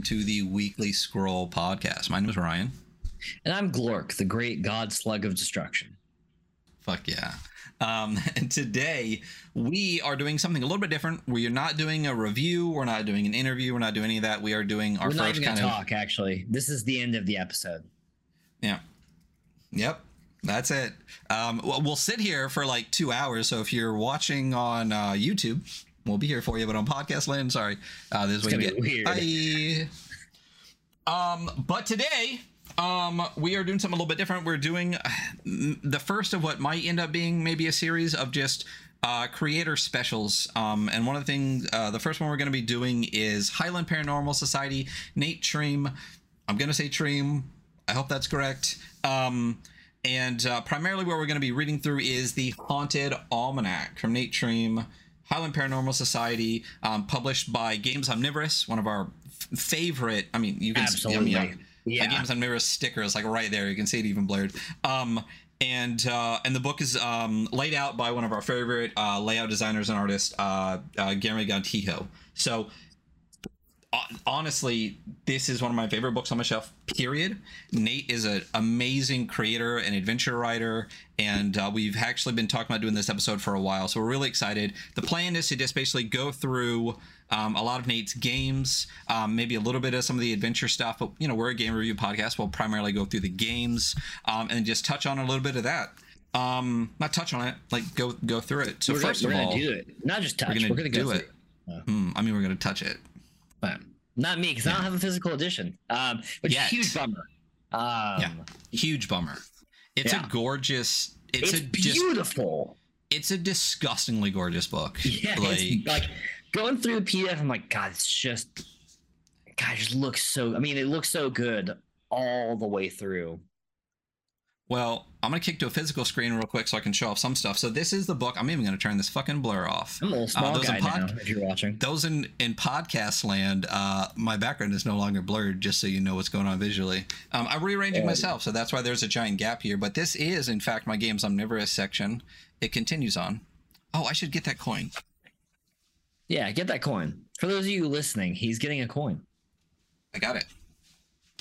welcome to the Weekly Scroll podcast. My name is Ryan. And I'm Glork, the great god slug of destruction. Fuck yeah. Um, and today we are doing something a little bit different. We are not doing a review. We're not doing an interview. We're not doing any of that. We are doing our We're not first even kind gonna of talk, actually. This is the end of the episode. yeah. Yep. That's it. Um, well, we'll sit here for like two hours. So if you're watching on uh, YouTube, we'll be here for you. But on podcast land, sorry, uh, this is what you get. Bye. Um, but today, um, we are doing something a little bit different. We're doing uh, the first of what might end up being maybe a series of just uh, creator specials. Um, and one of the things, uh, the first one we're going to be doing is Highland Paranormal Society. Nate Treme. I'm going to say Treme. I hope that's correct. Um, and uh, primarily what we're going to be reading through is the Haunted Almanac from Nate Treme, Highland Paranormal Society, um, published by Games Omnivorous, one of our f- favorite. I mean, you can Absolutely. I mean, Yeah. yeah. Games Omnivorous sticker is like right there. You can see it even blurred. Um, and uh, and the book is um, laid out by one of our favorite uh, layout designers and artists, uh, uh, Guillermo Gontijo. So honestly, this is one of my favorite books on my shelf. Period. Nate is an amazing creator and adventure writer, and uh, we've actually been talking about doing this episode for a while, so we're really excited. The plan is to just basically go through um, a lot of Nate's games, um, maybe a little bit of some of the adventure stuff, but you know we're a game review podcast. We'll primarily go through the games um, and just touch on a little bit of that. Um, not touch on it, like go go through it. So we're first gonna, of we're all, gonna do it. Not just touch. we're gonna, We're gonna, go do through it. Hmm, I mean, we're gonna touch it. But not me, because I don't have a physical edition. Um, which Yet. is huge bummer. Um, Yeah. huge bummer. It's Yeah. a gorgeous. It's, It's, a just. beautiful. It's a disgustingly gorgeous book. Yeah, like, like going through the PDF. I'm like, God, it's just, God, it just looks so. I mean, it looks so good all the way through. Well, I'm gonna kick to a physical screen real quick so I can show off some stuff. So this is the book. I'm even gonna turn this fucking blur off. I'm a little small those guy in pod- now. If you're watching, Those in in podcast land, uh, my background is no longer blurred. Just so you know what's going on visually. Um, I'm rearranging Yeah. myself, so that's why there's a giant gap here. But this is, in fact, my games omnivorous section. It continues on. Oh, I should get that coin. yeah, get that coin. For those of you listening, he's getting a coin. I got it.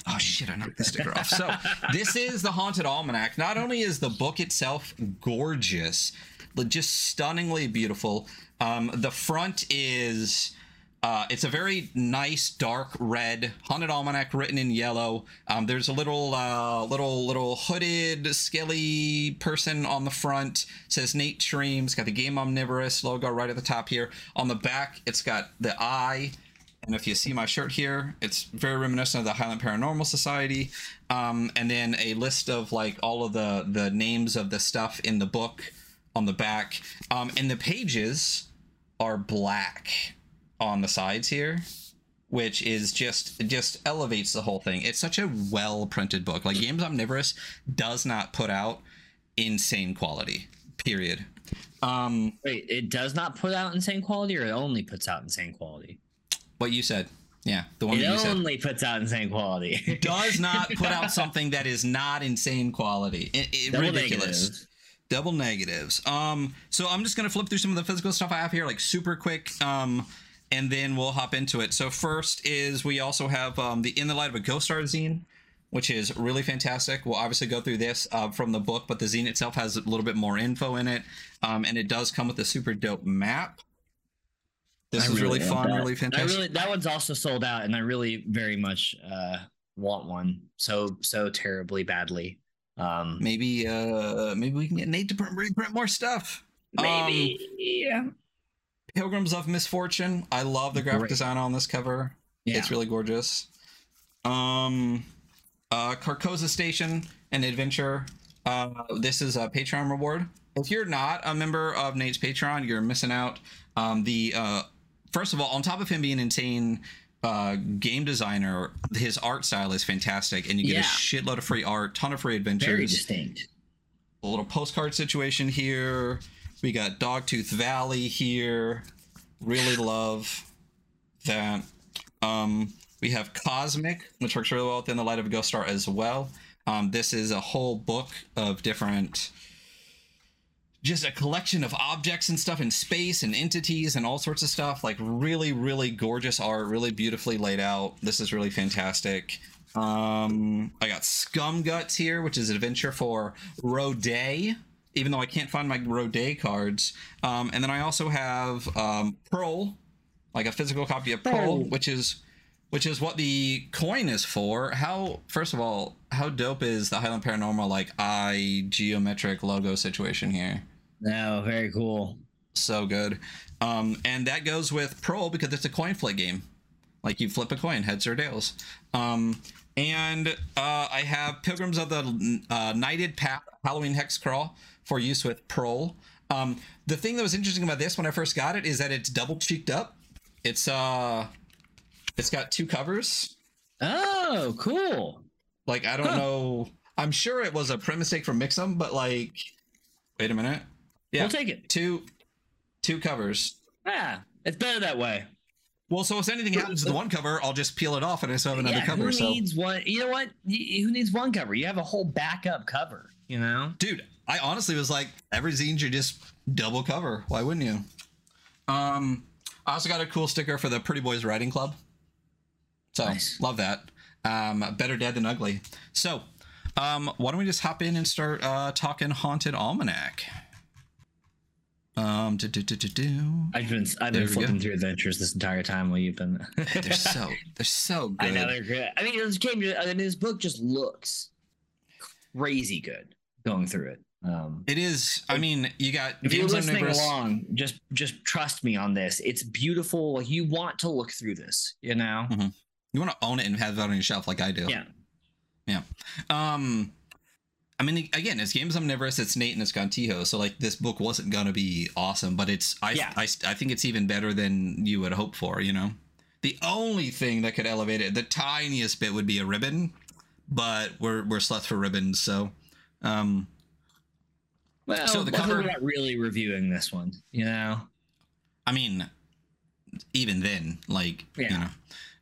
Oh shit! I knocked the sticker off. So this is the Haunted Almanac. Not only is the book itself gorgeous, but just stunningly beautiful. Um, the front is. Uh, it's a very nice dark red haunted almanac written in yellow. Um, there's a little, uh, little, little hooded, scaly person on the front. says Nate Streams. Got the game omnivorous logo right at the top here. On the back, it's got the eye and if you see my shirt here, it's very reminiscent of the Highland Paranormal Society. Um, and then a list of like all of the the names of the stuff in the book on the back. Um, and the pages are black on the sides here, which is just just elevates the whole thing. It's such a well printed book. Like Games Omnivorous does not put out insane quality. Period. Um, Wait, it does not put out insane quality, or it only puts out insane quality? What you said, yeah, the one It that you said. only puts out insane quality. does not put out something that is not insane quality. It, it- Double ridiculous. negatives. Double negatives. Um, so I'm just gonna flip through some of the physical stuff I have here, like super quick. Um, and then we'll hop into it. So first is we also have um, the In the Light of a Ghost Star zine, which is really fantastic. We'll obviously go through this uh, from the book, but the zine itself has a little bit more info in it, um, and it does come with a super dope map. This I is really, want fun, that. really I fantastic. really that one's also sold out, and I really very much uh, want one so so terribly badly. Um, maybe uh maybe we can get Nate to print, reprint more stuff. Um, maybe yeah. Pilgrims of Misfortune. I love the graphic Great. design on this cover. Yeah. It's really gorgeous. Um, uh, Carcosa Station and Adventure. Uh, this is a Patreon reward. If you're not a member of Nate's Patreon, you're missing out. Um, the uh, first of all, on top of him being insane uh, game designer, his art style is fantastic, and you get Yeah. a shitload of free art, ton of free adventures. very distinct. a little postcard situation here. We got Dogtooth Valley here. Really love that. Um, we have Cosmic, which works really well within the light of a ghost star as well. Um, this is a whole book of different just a collection of objects and stuff in space and entities and all sorts of stuff. Like really, really gorgeous art, really beautifully laid out. This is really fantastic. Um, I got Scum Guts here, which is an adventure for Roday, even though I can't find my Roday cards. Um, and then I also have um, Pearl, like a physical copy of Pearl, which is which is what the coin is for. How first of all, how dope is the Highland Paranormal like eye geometric logo situation here? No, very cool. So good. Um, and that goes with Pearl because it's a coin flip game. Like you flip a coin, heads or tails. Um, and uh, I have Pilgrims of the uh, Knighted Path Halloween Hex Crawl for use with Pearl. Um, the thing that was interesting about this when I first got it is that it's double cheeked up. It's uh, it's got two covers. Oh, cool. Like I don't Huh. know. I'm sure it was a print mistake from Mixam, but like, wait a minute. Yeah, We'll take it. two, two covers. Yeah, it's better that way. Well, so if anything happens to the one cover, I'll just peel it off and I still have another yeah, cover. who So, needs one? You know what? Y- Who needs one cover? You have a whole backup cover. You know. dude, I honestly was like, every zine should just double cover. Why wouldn't you? Um, I also got a cool sticker for the Pretty Boys Writing Club. So Nice. love that. Um, better dead than ugly. So, um, why don't we just hop in and start uh, talking Haunted Almanac? Um, do, do, do, do, do. I've been I've There been flipping go. through adventures this entire time while you've been. They're so they're so good. I know they're good. I mean, this game. I mean, this book just looks crazy good going through it. Um, It is. I mean, you got if you're listening along, just just trust me on this. It's beautiful. You want to look through this. You know. You want to own it and have it on your shelf like I do. Yeah. Um, I mean, again, it's Games Omnivorous, it's Nate and it's Gontijo, so like this book wasn't gonna be awesome, but it's I, Yeah. I I think it's even better than you would hope for. You know, the only thing that could elevate it, the tiniest bit, would be a ribbon, but we're we're sluts for ribbons, so um, Well, So the cover- we're not really reviewing this one. You know. I mean, even then, like you Yeah. know.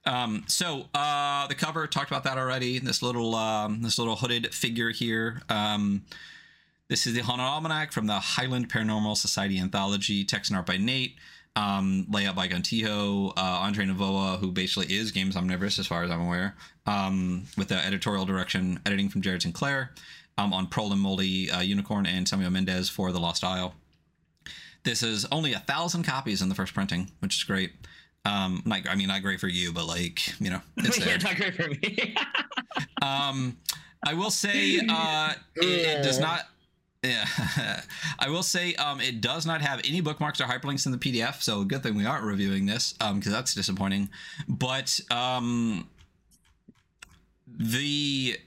Um, so uh, the cover talked about that already. This little um, this little hooded figure here. Um, this is the Haunted Almanac from the Highland Paranormal Society anthology. Text and art by Nate. Um, layout by Gontijo, uh, Andre Novoa, who basically is Games Omnivorous as far as I'm aware, um, with the editorial direction, editing from Jared Sinclair, um, on Prol and Moldy uh, Unicorn and Samuel Mendez for The Lost Isle. This is only a thousand copies in the first printing, which is great. Um, not, I mean, not great for you, but like, you know, it's yeah, not great for me. Um, I will say uh, it, it does not. Yeah, I will say um, it does not have any bookmarks or hyperlinks in the PDF. So good thing we aren't reviewing this because that's disappointing. But um, the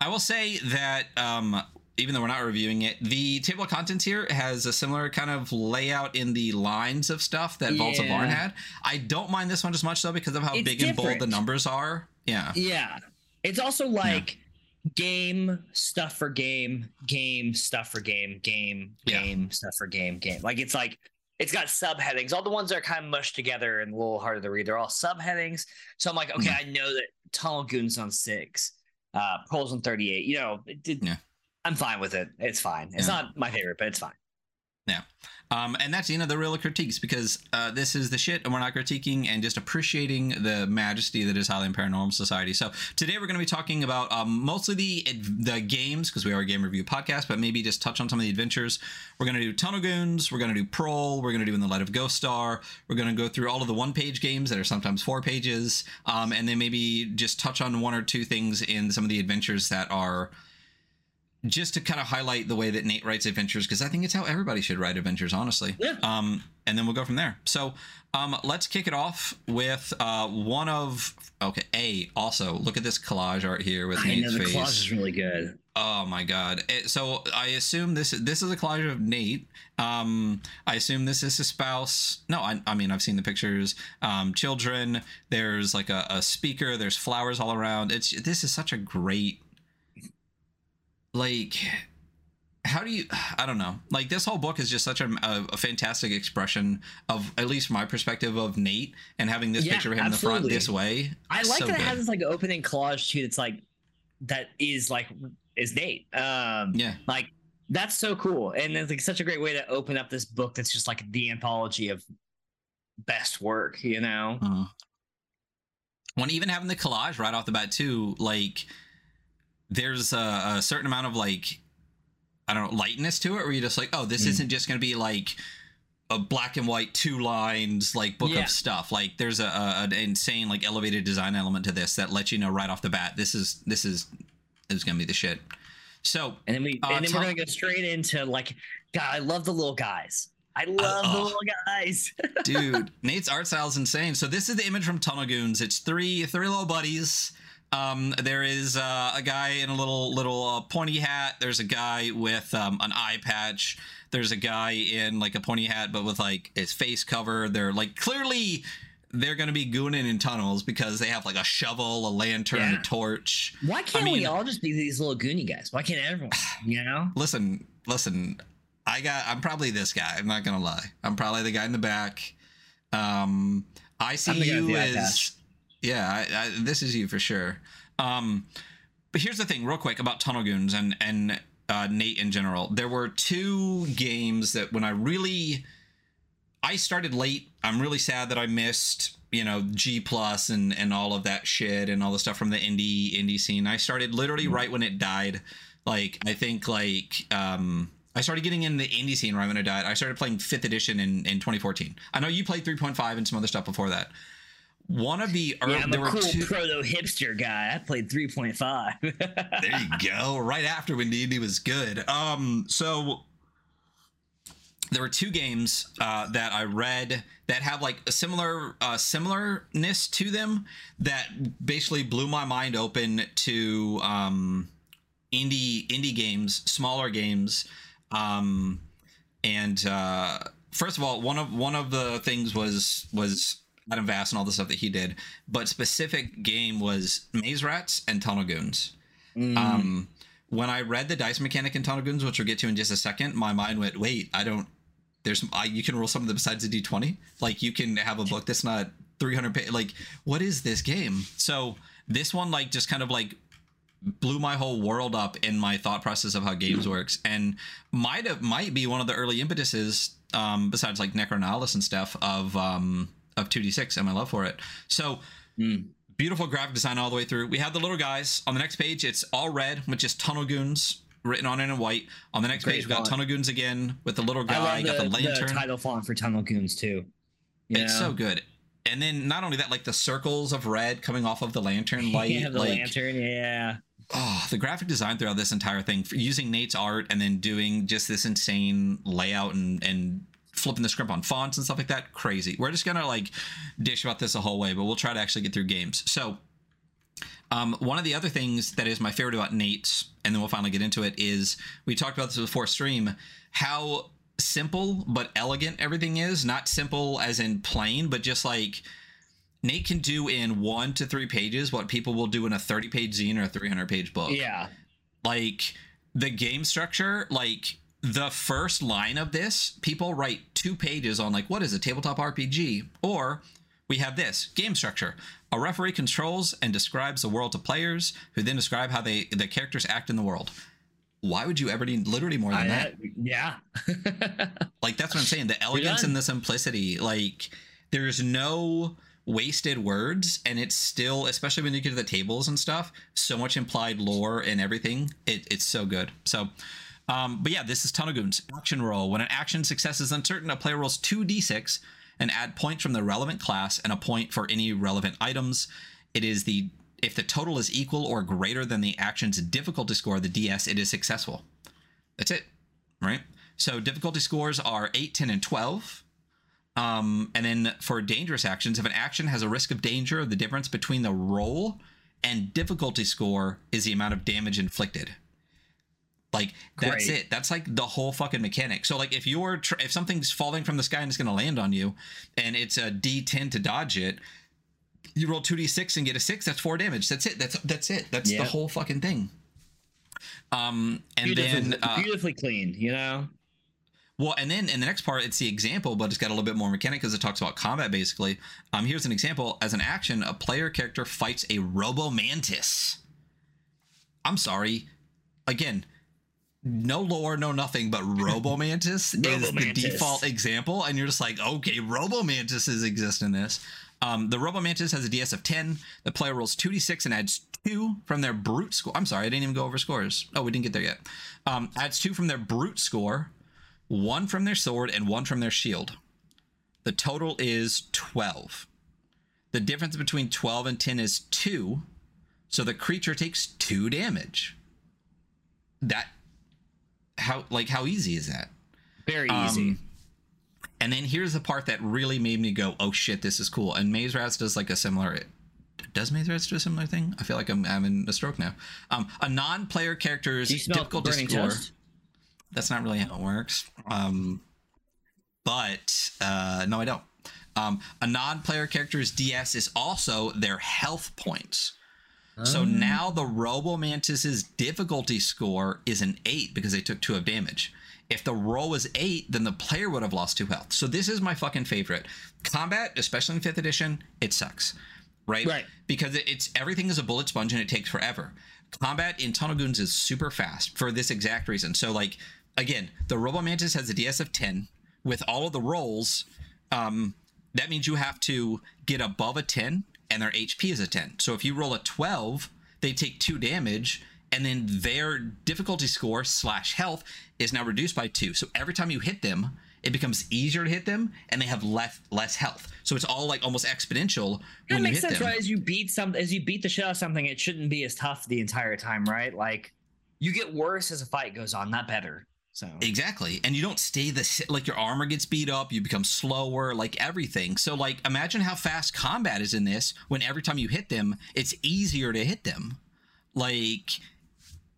I will say that um, even though we're not reviewing it, the table of contents here has a similar kind of layout in the lines of stuff that Vaults of Yeah. Vaarn had. I don't mind this one as much though because of how It's big and bold the numbers are. Yeah. yeah, it's also like game stuff for game, game stuff for game, game, Yeah. game stuff for game, game. Like it's like it's got subheadings. All the ones that are kind of mushed together and a little harder to read. They're all subheadings. So I'm like, okay, I know that Tunnel Goons on six, uh, Pearls on 38. You know, it did, Yeah. I'm fine with it. It's fine. It's Yeah. not my favorite, but it's fine. Yeah. Um, and that's you know the real critiques because uh, this is the shit, and we're not critiquing and just appreciating the majesty that is Highland Paranormal Society. So today we're going to be talking about um, mostly the the games because we are a game review podcast, but maybe just touch on some of the adventures. We're going to do Tunnel Goons, we're going to do Prol, we're going to do In the Light of Ghost Star. We're going to go through all of the one page games that are sometimes four pages, um, and then maybe just touch on one or two things in some of the adventures that are just to kind of highlight the way that Nate writes adventures because I think it's how everybody should write adventures, honestly. Yeah. Um, and then we'll go from there. So, um, let's kick it off with uh, one of okay. A also look at this collage art here with I know Nate's the face. collage is really good. Oh my god! It- so I assume this this is a collage of Nate. Um, I assume this is his spouse. No, I, I mean I've seen the pictures. Um, children. There's like a, a speaker. There's flowers all around. It's this is such a great like how do you i don't know like this whole book is just such a, a, a fantastic expression of at least my perspective of nate and having this Yeah, picture of him in the front this way I like so that it has this like opening collage too. That's like that is like is Nate. Um, yeah like That's so cool, and it's like such a great way to open up this book. That's just like the anthology of best work, you know. Uh, when even having the collage right off the bat too, like there's a, a certain amount of like I don't know lightness to it, where you're just like, oh, this Mm. isn't just gonna be like a black and white two lines like book Yeah. of stuff. Like there's a, a an insane like elevated design element to this that lets you know right off the bat this is this is is gonna be the shit. So And then we Uh, and then Tom- we're gonna go straight into like, God, I love the little guys. I love the oh. little guys. dude nate's art style is insane so this is the image from tunnel goons it's three three little buddies um there is uh, a guy in a little little uh, pointy hat there's a guy with um, an eye patch there's a guy in like a pointy hat but with like his face covered they're like clearly they're gonna be gooning in tunnels because they have like a shovel a lantern Yeah. a torch Why can't we mean- all just be these little goony guys? Why can't everyone? You know? listen listen i got i'm probably this guy i'm not gonna lie i'm probably the guy in the back um i see I'm the guy with you as. Yeah I, I, this is you for sure um but here's the thing real quick about tunnel goons and and uh, nate in general there were two games that when i really i started late i'm really sad that i missed you know g plus and and all of that shit and all the stuff from the indie indie scene i started literally Mm. right when it died like i think like um I started getting in the indie scene right when it died. I started playing fifth edition in, in 2014. I know you played 3.5 and some other stuff before that. One of the early, yeah, I'm there a were cool two, proto hipster guy. I played 3.5. there you go. Right after when D and D was good. Um, so there were two games uh, that I read that have like a similar uh, similarness to them that basically blew my mind open to um, indie indie games, smaller games. Um, and uh, first of all, one of one of the things was was Adam Vass and all the stuff that he did, but specific game was Maze Rats and Tunnel Goons. Mm. Um, when I read the dice mechanic in Tunnel Goons, which we'll get to in just a second, my mind went, "Wait, I don't. There's I, you can roll some of something besides a d20. Like you can have a book that's not 300 pages. Like what is this game? So this one like just kind of like blew my whole world up in my thought process of how games works, and might have might be one of the early impetuses. Um, besides like Necronalis and stuff of um of 2d6 and my love for it. So Mm. beautiful graphic design all the way through. We have the little guys on the next page. It's all red, which is Tunnel Goons written on it in white. On the next Great page, we got font. Tunnel Goons again with the little guy. I love got the, the the lantern. title font for Tunnel Goons too. You it's so good. And then not only that, like the circles of red coming off of the lantern light, yeah, the like lantern. Yeah. oh, the graphic design throughout this entire thing, for using Nate's art and then doing just this insane layout and and flipping the script on fonts and stuff like that, crazy. We're just gonna like dish about this the whole way, but we'll try to actually get through games. So. Um, one of the other things that is my favorite about Nate's, and then we'll finally get into it, is we talked about this before stream, how simple but elegant everything is. Not simple as in plain, but just like Nate can do in one to three pages what people will do in a 30 page zine or a 300 page book. Yeah. Like the game structure, like the first line of this, people write two pages on like, what is a tabletop RPG? Or we have this game structure. A referee controls and describes the world to players, who then describe how they the characters act in the world. Why would you ever need literally more than I- that? Uh, yeah. Like that's what I'm saying. The elegance and the simplicity. Like there's no wasted words, and it's still, especially when you get to the tables and stuff, so much implied lore and everything. It, it's so good. So, um, but yeah, this is Tunnel Goons action roll. When an action success is uncertain, a player rolls two d6 and add points from the relevant class and a point for any relevant items. It is the if the total is equal or greater than the action's difficulty score, the DS, it is successful. That's it, right? So difficulty scores are 8, 10, and 12. Um, and then for dangerous actions, if an action has a risk of danger, the difference between the roll and difficulty score is the amount of damage inflicted. Like that's Great. it. That's like the whole fucking mechanic. So like if you're tr- if something's falling from the sky and it's going to land on you, and it's a D10 to dodge it, you roll two d6 and get a six. That's four damage. That's it. That's that's it. That's the whole fucking thing. Um, and beautifully, then uh, beautifully clean. You know. well, and then in the next part, it's the example, but it's got a little bit more mechanic because it talks about combat basically. Um, here's an example. As an action, a player character fights a Robo Mantis. I'm sorry. Again, no lore, no nothing, but Robomantis is the default example, and you're just like, okay, Robomantises exist in this. Um, the Robomantis has a DS of 10. The player rolls 2d6 and adds 2 from their brute score. I'm sorry, I didn't even go over scores. Oh, we didn't get there yet. Um, adds 2 from their brute score, 1 from their sword, and 1 from their shield. The total is 12. The difference between 12 and 10 is 2, so the creature takes 2 damage. That how like how easy is that? Very easy. Um, and then here's the part that really made me go, "Oh shit, this is cool." And Maze Rats does like a similar. Does Maze Rats do a similar thing? I feel like I'm having a stroke now. Um, a non-player character's difficult to score. toast? That's not really how it works. Um, but uh, no, I don't. Um, a non-player character's DS is also their health points. So now the Robomantis's difficulty score is an eight because they took two of damage. If the roll was eight, then the player would have lost two health. So this is my fucking favorite. Combat, especially in fifth edition, it sucks. Right? Right. Because it's everything is a bullet sponge and it takes forever. Combat in Tunnel Goons is super fast for this exact reason. So like again, the Robomantis has a DS of 10 with all of the rolls. Um, that means you have to get above a 10 and their HP is a 10. So if you roll a 12, they take two damage and then their difficulty score slash health is now reduced by two. So every time you hit them, it becomes easier to hit them and they have less less health. So it's all like almost exponential That when you makes sense, them. right? As you beat some, as you beat the shit out of something, it shouldn't be as tough the entire time, right? Like you get worse as a fight goes on, not better. So Exactly. And you don't stay the like your armor gets beat up, you become slower, like everything. So like imagine how fast combat is in this when every time you hit them, it's easier to hit them. Like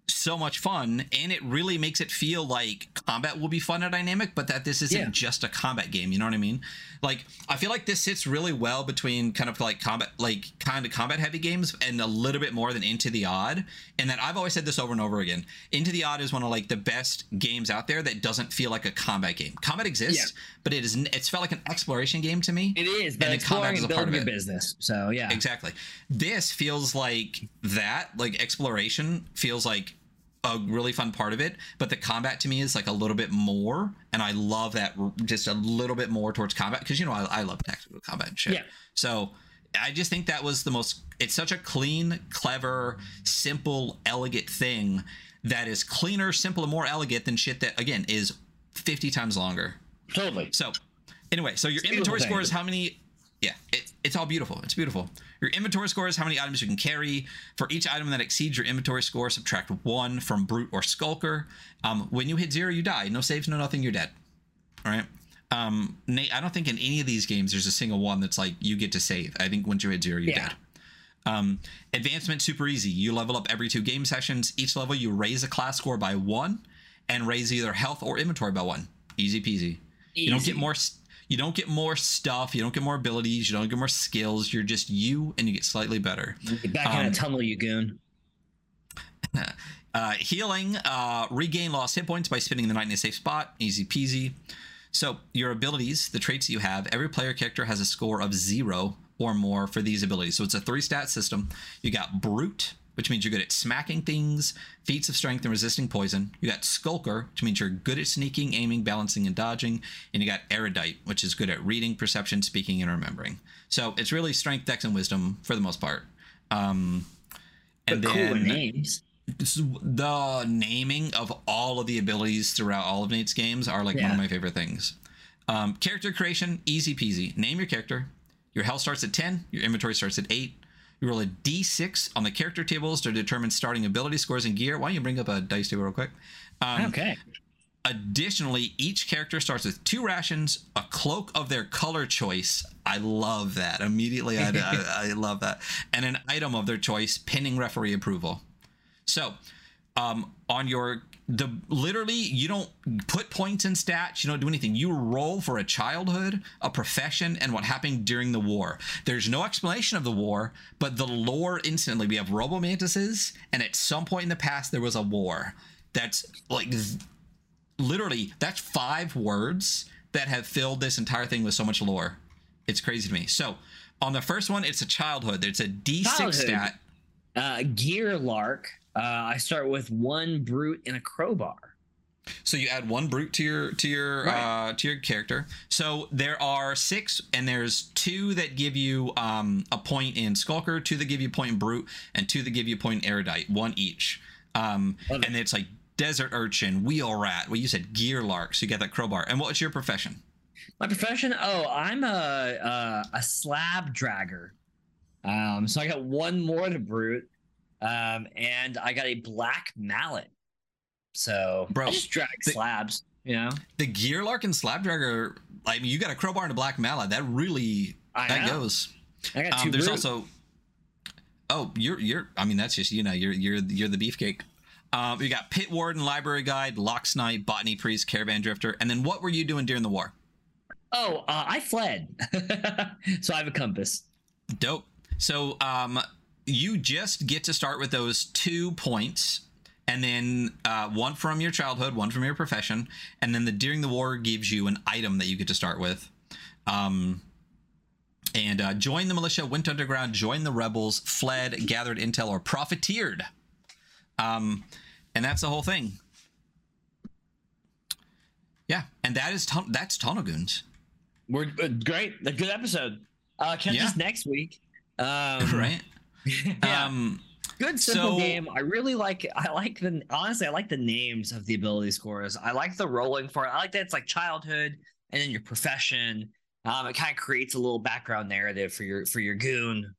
so much fun and it really makes it feel like combat will be fun and dynamic but that this isn't Yeah. just a combat game you know what i mean like i feel like this sits really well between kind of like combat like kind of combat heavy games and a little bit more than into the odd and that i've always said this over and over again into the odd is one of like the best games out there that doesn't feel like a combat game combat exists but it is it's felt like an exploration game to me it is, but And the combat exploring is and a part building of your it. business. So yeah, Exactly. This feels like that, like exploration feels like a really fun part of it, but the combat to me is like a little bit more, and I love that just a little bit more towards combat because you know I, I love tactical combat and shit. Yeah. So I just think that was the most. It's such a clean, clever, simple, elegant thing that is cleaner, simple, and more elegant than shit that again is fifty times longer. totally. So, anyway, so your inventory thing. score is how many. Yeah, it, it's all beautiful. It's beautiful. Your inventory score is how many items you can carry. For each item that exceeds your inventory score, subtract one from brute or skulker. Um, when you hit zero, you die. No saves, no nothing. You're dead. All right. Um, Nate, I don't think in any of these games there's a single one that's like you get to save. I think once you hit zero, you're Yeah. dead. Um, advancement super easy. You level up every two game sessions. Each level you raise a class score by one, and raise either health or inventory by one. Easy peasy. Easy. You don't get more. s- You don't get more stuff. You don't get more abilities. You don't get more skills. You're just you, and you get slightly better. Get back in Um, a tunnel, you goon. Uh, healing, uh, regain lost hit points by spending the night in a safe spot. Easy peasy. So, your abilities, the traits you have, every player character has a score of zero or more for these abilities. So, it's a three stat system. You got Brute, which means you're good at smacking things, feats of strength, and resisting poison. You got Skulker, which means you're good at sneaking, aiming, balancing, and dodging. And you got Erudite, which is good at reading, perception, speaking, and remembering. So, it's really strength, dex, and wisdom for the most part. Um, and But cooler then names. this is- the naming of all of the abilities throughout all of Nate's games are like one of my favorite things. Um, character creation, easy peasy. Name your character. Your health starts at 10, your inventory starts at 8. You roll a d6 on the character tables to determine starting ability scores and gear. Why don't you bring up a dice table real quick? Um, okay. Additionally, each character starts with two rations, a cloak of their color choice. I love that. Immediately, I, I, I love that. And an item of their choice, pending referee approval. So, um, on your the literally you don't put points in stats, you don't do anything. You roll for a childhood, a profession, and what happened during the war. There's no explanation of the war, but the lore instantly. We have robomantises, and at some point in the past there was a war. That's like literally that's five words that have filled this entire thing with so much lore. It's crazy to me. So on the first one, it's a childhood. It's a D6 Childhood. stat. Uh, gear lark. Uh, I start with one brute and a crowbar. So you add one brute to your to your Right. uh, to your character. So there are six, and there's two that give you um, a point in Skulker, two that give you a point in Brute, and two that give you a point in Erudite, one each. Um, and it's like Desert Urchin, Wheel Rat. Well, you said Gear Lark, so you get that crowbar. And what's your profession? My profession? Oh, I'm a a, a slab dragger. Um, so I got one more to brute, um, and I got a black mallet. So Bro, I just drag the- slabs. You know, The Gear Lark and Slabdragger. I mean, you got a crowbar and a black mallet. That really I that know. goes. I got two. Um, there's also. Oh, you're you're. I mean, that's just you know you're you're you're the beefcake. Um, we got Pit Warden, Library Guide, Locks Knight, Botany Priest, Caravan Drifter, and then what were you doing during the war? Oh, uh, I fled. so I have a compass. Dope. So um, you just get to start with those two points, and then uh, one from your childhood, one from your profession, and then the during the war gives you an item that you get to start with. Um, and uh, join the militia, went underground, joined the rebels, fled, gathered intel, or profiteered. Um, and that's the whole thing. Yeah, and that is ton- that's Tunnel Goons, We're uh, great. A good episode. Uh, catch Yeah. us next week. Um, right? yeah. Um, good simple so- game. I really like. I like the honestly. I like the names of the ability scores. I like the rolling for it. I like that it's like childhood and then your profession. Um, it kind of creates a little background narrative for your for your goon.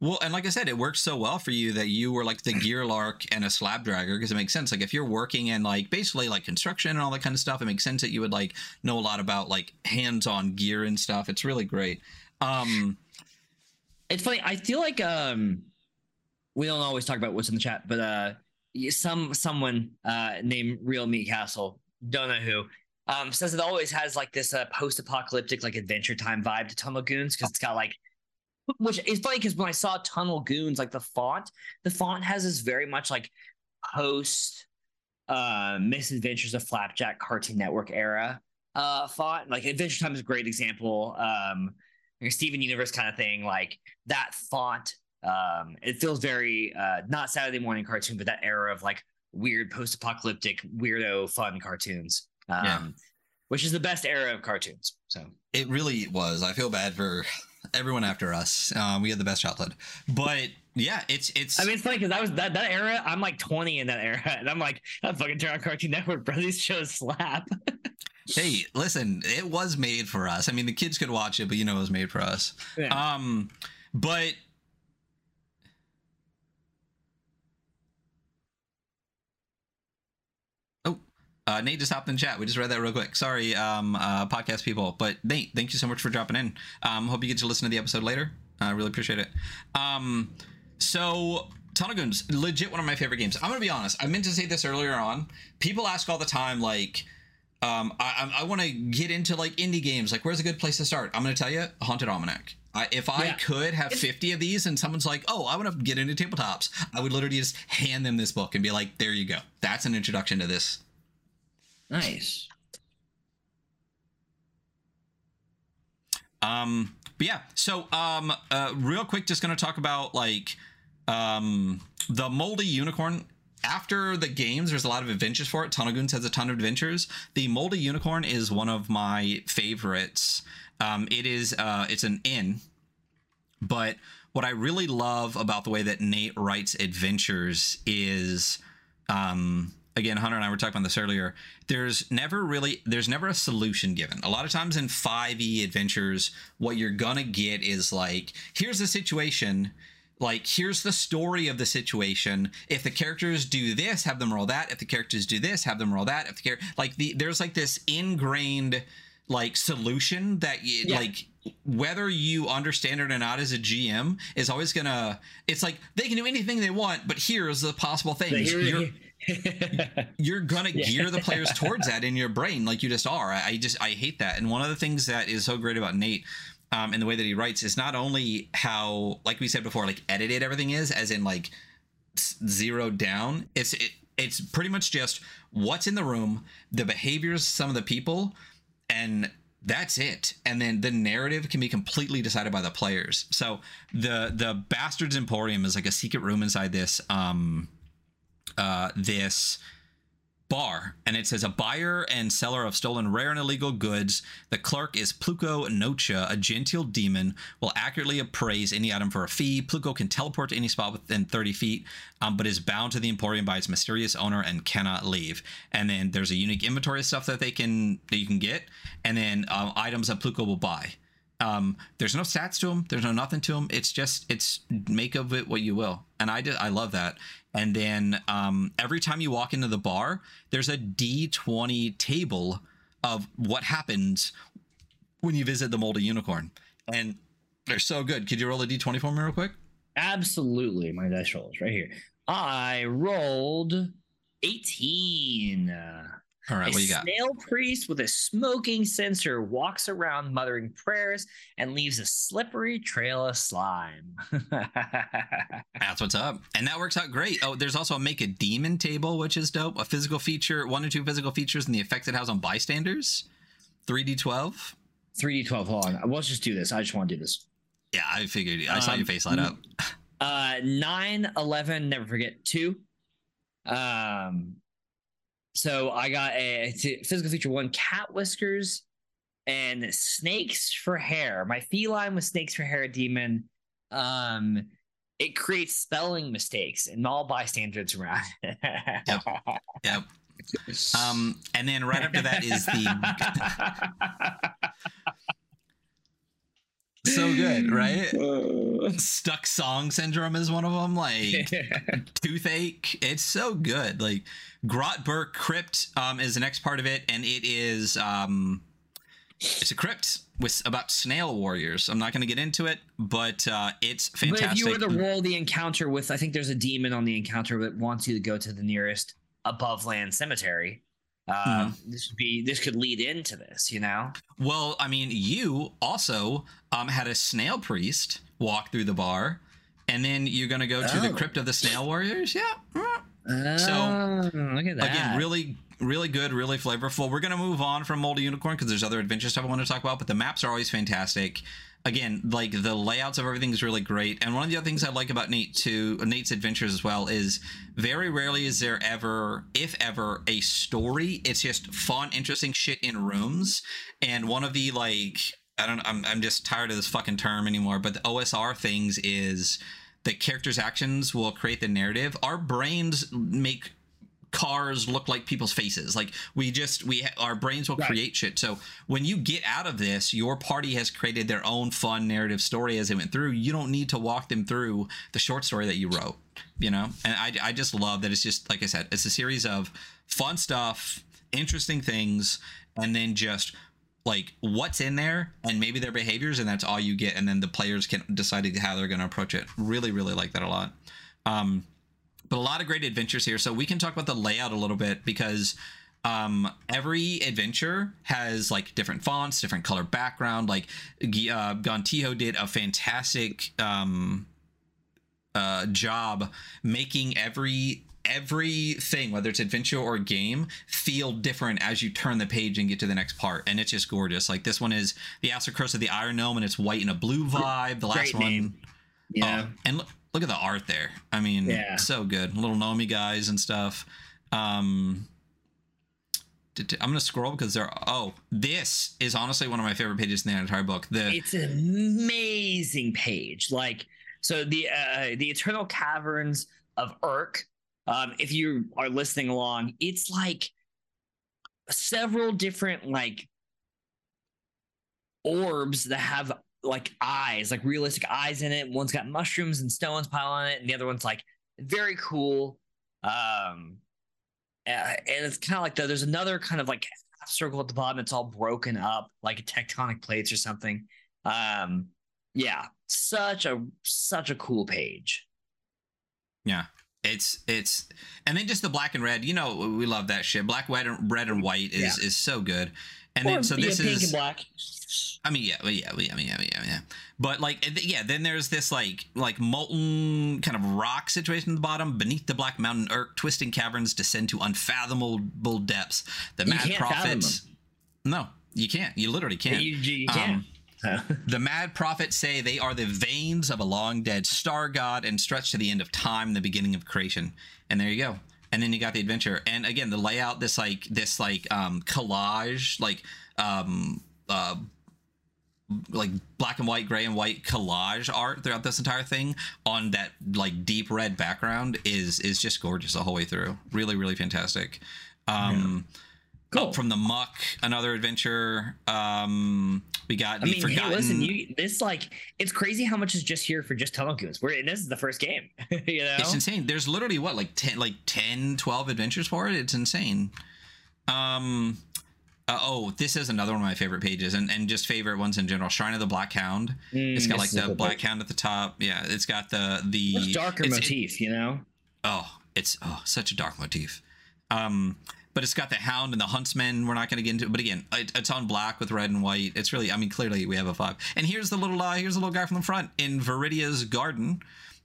Well, and like I said, it works so well for you that you were like the gear lark and a slab dragger because it makes sense. Like if you're working in like basically like construction and all that kind of stuff, it makes sense that you would like know a lot about like hands-on gear and stuff. It's really great. Um, It's funny. I feel like um, we don't always talk about what's in the chat, but uh, some someone uh named Real Meat Castle, don't know who, um, says it always has like this uh, post-apocalyptic like Adventure Time vibe to Tunnel Goons because it's got like, which is funny because when I saw Tunnel Goons, like the font, the font has this very much like post uh misadventures of flapjack cartoon network era uh font like adventure time is a great example um like a Steven Universe kind of thing, like that font. Um, it feels very uh, not Saturday morning cartoon, but that era of like weird post-apocalyptic, weirdo, fun cartoons. Um, Yeah. which is the best era of cartoons. So it really was. I feel bad for everyone after us. Um, we had the best childhood, but yeah, it's it's. I mean, it's funny because I was that that era. I'm like 20 in that era, and I'm like, that fucking turn on Cartoon Network, bro. These shows slap. hey, listen, it was made for us. I mean, the kids could watch it, but you know, it was made for us. Yeah. Um, but oh, uh, Nate just hopped in chat. We just read that real quick. Sorry, um, uh, podcast people, but Nate, thank you so much for dropping in. Um, hope you get to listen to the episode later. I really appreciate it. Um, so. Tunnel Goons, legit one of my favorite games. I'm gonna be honest. I meant to say this earlier on. People ask all the time, like, um, I, I, want to get into like indie games. Like, where's a good place to start? I'm to tell you, Haunted Almanac. I, if I Yeah. could have 50 of these and someone's like, oh, I want to get into tabletops, I would literally just hand them this book and be like, there you go. That's an introduction to this. nice. Um, but yeah, so um, uh, real quick, just going to talk about like um, the Moldy Unicorn. After the games, there's a lot of adventures for it. Tunnel Goons has a ton of adventures. The Moldy Unicorn is one of my favorites. Um, it is uh, it's an inn, but what I really love about the way that Nate writes adventures is um again hunter and i were talking about this earlier there's never really there's never a solution given. A lot of times in 5e adventures what you're gonna get is like here's the situation like here's the story of the situation. If the characters do this have them roll that. If the characters do this have them roll that. If the character like the there's like this ingrained like solution that you Yeah. like whether you understand it or not as a gm is always gonna it's like they can do anything they want but here's the possible things you're you're gonna gear the players towards that in your brain like you just are. I, just i hate that. And one of the things that is so great about nate um, and the way that he writes is not only how like we said before like edited everything is as in like zeroed down it's it, it's pretty much just what's in the room the behaviors some of the people and that's it. And then the narrative can be completely decided by the players. So the the bastards emporium is like a secret room inside this um uh this bar and it says a buyer and seller of stolen rare and illegal goods the clerk is pluko nocha a genteel demon will accurately appraise any item for a fee pluko can teleport to any spot within 30 feet um, but is bound to the emporium by its mysterious owner and cannot leave and then there's a unique inventory of stuff that they can that you can get and then um, items that pluko will buy um, there's no stats to them. There's no nothing to them. It's just it's make of it what you will, and I did I love that. And then um, every time you walk into the bar, there's a D20 table of what happens when you visit the moldy unicorn, and they're so good. Could you roll a D20 for me real quick? Absolutely, my dice rolls right here. I rolled 18. All right, a what you got? snail priest with a smoking censer walks around muttering prayers and leaves a slippery trail of slime. That's what's up. And that works out great. Oh, there's also a make a demon table, which is dope. A physical feature, one or two physical features, and the effects it has on bystanders. 3d12. 3d12. Hold on. Let's just do this. I just want to do this. Yeah, I figured. I saw Um, your face light up. Uh, 9, 11, never forget, 2. Um, so I got a physical feature one cat whiskers and snakes for hair. My feline with snakes for hair demon. Um, it creates spelling mistakes and all bystanders around. Yep. Um, and then right after that is the so good, right? Stuck song syndrome is one of them. Like toothache. It's so good. Like Grotberg Crypt um, is the next part of it, and it is um, it's a crypt with about snail warriors. I'm not going to get into it, but uh, it's But if you were to roll the encounter with, I think there's a demon on the encounter that wants you to go to the nearest above land cemetery. Uh, This would be this could lead into this, you know. Well, I mean, you also um, had a snail priest walk through the bar, and then you're going to go to the Oh. crypt of the snail warriors. Yeah. mm. So look at that. Again, really, really good, really flavorful. We're gonna move on from Moldy Unicorn because there's other adventure stuff I want to talk about, but the maps are always fantastic. Again, like the layouts of everything is really great. And one of the other things I like about Nate too, Nate's adventures as well, is very rarely is there ever, if ever, a story. It's just fun, interesting shit in rooms. And one of the like, I don't, I'm, I'm just tired of this fucking term anymore. But the OSR things is the characters' actions will create the narrative. Our brains make cars look like people's faces. Like we just we our brains will Right. create shit. So when you get out of this your party has created their own fun narrative story as they went through. You don't need to walk them through the short story that you wrote you know? And i i just love that it's just like i said it's a series of fun stuff interesting things and then just like what's in there and maybe their behaviors and that's all you get and then the players can decide how they're going to approach it. Really really like that a lot. Um but a lot of great adventures here. So we can talk about the layout a little bit because um, every adventure has like different fonts, different color background. Like uh, Gontijo did a fantastic um, uh, job making every everything whether it's adventure or game feel different as you turn the page and get to the next part and it's just gorgeous like this one is the Aster Curse of the Iron Gnome and it's white and a blue vibe the last one. Yeah. Oh, and look, at the art there. I mean, Yeah. so good. Little Nomi guys and stuff. Um, I'm gonna scroll because there. Oh, this is honestly one of my favorite pages in the entire book. The it's an amazing page. Like so, the uh, the Eternal Caverns of Urk. Um, if you are listening along, it's like several different like orbs that have like eyes, like realistic eyes in it. One's got mushrooms and stones piled on it, and the other one's like very cool. Um, and it's kind of like the, there's another kind of like half circle at the bottom. It's all broken up, like tectonic plates or something. Um, yeah, such a such a cool page. yeah, it's it's and then just the black and red. You know, we love that shit. Black, red, and red and white is is so good. And then Or, so yeah, this pink is and black. I mean, yeah, yeah, yeah, yeah, yeah, yeah. But like, yeah, then there's this like like molten kind of rock situation at the bottom. Beneath the black mountain Urk, twisting caverns descend to unfathomable depths. The mad can't prophets. No, you can't. You literally can't. You, you Um. The mad prophets say they are the veins of a long dead star god and stretch to the end of time, the beginning of creation. And there you go. And then you got the adventure. And again, the layout, this like this like um collage, like um uh like black and white, gray and white collage art throughout this entire thing on that like deep red background is is just gorgeous the whole way through. Really, really fantastic. Um Cool. Up from the muck, another adventure. Um we got I mean, hey, listen, you this like it's crazy how much is just here for just. We're and this is the first game, you know. It's insane. There's literally what like 10 like 10 12 adventures for it. It's insane. Um uh, oh, this is another one of my favorite pages and, and just favorite ones in general. Shrine of the Black Hound. It's got like the black hound at the top. Yeah, it's got the the darker it's- it- motif, you know. oh, it's oh such a dark motif. Um but it's got the hound and the huntsman. We're not going to get into it, but again, it, it's on black with red and white. It's really, I mean, clearly we have a vibe. And here's the little, uh, here's the little guy from the front in Viridia's garden.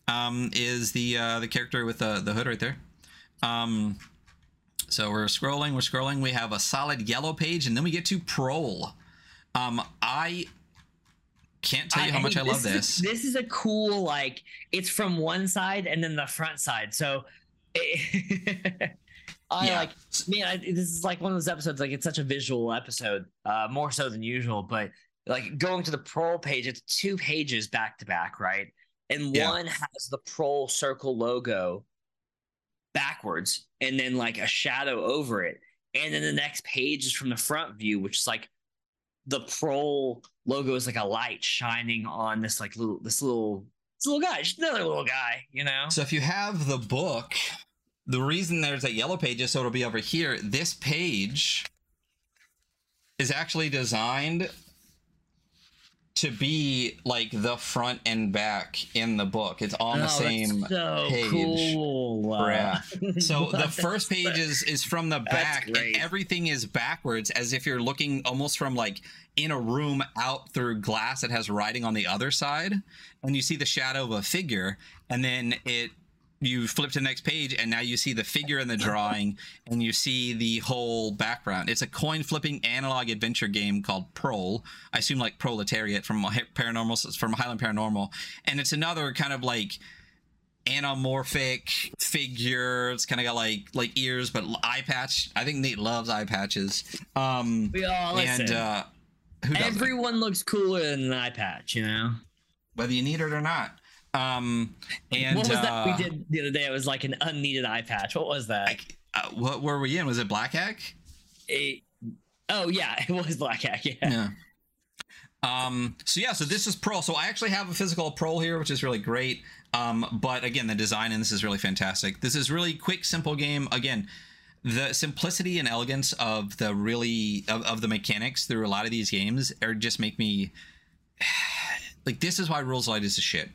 Um, is the uh, the character with the the hood right there. Um, so we're scrolling, we're scrolling. We have a solid yellow page, and then we get to Prol. Um, I can't tell you how much I love is this. this is a cool like it's from one side and then the front side. So I Yeah. like man, I, this is like one of those episodes. Like it's such a visual episode, uh, more so than usual. But like going to the prol page, it's two pages back to back, right? And Yeah. one has the prol circle logo backwards, and then like a shadow over it. And then the next page is from the front view, which is like the prol logo is like a light shining on this like little this little this little guy, just another little guy, you know. So if you have the book, the reason there's a yellow page is so it'll be over here. This page is actually designed to be like the front and back in the book. It's on the Oh, that's same so page. cool. Bruh. So the first page is is from the back, and everything is backwards, as if you're looking almost from like in a room out through glass that has writing on the other side, and you see the shadow of a figure, and then it you flip to the next page, and now you see the figure in the drawing, and you see the whole background. It's a coin flipping analog adventure game called Prol. I assume like proletariat from paranormal from Highland Paranormal, and it's another kind of like anamorphic figure. It's kind of got like like ears, but eye patch. I think Nate loves eye patches. Um, We all listen. and uh, who? Everyone looks cooler than an eye patch, you know. whether you need it or not. Um, and what was uh, that we did the other day? It was like an unneeded eye patch. What was that? I, uh, what were we in? Was it Black Hack? It- oh yeah, it was Black Hack. Yeah. Yeah. Um, so yeah, so this is Prol. So I actually have a physical Prol here, which is really great. Um, but again, the design in this is really fantastic. This is really quick, simple game. Again, the simplicity and elegance of the really of, of the mechanics through a lot of these games are just make me like this is why Rules Light is a shit.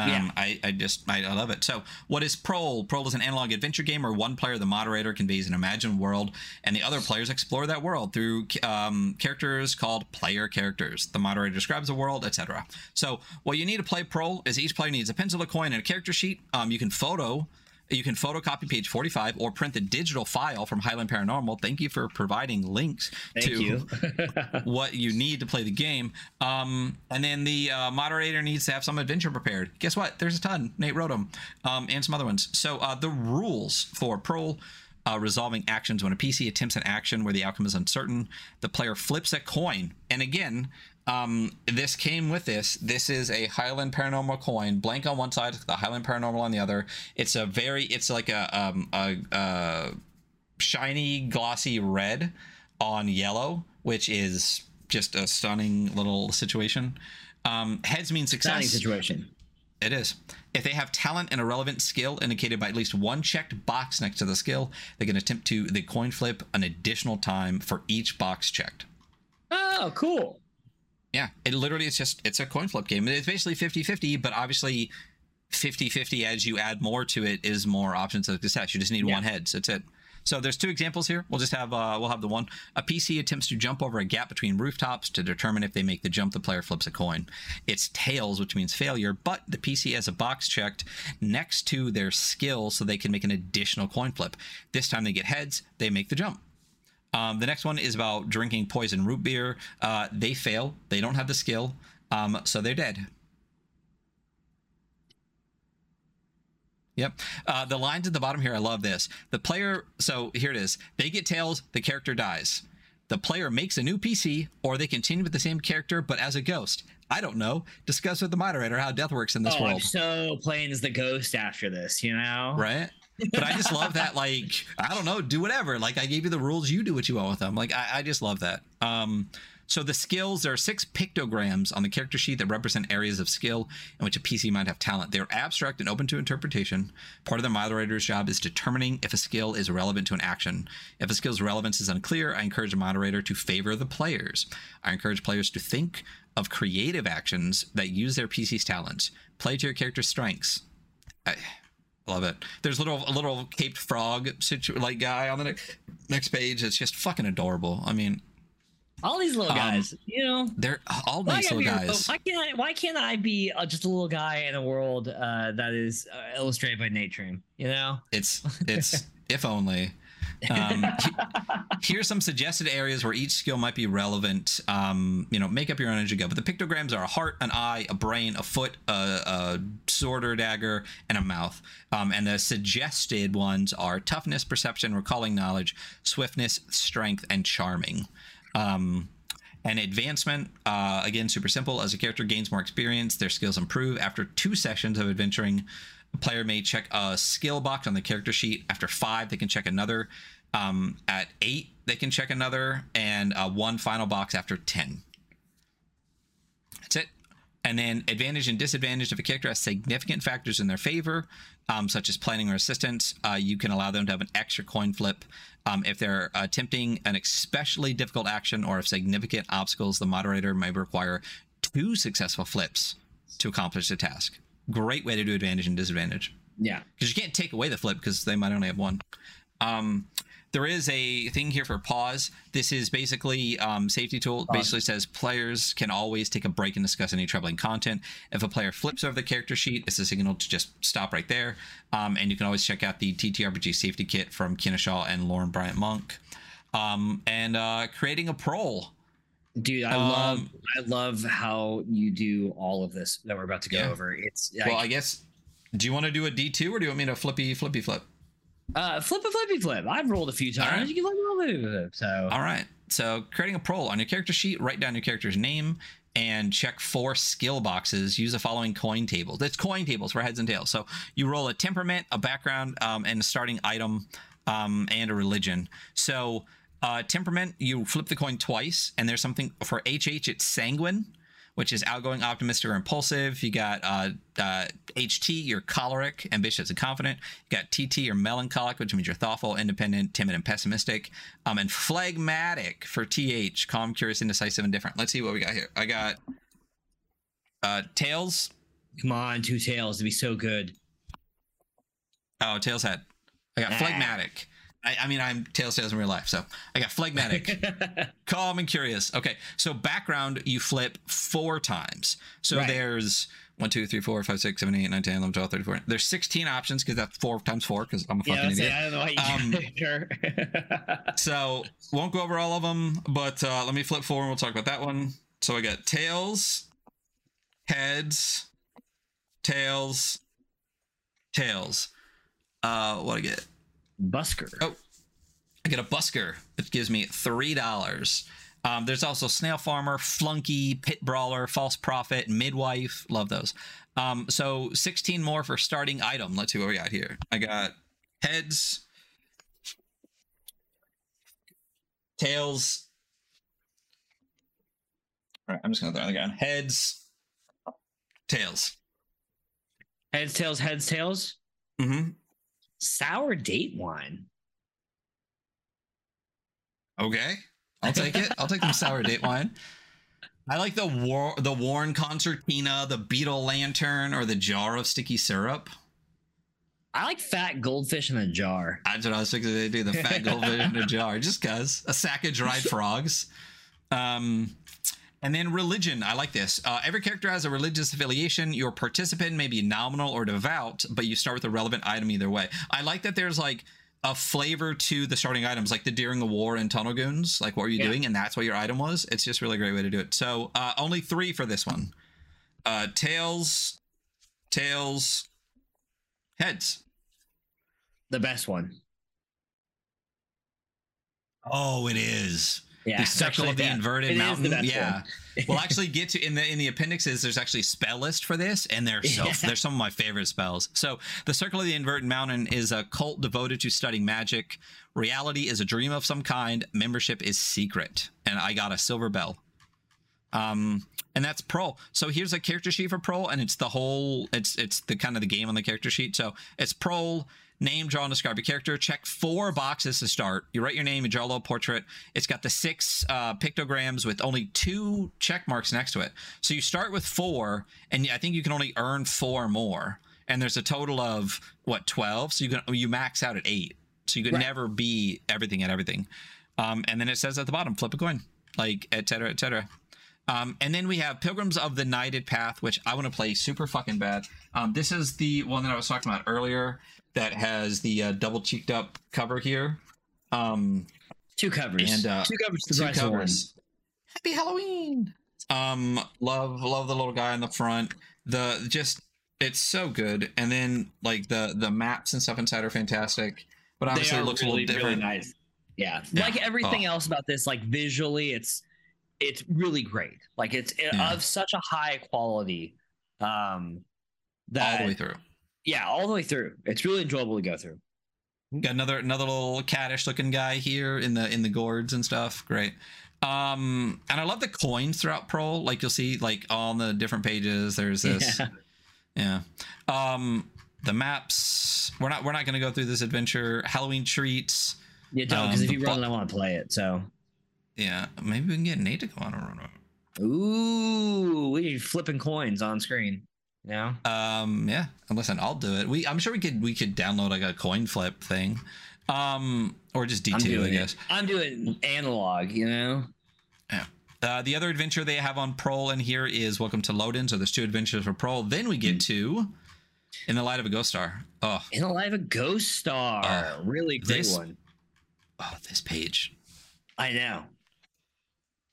Um, Yeah. I, I just I, I love it. So, what is Prol? Prol is an analog adventure game where one player, the moderator, conveys an imagined world, and the other players explore that world through um, characters called player characters. The moderator describes the world, etc. So, what you need to play Prol is each player needs a pencil, a coin, and a character sheet. Um, you can photo. You can photocopy page 45 or print the digital file from Highland Paranormal. Thank you for providing links Thank to you. what you need to play the game. Um, and then the uh, moderator needs to have some adventure prepared. Guess what? There's a ton. Nate wrote them, um, and some other ones. So uh, the rules for Prol. Uh, resolving actions when a PC attempts an action where the outcome is uncertain, the player flips a coin. And again, um, this came with this. This is a Highland Paranormal coin, blank on one side, the Highland Paranormal on the other. It's a very, it's like a um, a, a shiny, glossy red on yellow, which is just a stunning little situation. Um, heads mean success. situation. It is. If they have talent and a relevant skill indicated by at least one checked box next to the skill, they can attempt to the coin flip an additional time for each box checked. Oh, cool. Yeah, it literally it's just it's a coin flip game. It's basically 50-50, but obviously 50-50 as you add more to it is more options of success. You just need Yeah. one heads. That's it. So there's two examples here. We'll just have uh, we'll have the one. A PC attempts to jump over a gap between rooftops to determine if they make the jump. The player flips a coin. It's tails, which means failure. But the PC has a box checked next to their skill, so they can make an additional coin flip. This time they get heads. They make the jump. Um, the next one is about drinking poison root beer. Uh, they fail. They don't have the skill, um, so they're dead. Yep. Uh, the lines at the bottom here, I love this. The player, so here it is. They get tails, the character dies. The player makes a new PC, or they continue with the same character but as a ghost. I don't know. Discuss with the moderator how death works in this oh, I'm world. so playing as the ghost after this, you know? Right? But I just love that, like, I don't know, do whatever. Like, I gave you the rules, you do what you want with them. Like, I, I just love that. Um, so the skills, there are six pictograms on the character sheet that represent areas of skill in which a PC might have talent. They're abstract and open to interpretation. Part of the moderator's job is determining if a skill is relevant to an action. If a skill's relevance is unclear, I encourage the moderator to favor the players. I encourage players to think of creative actions that use their PC's talents. Play to your character's strengths. I, love it. There's little a little caped frog situ- like guy on the ne- next page. It's just fucking adorable. I mean, all these little Um, guys, you know. they're all nice little guys. why can't I? Why can't I be uh, just a little guy in a world uh, that is uh, illustrated by Nate Treme? You know. It's it's if only. Um, he- here's some suggested areas where each skill might be relevant. Um, you know, make up your own as you go. But the pictograms are a heart, an eye, a brain, a foot, a, a sword or dagger, and a mouth. Um, and the suggested ones are toughness, perception, recalling knowledge, swiftness, strength, and charming. Um, and advancement, uh, again, super simple. As a character gains more experience, their skills improve. After two sessions of adventuring, a player may check a skill box on the character sheet. After five, they can check another. Um, at eight, they can check another, and uh, one final box after 10. That's it. And then advantage and disadvantage if a character has significant factors in their favor, um, such as planning or assistance, uh, you can allow them to have an extra coin flip. Um, if they're attempting an especially difficult action or if significant obstacles, the moderator may require two successful flips to accomplish the task. Great way to do advantage and disadvantage Yeah. because you can't take away the flip because they might only have one. Um, there is a thing here for pause. This is basically um, safety tool. It basically says players can always take a break and discuss any troubling content. If a player flips over the character sheet, it's a signal to just stop right there. Um, and you can always check out the TTRPG safety kit from Kienna Shaw and Lauren Bryant Monk. Um, and uh, creating a Prol. Dude, I Um, love I love how you do all of this that we're about to go Yeah. over. It's well, I like, guess. Do you want to do a D two or do you want me to flippy flippy flip? uh, flip a flippy flip. I've rolled a few times. right. You can flip a flippy flip. So All right. So creating a Prol on your character sheet, write down your character's name and check four skill boxes. Use the following coin tables. It's coin tables for heads and tails. So you roll a temperament, a background, um, and a starting item, um, and a religion. So uh, temperament, you flip the coin twice, and there's something for HH. It's sanguine, which is outgoing, optimistic, or impulsive. You got uh, uh, HT, you're choleric, ambitious, and confident. You got TT, you're melancholic, which means you're thoughtful, independent, timid, and pessimistic. Um, and phlegmatic for TH, calm, curious, indecisive, and different. Let's see what we got here. I got uh, tails. come on, two tails would be so good. Oh, tails head. I got Ah. phlegmatic. I, I mean, I'm tails tails in real life, so I got phlegmatic. calm and curious. Okay, so background you flip four times. So Right. there's one, two, three, four, five, six, seven, eight, nine, 10, 11, 12, 13, 14. There's 16 options because that's four times four because I'm a fucking say, idiot. I don't know why Um, you sure. So won't go over all of them, but uh, let me flip four and we'll talk about that one. So I got tails, heads, tails, tails. Uh, what I get? Busker. Oh, I get a busker. It gives me three dollars. Um, there's also snail farmer, flunky, pit brawler, false prophet, midwife. Love those. Um, so 16 more for starting item. Let's see what we got here. I got heads, tails. All right, I'm just gonna throw it again. Heads, tails. Heads, tails, heads, tails. Mm-hmm. Sour date wine. Okay, I'll take it. I'll take some sour date wine. I like the war, the worn concertina, the beetle lantern, or the jar of sticky syrup. I like fat goldfish in a jar. That's what I was thinking they do. The fat goldfish in a jar, just cause a sack of dried frogs. Um, and then religion. I like this. Uh, every character has a religious affiliation. Your participant may be nominal or devout, but you start with a relevant item either way. I like that there's like a flavor to the starting items, like the during the war and Tunnel Goons. Like, what are you Yeah. doing? And that's what your item was. It's just really a great way to do it. So, uh, only three for this one. Uh, tails, tails, heads. the best one. Oh, it is. Yeah, the circle actually- of the yeah, inverted it mountain. yeah. we'll actually get to in the in the appendixes there's actually spell list for this and they're so Yeah. they're some of my favorite spells. So the circle of the inverted mountain is a cult devoted to studying magic. Reality is a dream of some kind. Membership is secret. And i got a silver bell. Um and that's Prol so here's a character sheet for Prol and it's the whole it's it's the kind of the game on the character sheet. So it's Prol name draw and describe your character. Check four boxes to start. You write your name you draw a little portrait. It's got the six uh, pictograms with only two check marks next to it. So you start with four and i think you can only earn four more. And there's a total of what 12 so you can you max out at eight. So you could Right. never be everything at everything. Um, and then it says at the bottom flip a coin like et cetera et cetera. Um, and then we have Pilgrims of the Knighted Path, which I want to play super fucking bad. Um, this is the one that I was talking about earlier that has the uh, double cheeked up cover here. Um, Two covers. And, uh, two covers. The two covers. Happy Halloween. Um, love love the little guy in the front. The just it's so good. And then like the the maps and stuff inside are fantastic. But obviously it looks really, a little different. really nice. Yeah. Yeah. like everything Oh. else about this, like visually, it's it's really great. Like it's uh, Yeah. of such a high quality. Um, that all the way through. Yeah, all the way through. It's really enjoyable to go through. Got another another little caddish looking guy here in the in the gourds and stuff. Great. Um, and I love the coins throughout Prol. Like you'll see, like on the different pages, there's this. Yeah. Yeah. Um, the maps. We're not we're not gonna go through this adventure. Halloween treats. Yeah, don't because Um, if you run, I want to play it. So, Yeah. Maybe we can get Nate to go on a run. ooh, we flipping coins on screen. Yeah. Um, yeah. And listen, I'll do it. We I'm sure we could we could download like a coin flip thing. Um, or just D2, I guess. it. I'm doing analog. You know. Yeah. Uh, the other adventure they have on Prol in here is Welcome to Lodin. So there's two adventures for Prol. Then we Hmm. get to In the Light of a Ghost Star. Oh, In the Light of a ghost star. Uh, really great this- one. oh, this page. I know.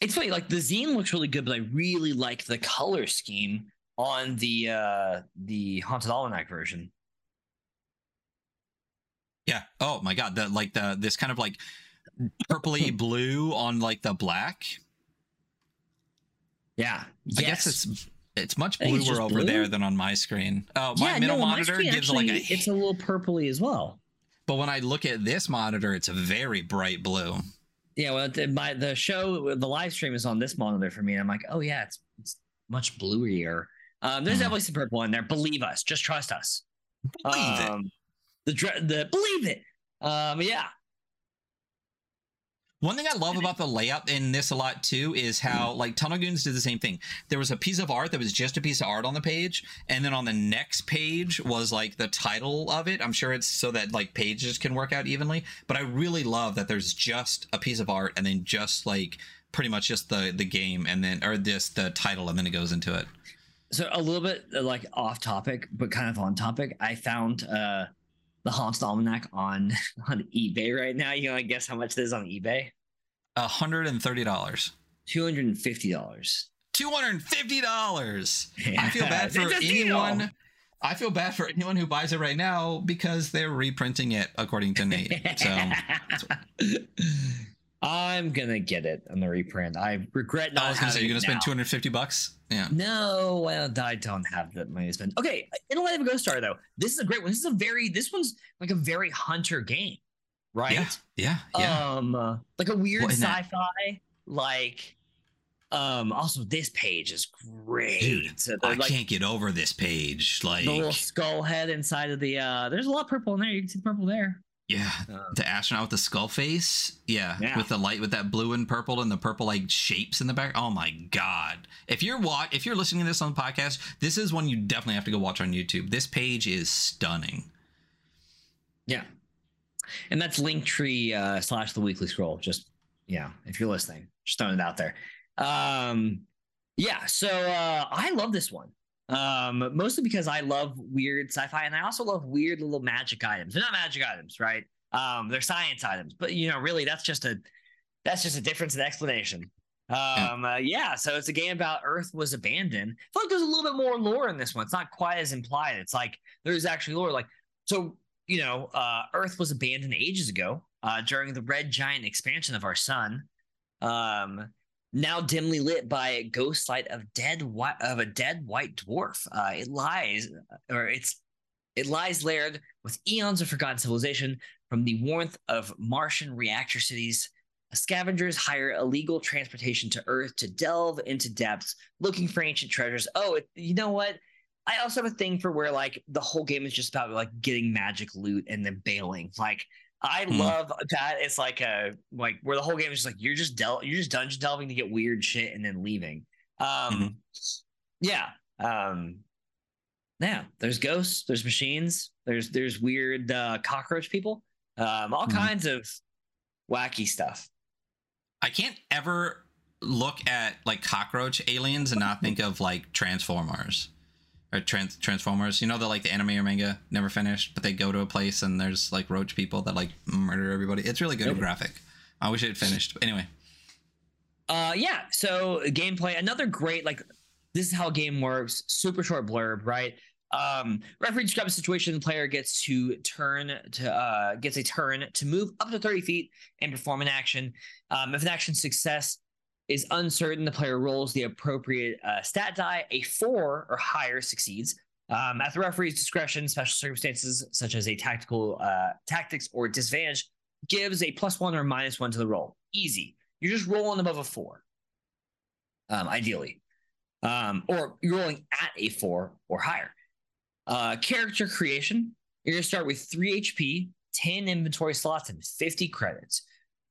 It's funny, like the zine looks really good, but I really like the color scheme on the uh the Haunted Almanac version. Yeah. Oh my God. The like the this kind of like purpley blue on like the black. Yeah. I guess it's it's much bluer over blue. there than on my screen. Oh, my yeah, middle no, on my monitor screen, gives like a. it's a little purpley as well. But when I look at this monitor, it's a very bright blue. Yeah, well, the, my the show, the live stream is on this monitor for me, and I'm like, oh yeah, it's it's much bluier. Um, there's definitely some purple in there. Believe us, just trust us. Believe it. um, The dre- the believe it. Um, yeah, One thing I love about the layout in this a lot too is how like Tunnel Goons did the same thing. There was a piece of art that was just a piece of art on the page, and then on the next page was like the title of it. I'm sure it's so that like pages can work out evenly. But I really love that there's just a piece of art and then just like pretty much just the the game and then or this the title and then it goes into it. So a little bit uh, like off topic, but kind of on topic. I found uh the Haunted Almanac on on eBay right now. You know, I guess how much this is on eBay? hundred and thirty dollars. Two hundred and fifty dollars. Two hundred and fifty dollars. I feel bad for It's a deal. anyone. I feel bad for anyone who buys it right now because they're reprinting it, according to Nate. So I'm gonna get it on the reprint. I regret not. I was gonna say you're gonna spend two hundred fifty bucks. Yeah. No, well, I don't have that money to spend. Okay, in a light of a ghost star though, this is a great one. This is a very, this one's like a very hunter game, right? Yeah. Yeah. Yeah. Um, uh, like a weird that- sci-fi. Like, um, also this page is great. Dude, So I like can't get over this page. Like, the little skull head inside of the. uh There's a lot of purple in there. You can see purple there. Yeah, Uh, the astronaut with the skull face. Yeah, Yeah. with the light, with that blue and purple, and the purple like shapes in the back. Oh my god! If you're watch, if you're listening to this on the podcast, this is one you definitely have to go watch on YouTube. This page is stunning. Yeah. And that's Linktree uh, slash the weekly scroll. Just yeah, if you're listening, just throwing it out there. Um, yeah, so uh, I love this one. Um, mostly because I love weird sci-fi, and I also love weird little magic items. They're not magic items, right? Um, they're science items, but you know, really, that's just a that's just a difference in explanation. Um, uh, yeah, so it's a game about Earth was abandoned. I feel like there's a little bit more lore in this one. It's not quite as implied. It's like there's actually lore. Like, so you know, uh, Earth was abandoned ages ago uh, during the red giant expansion of our sun. Um, now dimly lit by a ghost light of dead white of a dead white dwarf. Uh, it lies, or it's it lies layered with eons of forgotten civilization from the warmth of Martian reactor cities. Scavengers hire illegal transportation to Earth to delve into depths, looking for ancient treasures. Oh, it, you know what? I also have a thing for where like the whole game is just about like getting magic loot and then bailing. Like I Hmm. love that. It's like a like where the whole game is just like you're just del- you're just dungeon delving to get weird shit and then leaving. Um, yeah. Um, yeah. There's ghosts. There's machines. There's there's weird uh, cockroach people. Um, all Mhm. kinds of wacky stuff. I can't ever look at like cockroach aliens and not think of like Terra Formars or trans- Terra Formars. You know, the like the anime or manga never finished, but they go to a place and there's like roach people that like murder everybody. It's really good Yep. graphic. I wish it had finished. But anyway, Uh, yeah. So gameplay, another great like this is how a game works. Super short blurb, right? Um, referee describes a situation. The player gets to turn to uh gets a turn to move up to thirty feet and perform an action. Um, if an action success is uncertain, the player rolls the appropriate uh, stat die. A four or higher succeeds. Um, at the referee's discretion, special circumstances such as a tactical uh, tactics or disadvantage gives a plus one or minus one to the roll. Easy. You're just rolling above a four, um, ideally, um, or you're rolling at a four or higher. Uh, character creation. You're gonna start with three HP, ten inventory slots, and fifty credits.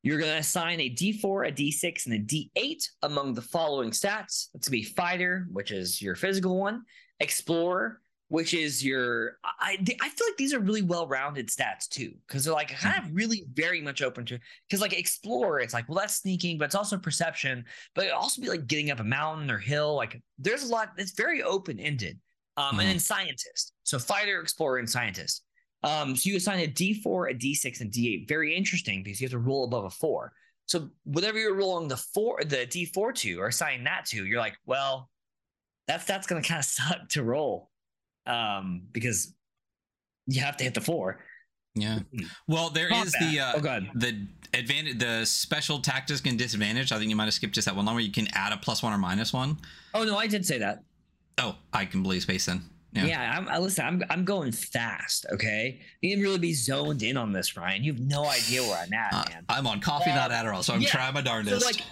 You're gonna assign a D4, a D6, and a D8 among the following stats. That's gonna be fighter, which is your physical one, explorer, which is your. I I feel like these are really well rounded stats too, because they're like kind of really very much open to. Because like explorer, it's like well that's sneaking, but it's also perception, but it also be like getting up a mountain or hill. Like there's a lot. It's very open ended. Um, and then scientist. So fighter, explorer, and scientist. Um, so you assign a D4, a D6, and D8. Very interesting because you have to roll above a four. So whatever you're rolling the four, the D4 to, or assigning that to, you're like, well, that's that's gonna kind of suck to roll, um, because you have to hit the four. yeah. Well, there is Combat. the uh, oh god, the advantage, the special tactics and disadvantage. I think you might have skipped just that one line where you can add a plus one or minus one. oh no, I did say that. Oh, I can believe space then. Yeah, Yeah. I'm, I listen. I'm I'm going fast. Okay, you can really be zoned in on this, Ryan. You have no idea where I'm at, Uh, man. I'm on coffee, not Uh, Adderall, so I'm yeah. trying my darndest. So like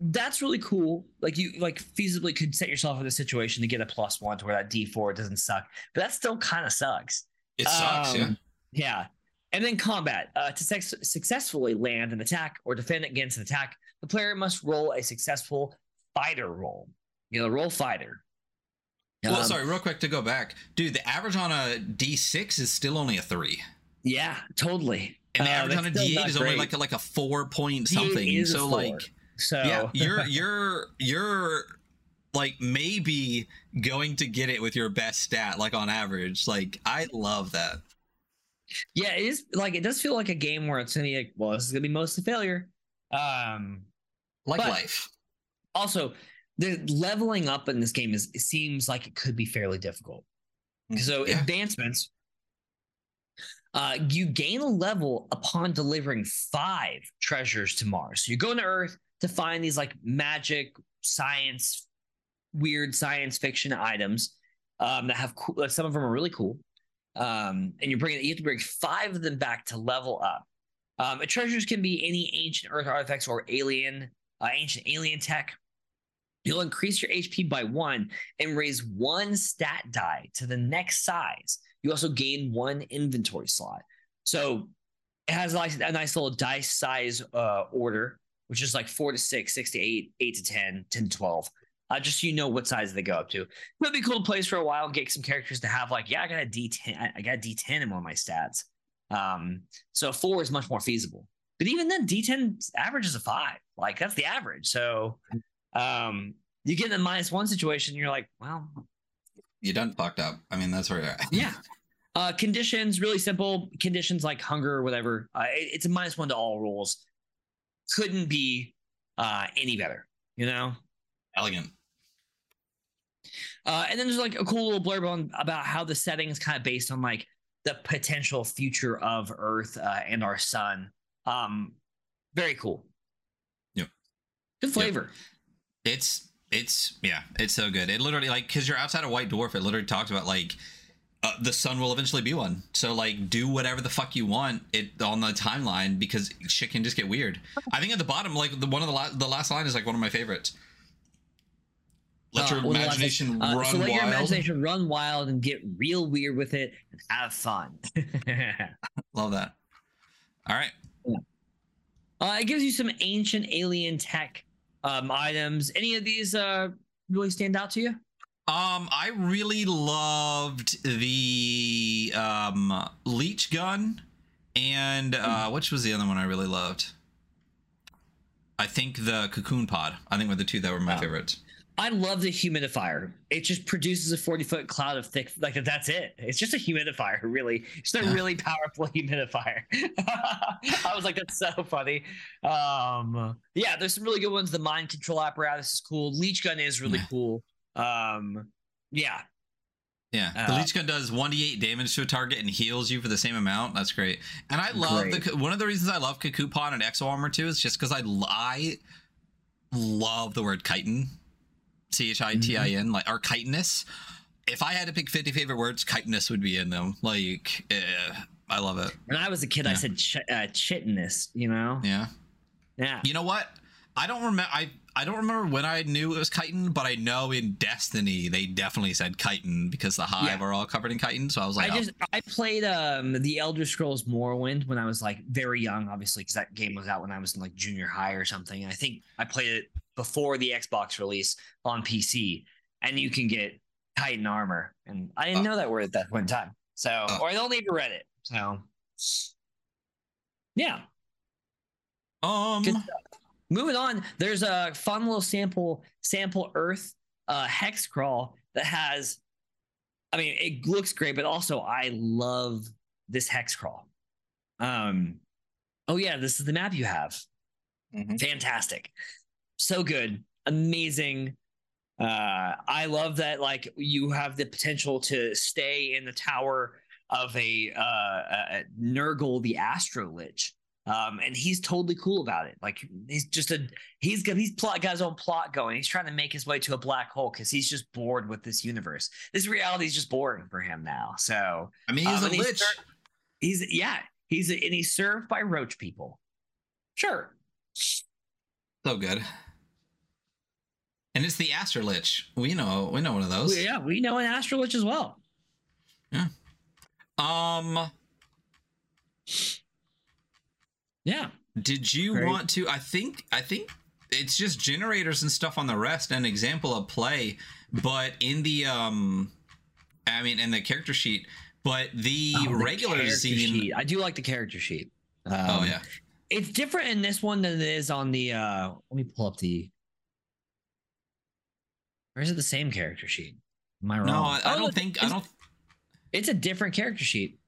that's really cool. Like you like feasibly could set yourself in a situation to get a plus one to where that D four doesn't suck, but that still kind of sucks. it sucks. yeah. Um, Yeah. And then combat. Uh, to sex- successfully land an attack or defend against an attack, the player must roll a successful fighter roll. You know, roll fighter. Well, Um, sorry, real quick to go back, dude. The average on a D6 is still only a three, Yeah, totally. and the Uh, average on a that's still D8 is only great. like a, like a four point D8 something. So like, So yeah, you're you're you're like maybe going to get it with your best stat, like on average. Like I love that. yeah, it is like it does feel like a game where it's gonna be like, well, this is gonna be mostly failure. Um, Like life. also the leveling up in this game is it seems like it could be fairly difficult. So Yeah. advancements uh you gain a level upon delivering five treasures to mars. So you go to earth to find these like magic science weird science fiction items um that have cool some of them are really cool um and you're bringing you have to bring five of them back to level up. Um treasures can be any ancient earth artifacts or alien uh, ancient alien tech You'll increase your HP by one and raise one stat die to the next size. You also gain one inventory slot. So it has a nice little dice size uh, order, which is like four to six, six to eight, eight to 10, 10 to 12. Uh, just so you know what size they go up to. It'll be cool to play for a while and get some characters to have like, yeah, I got a D10. I- I got a D10 in one of my stats. Um, so four is much more feasible. But even then, D10 average is a five. Like that's the average. So um, you get in a minus one situation, you're like, well, You done fucked up. I mean, that's where you're at. yeah. Uh, conditions really simple. Conditions like hunger or whatever. Uh, it- it's a minus one to all rules. Couldn't be uh, any better, you know. Elegant. Uh, and then there's like a cool little blurb on about how the setting is kind of based on like the potential future of Earth uh, and our sun. Um, very cool. Yep. Good flavor. Yep. It's it's yeah, it's so good. It literally like because you're outside of White Dwarf, it literally talks about like uh, the sun will eventually be one. So like, do whatever the fuck you want it on the timeline because shit can just get weird. I think at the bottom, like the one of the last the last line is like one of my favorites. Let uh, your imagination uh, run so let wild. your imagination run wild and get real weird with it and have fun. Love that. All right. Yeah. Uh, it gives you some ancient alien tech um, items. Any of these uh, really stand out to you? Um, I really loved the um, leech gun, and uh, hmm. which was the other one I really loved? I think the cocoon pod. I think were the two that were my wow. favorites. I love the humidifier. It just produces a 40 foot cloud of thick, like that's it. It's just a humidifier, really. It's a really powerful humidifier. I was like, that's so funny. Um, yeah, there's some really good ones. The mind control apparatus is cool. Leech gun is really yeah. cool. Um, yeah. Yeah, the uh, leech gun does 1d8 damage to a target and heals you for the same amount. That's great. And I love great. the one of the reasons I love cocoon pod and Exo Armor too is just because I I love the word chitin C H I T I N, mm-hmm. like or chitinous. If I had to pick 50 favorite words, chitinous would be in them. Like, eh, I love it. When I was a kid, yeah. I said ch- uh, chitinous. You know? Yeah. Yeah. You know what? I don't remember. I I don't remember when I knew it was chitin, but I know in Destiny they definitely said chitin because the hive yeah. are all covered in chitin. So I was like, I just oh. I played um the Elder Scrolls Morrowind when I was like very young, obviously because that game was out when I was in like junior high or something. I think I played it before the Xbox release on PC, and you can get chitin armor, and I didn't uh, know that word at that point in time. So, uh, or I only ever read it. So, yeah. Um. Moving on, there's a fun little sample sample Earth uh, hex crawl that has. I mean, it looks great, but also I love this hex crawl. Um, oh yeah, this is the map you have. Mm-hmm. Fantastic so good, amazing. Uh, I love that like you have the potential to stay in the tower of a, uh, a Nurgle the Astro Lich. Um, and he's totally cool about it. Like he's just a he's got he's plot got his own plot going. He's trying to make his way to a black hole because he's just bored with this universe. This reality is just boring for him now. So I mean, he's um, a lich. He's, he's yeah, he's a, and he's served by roach people. Sure. So good. And it's the Astrolich. We know we know one of those. Yeah, we know an Astrolich as well. Yeah. Um Yeah. Did you Great. want to I think I think it's just generators and stuff on the rest an example of play, but in the um I mean in the character sheet, but the, oh, the regular zine sheet. I do like the character sheet. Um, oh yeah. It's different in this one than it is on the uh let me pull up the or is it the same character sheet? Am I wrong? No, I, I oh, don't think I don't. It's a different character sheet.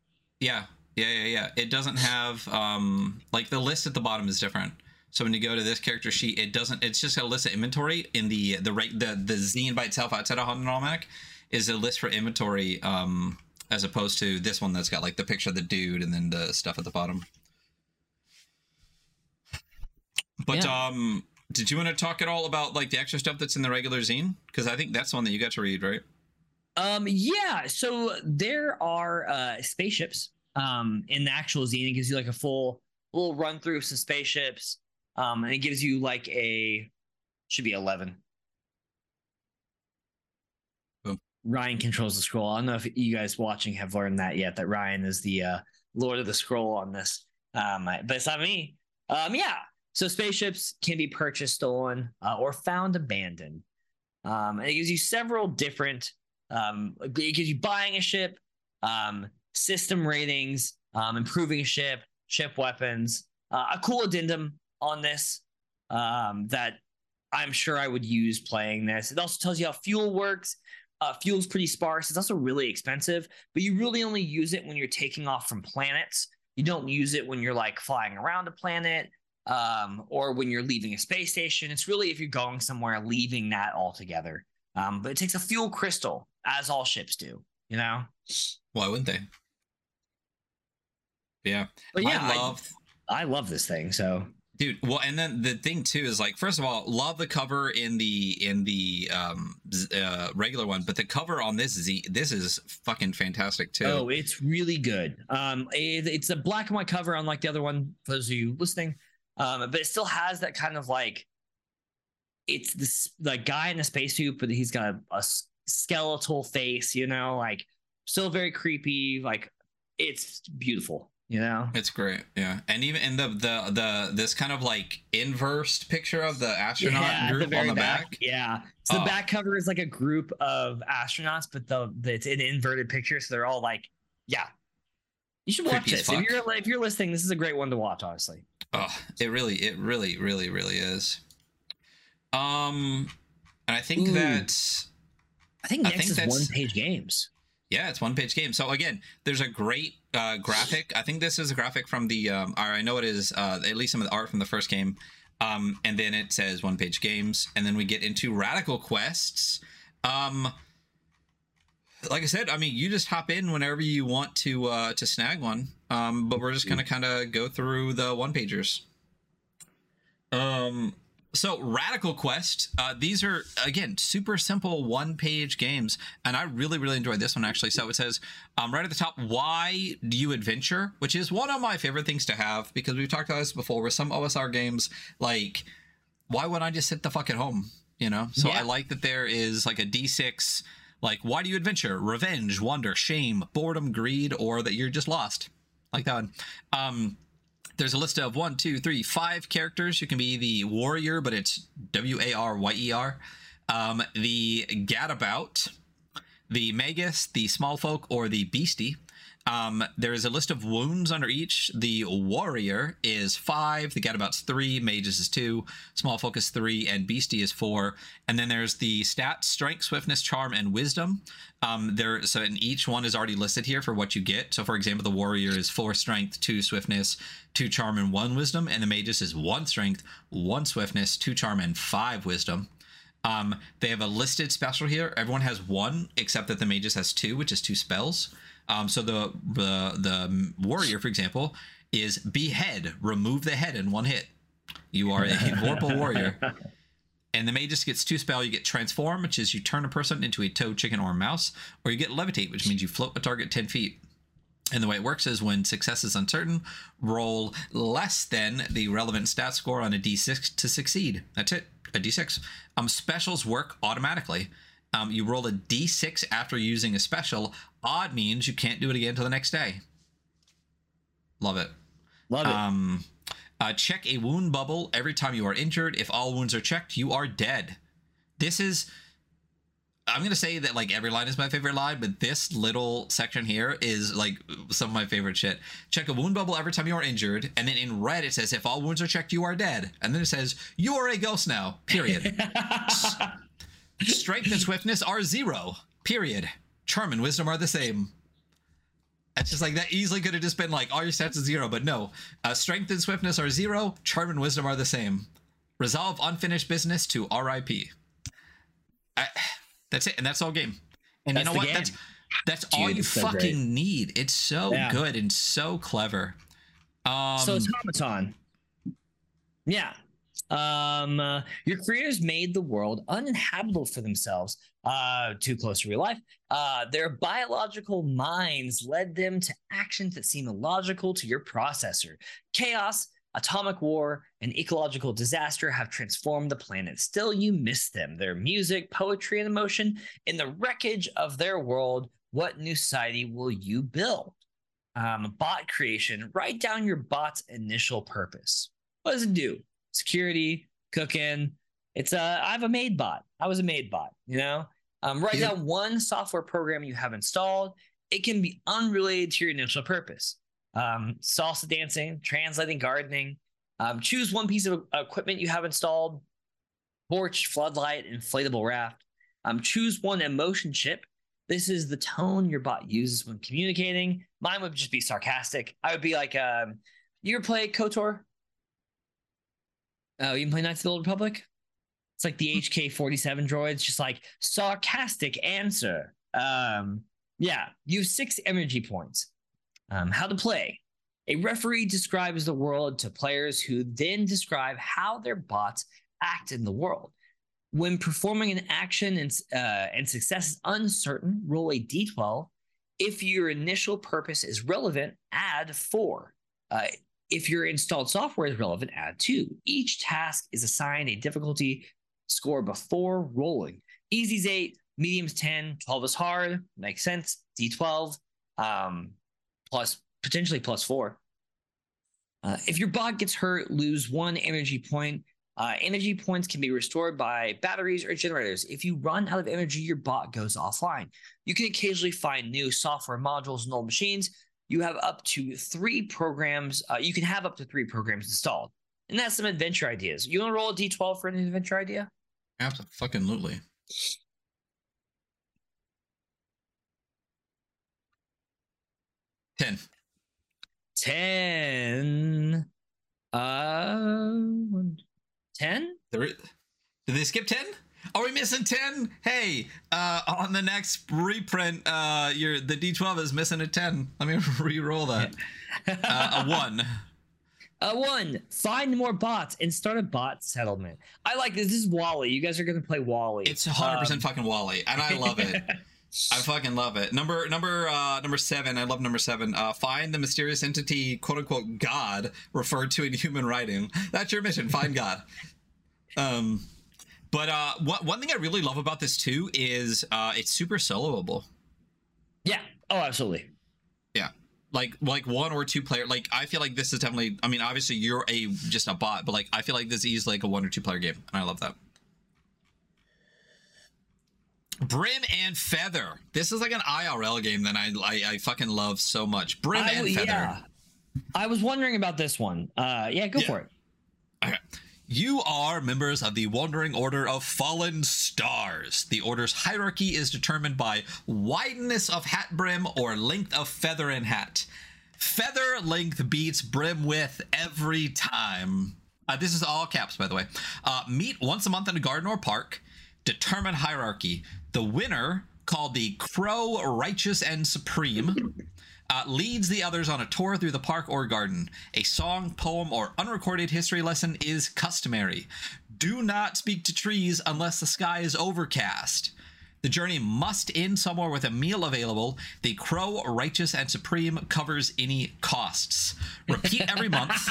Yeah, yeah, yeah, yeah. It doesn't have um like the list at the bottom is different. So when you go to this character sheet, it doesn't. It's just a list of inventory in the the right the the zine by itself outside of Haunted Almanac is a list for inventory um as opposed to this one that's got like the picture of the dude and then the stuff at the bottom. But yeah. um did you want to talk at all about like the extra stuff that's in the regular zine? Because I think that's the one that you got to read, right? Um, yeah. So there are uh, spaceships um, in the actual zine. It gives you like a full little run through of some spaceships, um, and it gives you like a should be eleven. Boom. Ryan controls the scroll. I don't know if you guys watching have learned that yet. That Ryan is the uh, Lord of the Scroll on this, um, but it's not me. Um, yeah. So spaceships can be purchased, stolen, uh, or found abandoned. Um, and it gives you several different. Um, it gives you buying a ship, um, system ratings, um, improving ship, ship weapons. Uh, a cool addendum on this um, that I'm sure I would use playing this. It also tells you how fuel works. Uh, fuel's pretty sparse. It's also really expensive, but you really only use it when you're taking off from planets. You don't use it when you're like flying around a planet um, or when you're leaving a space station. It's really if you're going somewhere, leaving that altogether. Um, but it takes a fuel crystal, as all ships do. You know. Why wouldn't they? Yeah. But yeah, I love I, I love this thing. So dude well and then the thing too is like first of all love the cover in the in the um uh, regular one but the cover on this z this is fucking fantastic too oh it's really good um it, it's a black and white cover unlike the other one for those of you listening um but it still has that kind of like it's this the guy in a spacesuit but he's got a, a skeletal face you know like still very creepy like it's beautiful you know? It's great yeah. And even in the the the this kind of like inversed picture of the astronaut yeah, group the on the back, back. yeah. So Oh. the back cover is like a group of astronauts but the, the it's an inverted picture so they're all like yeah. You should watch Creepy this. If you're if you're listening this is a great one to watch honestly. Oh it really it really really really is. Um and i think Ooh. that i think I next think is that's- one page games Yeah, it's one page game. So again, there's a great uh, graphic. I think this is a graphic from the, um, or I know it is uh, at least some of the art from the first game. Um, and then it says one page games, and then we get into radical quests. Um, like I said, I mean, you just hop in whenever you want to uh, to snag one. Um, but we're just gonna kind of go through the one pagers. Um, so Radical Quest, uh, these are again super simple one page games, and I really really enjoyed this one actually. So it says um, right at the top, why do you adventure? Which is one of my favorite things to have because we've talked about this before. With some OSR games, like why would I just sit the fuck at home? You know. So Yeah. I like that there is like a D6. Like, why do you adventure? Revenge, wonder, shame, boredom, greed, or that you're just lost. Like that one. Um, there's a list of one, two, three, five characters. You can be the warrior, but it's W A R Y E R. Um, the gadabout, the magus, the small folk, or the beastie. Um, there is a list of wounds under each. The warrior is five, the gadabout's three, mages is two, small focus three, and beastie is four. And then there's the stats: strength, swiftness, charm, and wisdom. Um, there, so and each one is already listed here for what you get. So, for example, the warrior is four strength, two swiftness, two charm, and one wisdom, and the magus is one strength, one swiftness, two charm, and five wisdom. Um, they have a listed special here. Everyone has one, except that the magus has two, which is two spells. Um, so the the the warrior, for example, is behead, remove the head in one hit. You are a Vorpal warrior. And the magus gets two spell. You get transform, which is you turn a person into a toad, chicken, or a mouse, or you get levitate, which means you float a target ten feet. And the way it works is when success is uncertain, roll less than the relevant stat score on a d6 to succeed. That's it, a d6. Um, specials work automatically. Um, you roll a d6 after using a special. Odd means you can't do it again until the next day. Love it. love it Um, uh, check a wound bubble every time you are injured. If all wounds are checked, you are dead. This is. I'm gonna say that like every line is my favorite line, but this little section here is like some of my favorite shit. Check a wound bubble every time you are injured, and then in red it says if all wounds are checked, you are dead, and then it says you are a ghost now. Period. Strength and swiftness are zero. Period. Charm and wisdom are the same. It's just like that easily could have just been like all your stats is zero, but no. Uh, strength and swiftness are zero. Charm and wisdom are the same. Resolve unfinished business to RIP. I, that's it, and that's all game. And That's you know what? game. That's that's Dude, all you so fucking great. need. It's so Yeah. good and so clever. Um, so automaton yeah um uh, your creators made the world uninhabitable for themselves uh too close to real life uh their biological minds led them to actions that seem illogical to your processor chaos atomic war and ecological disaster have transformed the planet still you miss them their music poetry and emotion in the wreckage of their world what new society will you build um, bot creation, write down your bot's initial purpose. What does it do? Security, cooking. It's a. I have a maid bot. I was a maid bot. You know, um, write Yeah. down one software program you have installed. It can be unrelated to your initial purpose. Um, salsa dancing, translating, gardening. Um, choose one piece of equipment you have installed: porch, floodlight, inflatable raft. Um, choose one emotion chip this is the tone your bot uses when communicating. Mine would just be sarcastic. I would be like, um, you ever play KOTOR? Oh, you can play Knights of the Old Republic? It's like the HK 47 droids, just like sarcastic answer. Um, yeah, use six energy points. Um, how to play. A referee describes the world to players who then describe how their bots act in the world. When performing an action and, uh, and success is uncertain, roll a d12. If your initial purpose is relevant, add four. Uh, if your installed software is relevant, add two. Each task is assigned a difficulty score before rolling. Easy's eight, medium's 10, 12 is hard. Makes sense. D12 um, plus potentially plus four. Uh, if your bot gets hurt, lose one energy point. Uh, energy points can be restored by batteries or generators. If you run out of energy, your bot goes offline. You can occasionally find new software modules and old machines. You have up to three programs. Uh, you can have up to three programs installed. And that's some adventure ideas. You want to roll a d12 for an adventure idea? Absolutely. Ten. 10 uh 10 Did they skip 10? Are we missing 10? Hey, uh on the next reprint, uh your the D12 is missing a 10. Let me re-roll that. uh, a 1. A 1. Find more bots and start a bot settlement. I like this. This is Wally. You guys are going to play Wally. It's 100% um, fucking Wally, and I love it. I fucking love it. Number number uh number seven. I love number seven. Uh, find the mysterious entity, quote unquote, God referred to in human writing. That's your mission. Find God. Um, but uh, what one thing I really love about this too is uh, it's super soloable. Yeah. Oh, absolutely. Yeah. Like like one or two player. Like I feel like this is definitely. I mean, obviously you're a just a bot, but like I feel like this is like a one or two player game, and I love that. Brim and Feather. This is like an IRL game that I I, I fucking love so much. Brim I, and Feather. Yeah. I was wondering about this one. Uh, yeah, go yeah. for it. Okay. You are members of the Wandering Order of Fallen Stars. The order's hierarchy is determined by wideness of hat brim or length of feather in hat. Feather length beats brim width every time. Uh, this is all caps, by the way. Uh, meet once a month in a garden or park. Determine hierarchy. The winner, called the Crow Righteous and Supreme, uh, leads the others on a tour through the park or garden. A song, poem, or unrecorded history lesson is customary. Do not speak to trees unless the sky is overcast. The journey must end somewhere with a meal available. The Crow Righteous and Supreme covers any costs. Repeat every month.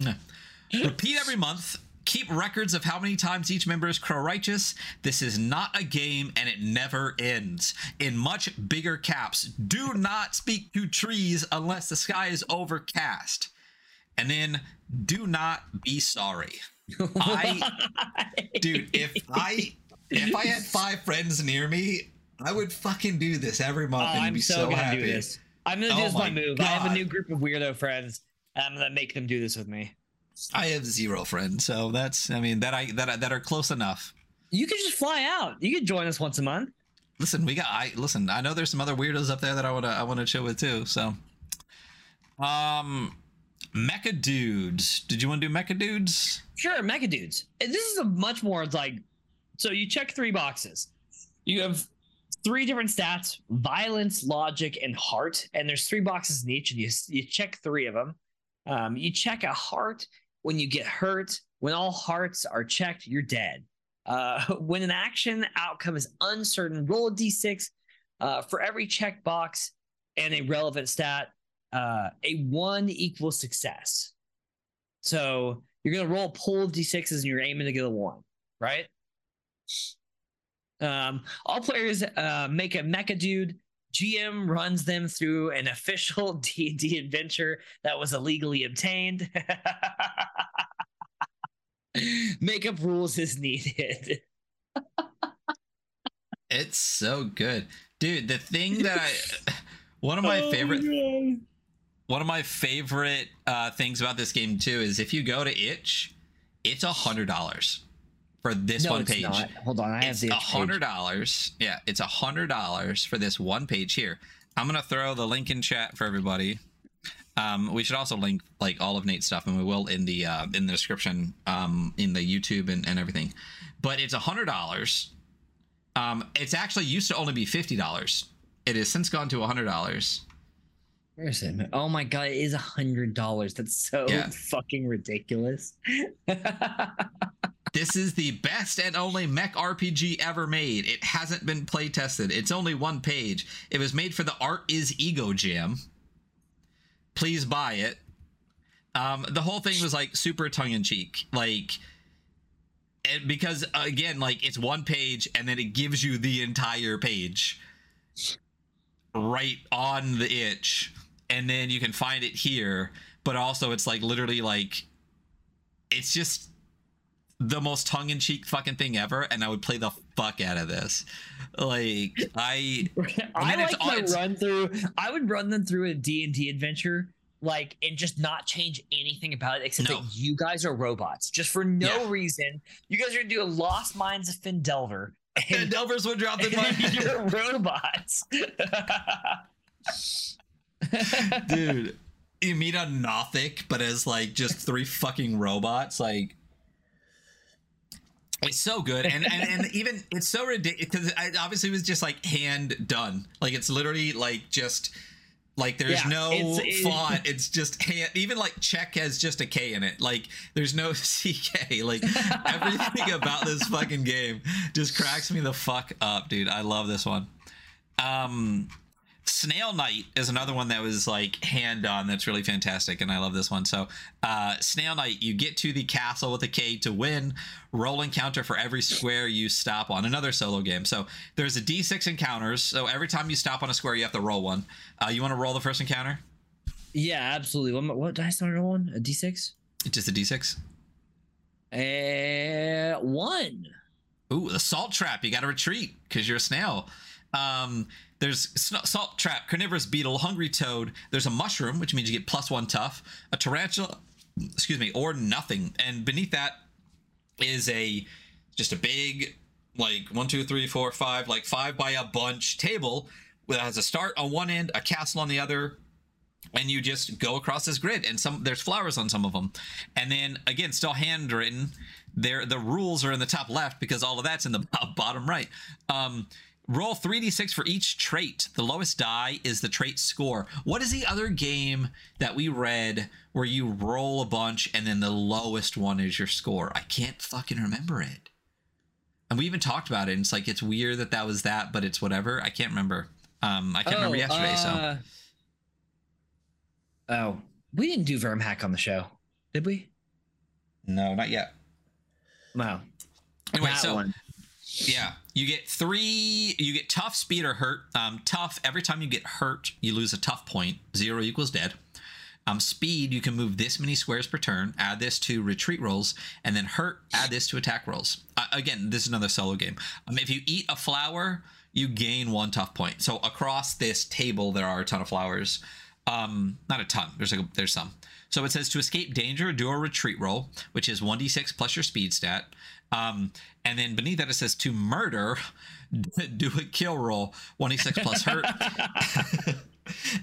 Repeat every month Keep records of how many times each member is crow righteous. This is not a game and it never ends. In much bigger caps, do not speak to trees unless the sky is overcast. And then do not be sorry. I dude, if I if I had five friends near me, I would fucking do this every month oh, and I'm be so, so gonna happy. Do this. I'm gonna do oh this my, my move. God. I have a new group of weirdo friends. And I'm gonna make them do this with me. I have zero friends, so that's I mean that I that that are close enough. You could just fly out. You could join us once a month. Listen, we got I listen, I know there's some other weirdos up there that I wanna I wanna chill with too. So um Mecha Dudes. Did you want to do Mecha Dudes? Sure, Mecha Dudes. This is a much more like so you check three boxes. You have three different stats violence logic and heart and there's three boxes in each and you, you check three of them um, you check a heart when you get hurt, when all hearts are checked, you're dead. Uh, when an action outcome is uncertain, roll a d6 uh, for every check box and a relevant stat. Uh, a one equals success. So you're going to roll a pool of d6s and you're aiming to get a one, right? Um, all players uh, make a mecha dude GM runs them through an official D&D adventure that was illegally obtained. Makeup rules is needed. it's so good. Dude, the thing that I one of my oh, favorite one of my favorite uh, things about this game too is if you go to itch, it's a hundred dollars for this no, one page. Not. Hold on, I it's a hundred dollars. Yeah, it's a hundred dollars for this one page here. I'm gonna throw the link in chat for everybody. Um, we should also link like all of Nate's stuff, and we will in the uh, in the description, um, in the YouTube and, and everything. But it's a hundred dollars. Um, it's actually used to only be fifty dollars. It has since gone to a hundred dollars. Where is it? Oh my god, it is a hundred dollars. That's so Yeah. fucking ridiculous. This is the best and only mech RPG ever made. It hasn't been play tested. It's only one page. It was made for the Art is Ego Jam. Please buy it. Um, the whole thing was like super tongue in cheek, like, and because again, like it's one page and then it gives you the entire page right on the itch, and then you can find it here. But also, it's like literally like it's just the most tongue-in-cheek fucking thing ever and i would play the fuck out of this like i I it's like to it's- run through. I would run them through a D and D adventure, like, and just not change anything about it except No. that you guys are robots, just for no Yeah. reason. You guys are gonna do a Lost Mines of Phandelver, and and, delvers would drop the money you're robots. dude you meet a nothic but as like just three fucking robots like it's so good. And and, and even it's so ridiculous because it obviously it was just like hand done. Like it's literally like just like there's Yeah, no it's- it- font. It's just hand even like check has just a k in it. Like there's no ck like everything about this fucking game just cracks me the fuck up dude. I love this one. Um Snail Knight is another one that was like hand on that's really fantastic, and I love this one. So, uh, Snail Knight, you get to the castle with a K to win. Roll encounter for every square you stop on. Another solo game. So there's a D6 encounters. So every time you stop on a square, you have to roll one. Uh, you want to roll the first encounter? yeah, absolutely. What, what did I start on? A D six? It's just a D6. Uh, one. Ooh, the salt trap. You got to retreat because you're a snail. Um, there's salt trap, carnivorous beetle, hungry toad. There's a mushroom, which means you get plus one tough. A tarantula, excuse me, or nothing. And beneath that is a just a big like one, two, three, four, five, like five by a bunch table that has a start on one end, a castle on the other, and you just go across this grid and some there's flowers on some of them and then again still handwritten there the rules are in the top left because all of that's in the bottom right um roll 3d6 for each trait. The lowest die is the trait score. What is the other game that we read where you roll a bunch and then the lowest one is your score? I can't fucking remember it. And we even talked about it and it's like it's weird that that was that but it's whatever. I can't remember. Um i can't remember Oh, yesterday so. uh, Oh, we didn't do Verm Hack on the show, did we? no not yet. No. anyway that so one. Yeah, you get three. You get tough, speed, or hurt. Um, tough. Every time you get hurt, you lose a tough point. Zero equals dead. Um, speed. You can move this many squares per turn. Add this to retreat rolls, and then hurt. Add this to attack rolls. Uh, again, this is another solo game. Um, if you eat a flower, you gain one tough point. So across this table, there are a ton of flowers. Um, not a ton. There's a, there's some. So it says to escape danger, do a retreat roll, which is 1d6 plus your speed stat. Um, and then beneath that it says to murder, do a kill roll, 1d6 plus hurt.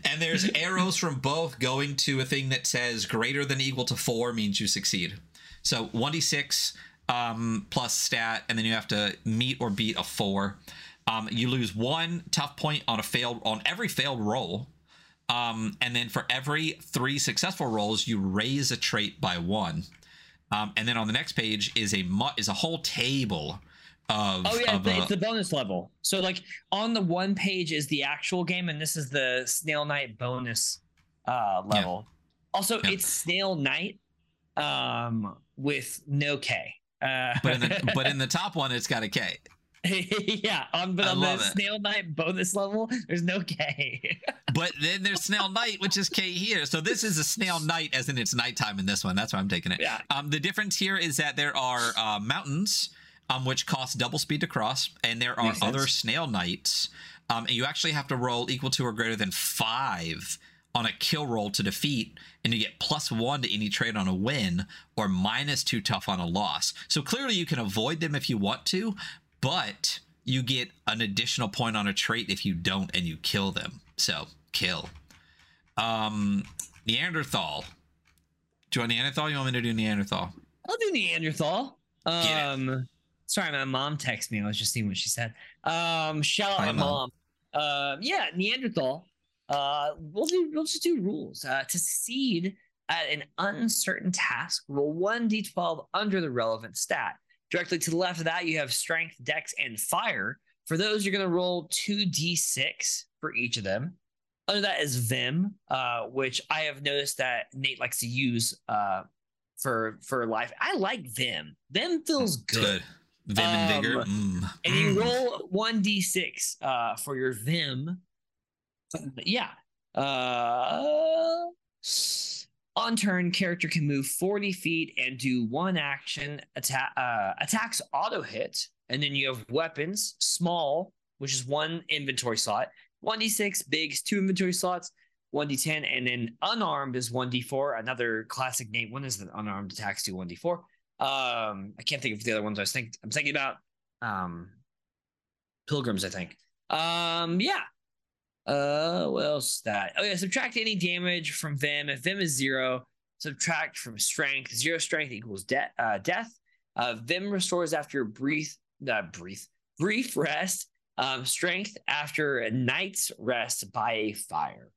and there's arrows from both going to a thing that says greater than equal to four means you succeed. So 1d6 um, plus stat, and then you have to meet or beat a four. Um, you lose one tough point on a failed on every failed roll. Um, and then for every three successful rolls, you raise a trait by one. Um, and then on the next page is a mu- is a whole table of. Oh yeah, of, it's, uh, it's the bonus level. So like on the one page is the actual game, and this is the Snail Knight bonus uh, level. Also, Yeah. it's Snail Knight um, with no K. Uh, but in the but in the top one, it's got a K. yeah, on but I on the it. Snail Knight bonus level, there's no K. But then there's Snail Knight, which is K here. So this is a Snail Knight, as in it's nighttime in this one. That's why I'm taking it. yeah. Um, the difference here is that there are uh, mountains, um, which cost double speed to cross, and there are Makes sense. other snail knights. Um, and you actually have to roll equal to or greater than five on a kill roll to defeat, and you get plus one to any trade on a win, or minus two tough on a loss. So clearly, you can avoid them if you want to, but you get an additional point on a trait if you don't and you kill them. So kill. Um, Neanderthal. Do you want Neanderthal? You want me to do Neanderthal? I'll do Neanderthal. Um, sorry, my mom texted me. I was just seeing what she said. Um, shout out my Mom. mom. Uh, yeah, Neanderthal. Uh, we'll do. We'll just do rules. Uh, to succeed at an uncertain task, roll one d12 under the relevant stat. Directly to the left of that, you have strength, dex, and fire. For those, you're going to roll two d6 for each of them. Under that is Vim, uh, which I have noticed that Nate likes to use uh, for for life. I like Vim. Vim feels good. Good. Vim and vigor. Um, Mm. And you Mm. roll one d6 uh, for your Vim. Yeah. Uh, on turn, character can move 40 feet and do one action. Uh, attacks auto hit, and then you have weapons, small, which is one inventory slot. 1d6, bigs, two inventory slots. 1d10, and then unarmed is 1d4. Another classic name. One is the unarmed attacks do 1d4. Um, I can't think of the other ones I was thinking. I'm thinking about um pilgrims, I think. Um, yeah. Uh, what else is that? Oh yeah, subtract any damage from Vim. If Vim is zero, subtract from strength. Zero strength equals de- uh, death. Uh, Vim restores after brief, uh, brief, brief rest. Um, strength after a night's rest by a fire.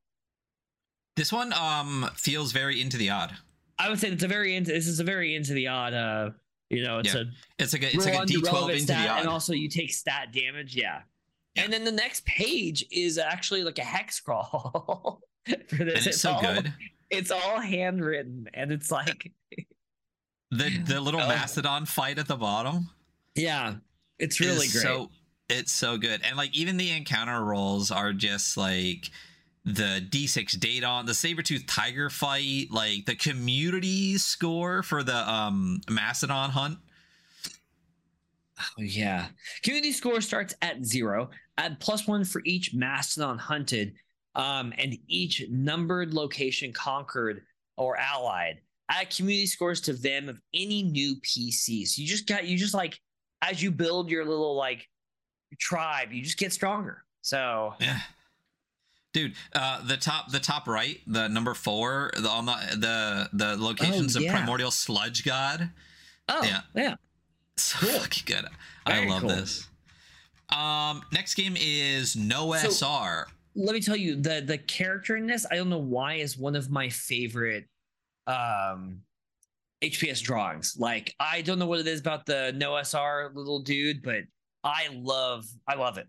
This one um feels very into the odd. I would say it's a very into. This is a very into the odd. Uh, you know, it's Yeah. a It's like a it's like a D twelve into stat, the odd. and also you take stat damage. Yeah. Yeah. And then the next page is actually like a hex crawl for this. and it's so all, good. It's all handwritten, and it's like, The the little Oh. mastodon fight at the bottom. yeah, it's really great. So it's so good, and like even the encounter rolls are just like the D6 data on the saber-tooth tiger fight, like the community score for the um mastodon hunt. Oh, yeah. Community score starts at zero. Add plus one for each mastodon hunted, um, and each numbered location conquered or allied. Add community scores to them of any new PCs. You just got you just like as you build your little like tribe, you just get stronger. So Yeah. Dude, uh, the top, the top right, the number four, the on the the the locations of yeah. primordial sludge god. oh Yeah. yeah. So Cool. fucking good. I love cool. this. Um, next game is No So- SR. let me tell you the the character in this i don't know why is one of my favorite um hps drawings like i don't know what it is about the no sr little dude but i love i love it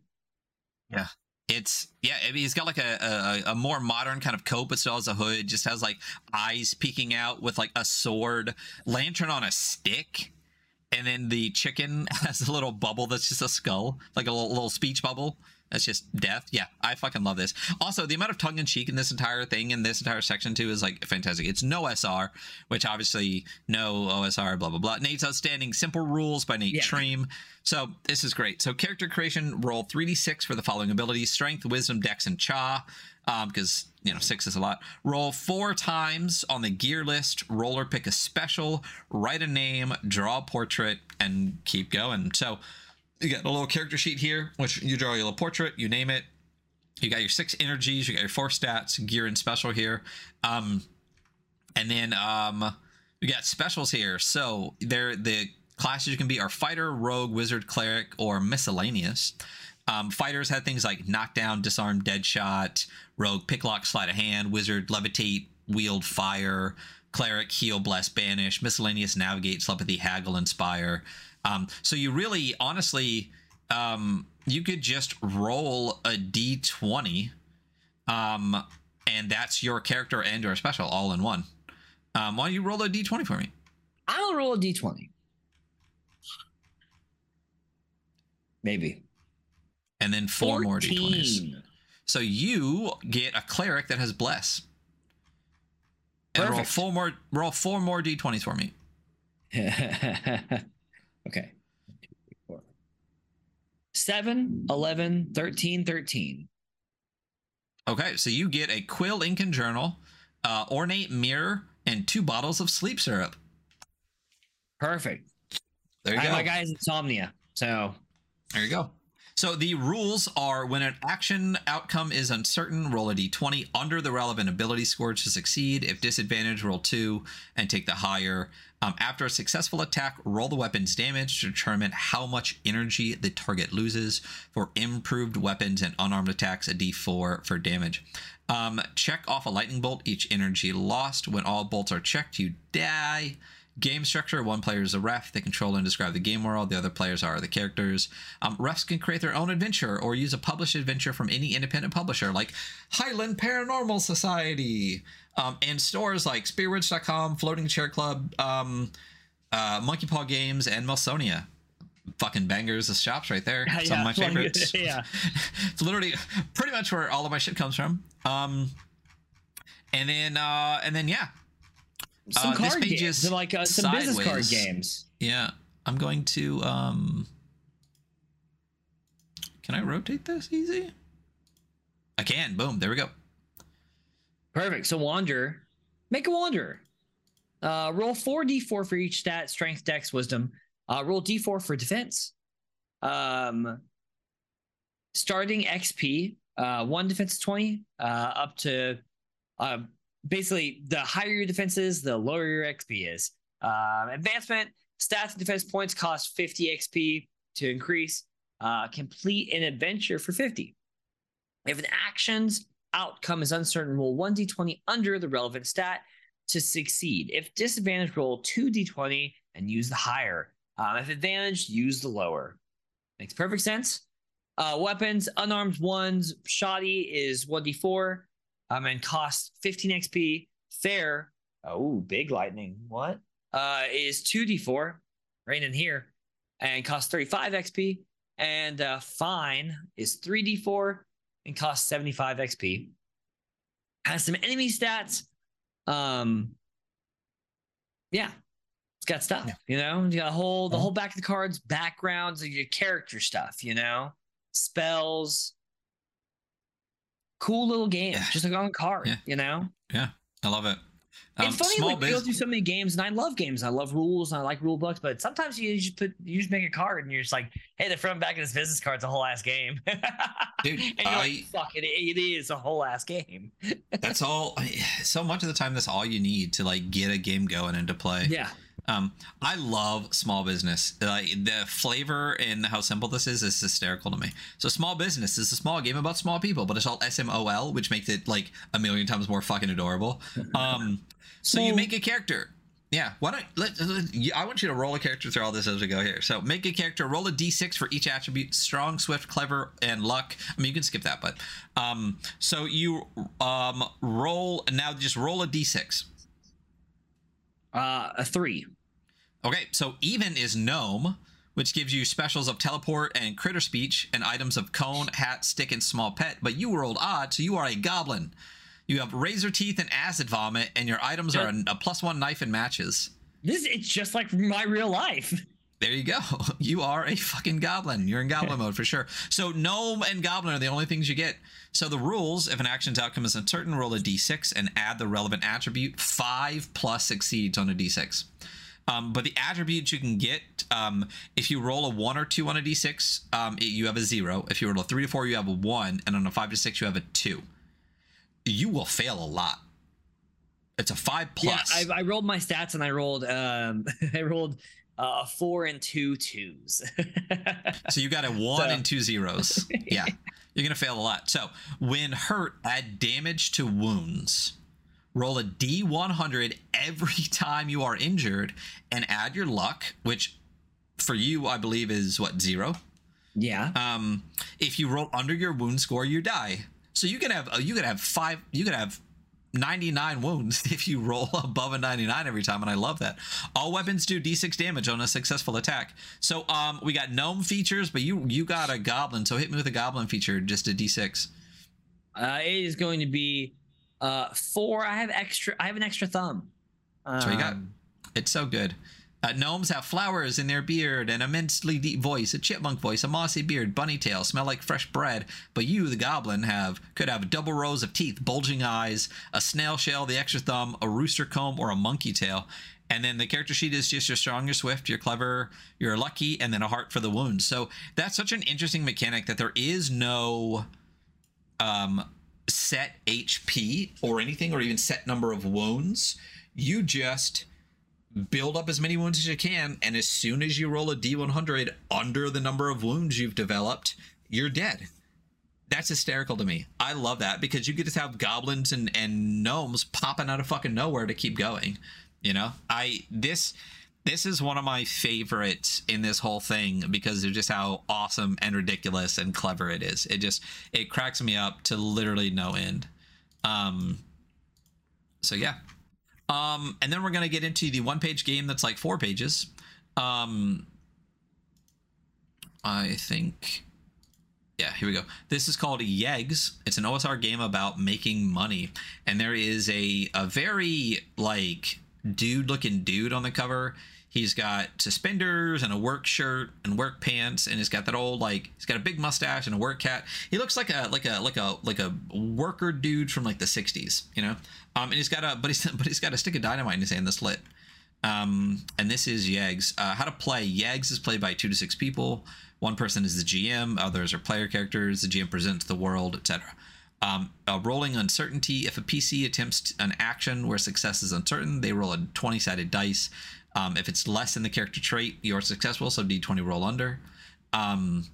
Yeah. It's yeah, I mean, he's got like a, a a more modern kind of coat, but still has a hood. Just has like eyes peeking out with like a sword, lantern on a stick, and then the chicken has a little bubble that's just a skull, like a little, little speech bubble. That's just death. Yeah, I fucking love this. Also, the amount of tongue in cheek in this entire thing in this entire section too is like fantastic. It's no SR, which obviously no OSR, blah blah blah. Nate's outstanding. Simple rules by Nate Yeah. Treme. So this is great. So character creation, roll 3d6 for the following abilities: strength, wisdom, dex, and cha. Um, because you know six is a lot. Roll four times on the gear list. Roller pick a special, write a name, draw a portrait, and keep going. So you got a little character sheet here, which you draw your little portrait, you name it. You got your six energies, you got your four stats, gear and special here. Um, and then um, we got specials here. So they're the classes you can be are fighter, rogue, wizard, cleric, or miscellaneous. Um, fighters had things like knockdown, disarm, dead shot, rogue, picklock, sleight of hand, wizard, levitate, wield fire, cleric, heal, bless, banish, miscellaneous, navigate, telepathy, haggle, inspire. Um, so you really, honestly, um, you could just roll a d20, um, and that's your character and your special all in one. Um, why don't you roll a d20 for me? i'll roll a d20 maybe And then four more d20s. So you get a cleric that has bless. And roll four more roll four more d20s for me. okay. Four. 7, 11, 13, 13. Okay, so you get a quill ink and journal, uh, ornate mirror, and two bottles of sleep syrup. Perfect. There you I, go. my guy's insomnia. So There you go. So the rules are when an action outcome is uncertain, roll a d20 under the relevant ability score to succeed. If disadvantage, roll two and take the higher. Um, after a successful attack, roll the weapon's damage to determine how much energy the target loses. For improved weapons and unarmed attacks, a d4 for damage. Um, check off a lightning bolt. Each energy lost. When all bolts are checked, you die. Game structure one player is a ref. They control and describe the game world. The other players are the characters. Um, refs can create their own adventure or use a published adventure from any independent publisher like Highland Paranormal Society um, and stores like Spearwitch.com, Floating Chair Club, um, uh, Monkey Paw Games, and Melsonia. Fucking bangers of shops right there. Yeah, Some of my favorites. yeah. it's literally pretty much where all of my shit comes from. Um, and then, uh, and then, yeah, Some Uh, card games, like uh, some business card games. Yeah, I'm going to. um Can I rotate this easy? I can. Boom. There we go. Perfect. So wander, make a wander. Uh, roll four d4 for each stat: strength, dex, wisdom. Uh, roll d4 for defense. Um, starting XP, uh, one defense twenty, uh, up to, uh, basically the higher your defense is, the lower your XP is. Um, advancement stats and defense points cost fifty XP to increase. Uh, complete an adventure for fifty. If an action's outcome is uncertain, roll 1d20 under the relevant stat to succeed. If disadvantage, roll 2d20 and use the higher. Um, if advantage, use the lower. Makes perfect sense. Uh, weapons, unarmed ones, shoddy is 1d4 um, and costs 15 XP. Fair, oh, big lightning. What? Uh, is 2d4 right in here and costs 35 XP. And uh, fine is 3d4 and costs 75 XP. Has some enemy stats. Um, yeah, it's got stuff. You know, you got a whole the Mhm. whole back of the cards, backgrounds, and your character stuff. You know, spells. Cool little game, Yeah. just like on a card. Yeah. You know, Yeah, I love it. Um, it's funny small like we go through so many games, and I love games. I love rules, and I like rule books. But sometimes you just put you just make a card, and you're just like, hey, the front and back of this business card's a whole ass game. Dude, and I- like, fuck it, it is a whole ass game. that's all. So much of the time, that's all you need to like get a game going into play. Yeah, Um, I love small business. Like the flavor and how simple this is is hysterical to me. So small business is a small game about small people, but it's all S M O L, which makes it like a million times more fucking adorable. Um, so you make a character. Yeah, why don't let, let- I want you to roll a character through all this as we go here. So make a character, roll a d6 for each attribute: strong, swift, clever, and luck. I mean, you can skip that, but um, so you um roll now. Just roll a d6. Uh, a three. Okay, so even is gnome, which gives you specials of teleport and critter speech and items of cone, hat, stick, and small pet. But you rolled odd, so you are a goblin. You have razor teeth and acid vomit, and your items are a, a plus one knife and matches. This it's just like my real life. There you go. You are a fucking goblin. You're in goblin mode for sure. So gnome and goblin are the only things you get. So the rules: if an action's outcome is uncertain, roll a d6 and add the relevant attribute. Five plus succeeds on a d6. Um, but the attributes you can get, um, if you roll a one or two on a d6, um, it- you have a zero. If you roll a three to four, you have a one, and on a five to six, you have a two. You will fail a lot. It's a five plus. Yeah, I, I rolled my stats and I rolled um I rolled uh, four and two twos. So you got a one So- and two zeros. Yeah. You're going to fail a lot. So when hurt, add damage to wounds. Roll a D100 every time you are injured and add your luck, which for you, I believe, is what, zero? yeah. Um, if you roll under your wound score, you die. So you can have uh, you can have five you can have 99 wounds if you roll above a 99 every time, and I love that. All weapons do d6 damage on a successful attack. So um, we got gnome features, but you you got a goblin, so hit me with a goblin feature, just a d6. Uh, it is going to be uh four. I have extra. I have an extra thumb. That's what you got. Um, It's so good. Uh, gnomes have flowers in their beard, an immensely deep voice, a chipmunk voice, a mossy beard, bunny tail, smell like fresh bread. But you, the goblin, have could have double rows of teeth, bulging eyes, a snail shell, the extra thumb, a rooster comb, or a monkey tail. And then the character sheet is just you're strong, you're swift, you're clever, you're lucky, and then a heart for the wounds. So that's such an interesting mechanic that there is no um, set HP or anything, or even set number of wounds. You just build up as many wounds as you can, and as soon as you roll a D100 under the number of wounds you've developed, you're dead. That's hysterical to me. I love that because you get to have goblins and, and gnomes popping out of fucking nowhere to keep going. You know, I this this is one of my favorites in this whole thing because of just how awesome and ridiculous and clever it is. It just it cracks me up to literally no end. Um so yeah. Um and then we're going to get into the one page game that's like four pages. Um I think yeah, here we go. This is called Yegs. It's an OSR game about making money. And there is a a very like dude looking dude on the cover. He's got suspenders and a work shirt and work pants, and he's got that old like he's got a big mustache and a work hat. He looks like a like a like a like a worker dude from like the '60s, you know. Um, and he's got a but he's but he's got a stick of dynamite in his hand that's lit. Um, and this is Yeggs. Uh, how to play Yeggs is played by two to six people. One person is the GM, others are player characters. The GM presents the world, etc. Um, rolling uncertainty. If a PC attempts an action where success is uncertain, they roll a 20 sided dice. Um, if it's less than the character trait, you're successful, so d20 roll under. Um,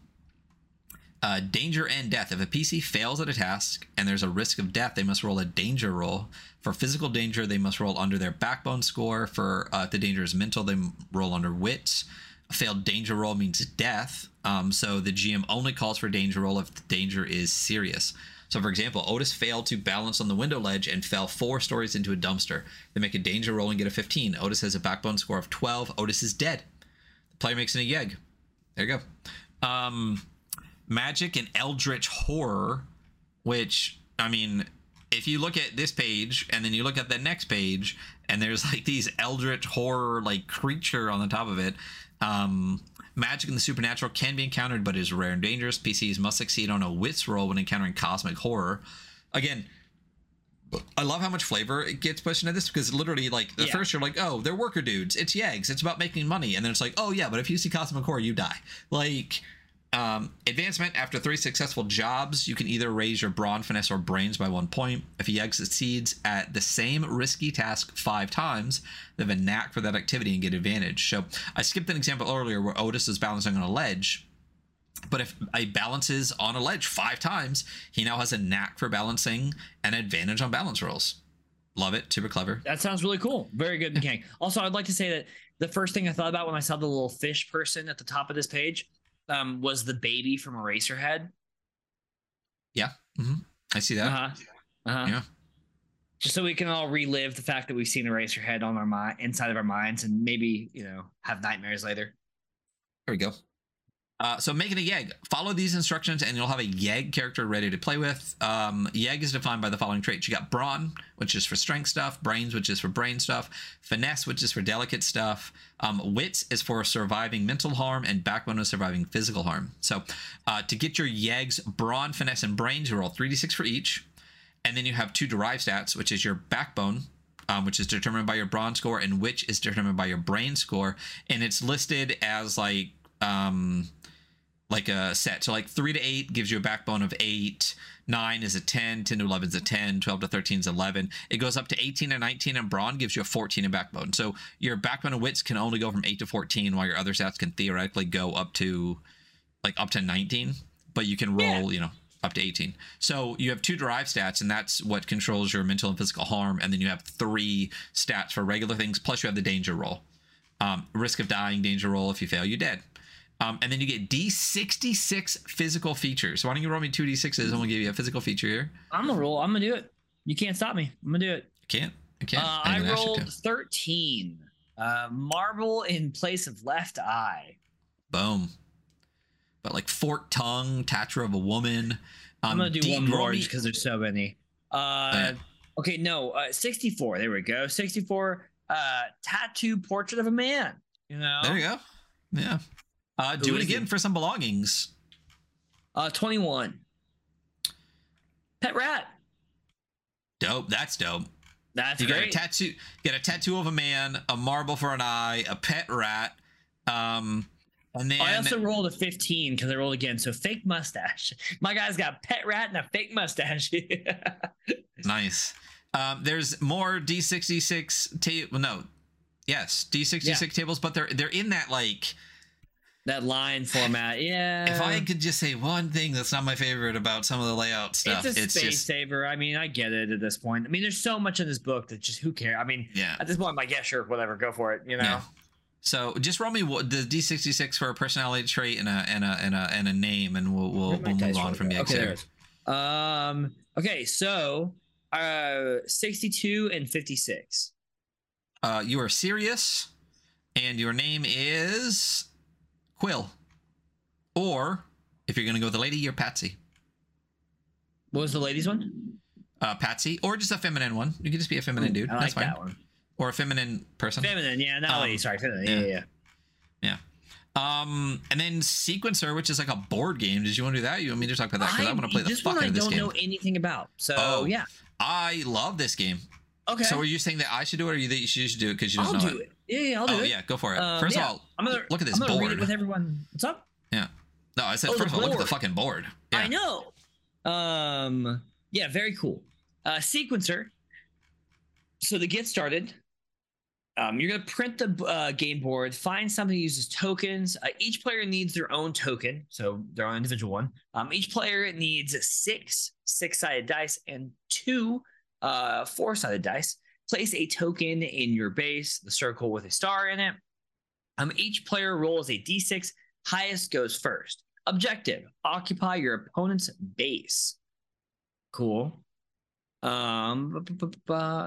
uh, danger and death. If a PC fails at a task and there's a risk of death, they must roll a danger roll. For physical danger, they must roll under their backbone score. For uh, if the danger is mental, they roll under wits. A failed danger roll means death. Um, so the GM only calls for danger roll if the danger is serious. So, for example, Otis failed to balance on the window ledge and fell four stories into a dumpster. They make a danger roll and get a 15. Otis has a backbone score of 12. Otis is dead. The player makes an yeg. There you go. Um, magic and eldritch horror, which, I mean, if you look at this page and then you look at the next page and there's like these eldritch horror like creature on the top of it um Magic and the supernatural can be encountered, but is rare and dangerous. PCs must succeed on a wits roll when encountering cosmic horror. Again, I love how much flavor it gets pushed into this because literally, like, the yeah. first you're like, oh, they're worker dudes. It's Yegs. It's about making money. And then it's like, oh, yeah, but if you see Cosmic Horror, you die. Like, um, advancement after three successful jobs, you can either raise your brawn, finesse, or brains by one point. If Yeg succeeds at the same risky task five times, they have a knack for that activity and get advantage. So I skipped an example earlier where Otis is balancing on a ledge. But if he balances on a ledge five times, he now has a knack for balancing and advantage on balance rolls. Love it. Super clever. That sounds really cool. Very good mechanic. also, I'd like to say that the first thing I thought about when I saw the little fish person at the top of this page um, was the baby from Eraserhead. Yeah, mm-hmm. I see that. Uh-huh. Uh-huh. Yeah. Just so we can all relive the fact that we've seen Eraserhead on our mind, inside of our minds, and maybe you know have nightmares later. There we go. Uh, so making a Yeg. Follow these instructions and you'll have a Yeg character ready to play with. Um, Yeg is defined by the following traits. You got Brawn, which is for strength stuff. Brains, which is for brain stuff. Finesse, which is for delicate stuff. Um, Wits is for surviving mental harm. And Backbone is surviving physical harm. So uh, to get your Yegs, Brawn, Finesse, and Brains, you roll 3d6 for each. And then you have two derived stats, which is your Backbone, um, which is determined by your brawn score, and which is determined by your brain score. And it's listed as like um, like a set. So like three to eight gives you a backbone of eight. Nine is a 10, 10 to 11 is a 10, 12 to 13 is 11. It goes up to 18 and 19, and brawn gives you a 14 in backbone. So your backbone of wits can only go from 8 to 14, while your other stats can theoretically go up to like up to 19, but you can roll, yeah. you know, up to 18. So you have two derived stats, and that's what controls your mental and physical harm. And then you have three stats for regular things, plus you have the danger roll. Um, risk of dying, danger roll. If you fail, you're dead. Um, and then you get D66 physical features. So why don't you roll me two D6s? I'm gonna give you a physical feature here. I'm gonna roll. I'm gonna do it. You can't stop me. I'm gonna do it. can't. I can't. Uh, I, I rolled 13. Uh, marble in place of left eye. Boom. But like forked tongue, tattoo of a woman. Um, I'm gonna do D- one more because there's so many. Uh, yeah. Okay, no, uh, 64. There we go. 64. Uh, tattoo portrait of a man. You know. There you go. Yeah. Uh, do it again for some belongings. Uh, 21. Pet rat. Dope. That's dope. That's you great. get a tattoo, get a tattoo of a man, a marble for an eye, a pet rat, um, and then I also rolled a 15 because I rolled again. So fake mustache. My guy's got a pet rat and a fake mustache. nice. Um, there's more D66 table. No, yes, D66 Yeah. tables, but they're they're in that like. That line format. Yeah. If I could just say one thing that's not my favorite about some of the layout stuff, it's a it's, space just saver. I mean, I get it at this point. I mean, there's so much in this book that just who cares? I mean, yeah. at this point, I'm like, yeah, sure, whatever, go for it. You know. Yeah. So just roll me what the D66 for a personality trait and a and a and a and a name, and we'll we'll, we'll move on from the Okay, there exit. it is. Um. Okay, so uh, 62 and 56. Uh, you are serious, and your name is Quill. Or if you're gonna go with the lady, you're Patsy. What was the ladies one? Uh, Patsy, or just a feminine one. You can just be a feminine dude. I like That's fine. that one. Or a feminine person. Feminine, yeah, not Um, lady. Sorry, feminine. Yeah, yeah. yeah. yeah. Um, and then Sequencer, which is like a board game. Did you want to do that? You want me to talk about that? Because I, want to play the this fuck one out I of this don't game. know anything about. So Oh. yeah. I love this game. Okay. So are you saying that I should do it, or you that you should do it because you don't I'll know do it. Yeah, yeah, I'll do oh it. yeah, go for it. Um, First yeah. of all, I'm gonna look at this I'm gonna read board. it with everyone. What's up? yeah. No, I said Oh, first of all, look at the fucking board. Yeah. I know. Um, yeah, very cool. Uh, sequencer. So to get started, um, you're gonna print the uh, game board, find something that uses tokens. Uh, each player needs their own token, so their own individual one. Um, each player needs six six-sided dice and two uh, four-sided dice. Place a token in your base, the circle with a star in it. Um, each player rolls a d6. Highest goes first. Objective: occupy your opponent's base. Cool. Um,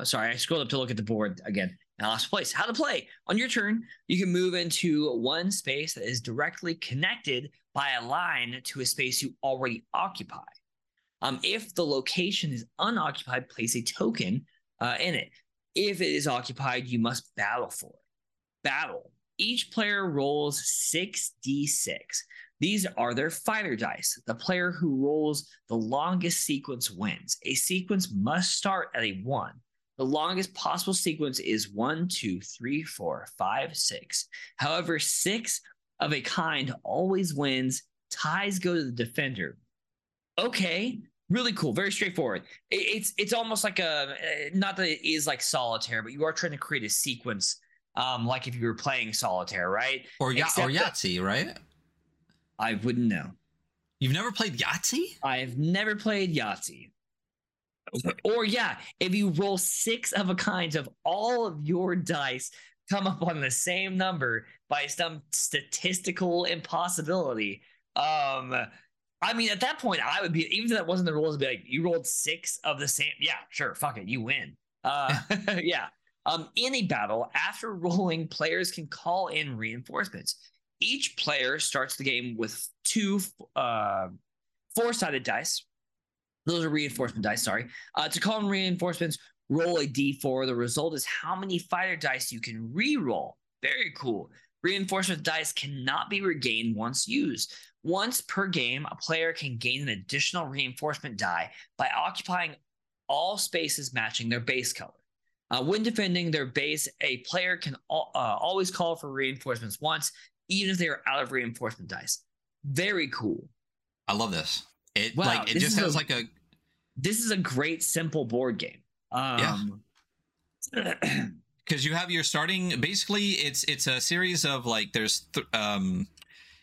sorry, I scrolled up to look at the board again. And I lost place. How to play? On your turn, you can move into one space that is directly connected by a line to a space you already occupy. Um, if the location is unoccupied, place a token uh, in it. If it is occupied, you must battle for it. Battle. Each player rolls 6d6. These are their fighter dice. The player who rolls the longest sequence wins. A sequence must start at a one. The longest possible sequence is one, two, three, four, five, six. However, six of a kind always wins. Ties go to the defender. Okay, really cool, very straightforward. It's it's almost like a uh, not that it is like solitaire, but you are trying to create a sequence, um, like if you were playing solitaire, right? Or, ya- or Except that- Yahtzee, right? I wouldn't know. You've never played Yahtzee? I've never played Yahtzee. Or yeah, if you roll six of a kind of all of your dice come up on the same number by some statistical impossibility. Um, I mean, at that point, I would be even if that wasn't the rules, I'd be like, you rolled six of the same. Yeah, sure, fuck it, you win. Uh, yeah. Um, in a battle, after rolling, players can call in reinforcements. Each player starts the game with two uh, four-sided dice. Those are reinforcement dice. Sorry. Uh, to call in reinforcements, roll a d4. The result is how many fighter dice you can re-roll. Very cool. Reinforcement dice cannot be regained once used. Once per game, a player can gain an additional reinforcement die by occupying all spaces matching their base color. Uh, when defending their base, a player can al- uh, always call for reinforcements once, even if they are out of reinforcement dice. Very cool. I love this. It Wow, like it just has a- like a This is a great, simple board game. Um, because you have your starting basically it's it's a series of like there's th- um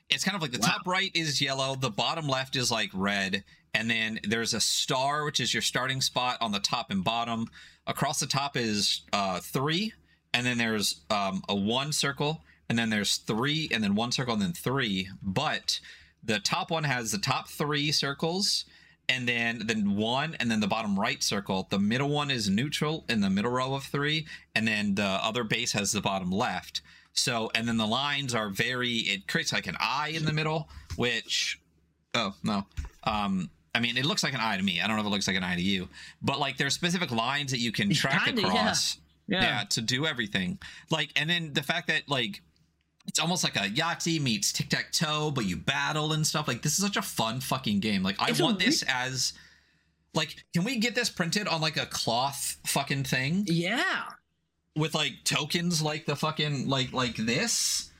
it's kind of like the Wow. top right is yellow the bottom left is like red and then there's a star which is your starting spot on the top and bottom. Across the top is uh three and then there's um a one circle and then there's three and then one circle and then three. But the top one has the top three circles and then then one and then the bottom right circle. The middle one is neutral in the middle row of three and then the other base has the bottom left so and then the lines are very it creates like an eye in the middle which oh no um i mean it looks like an eye to me i don't know if it looks like an eye to you but like there's specific lines that you can track Kinda, across yeah. yeah. to do everything like and then the fact that like it's almost like a Yahtzee meets tic tac toe, but you battle and stuff. Like this is such a fun fucking game. Like I It's want re- this as Like, can we get this printed on like a cloth fucking thing Yeah. With like tokens like the fucking like like this?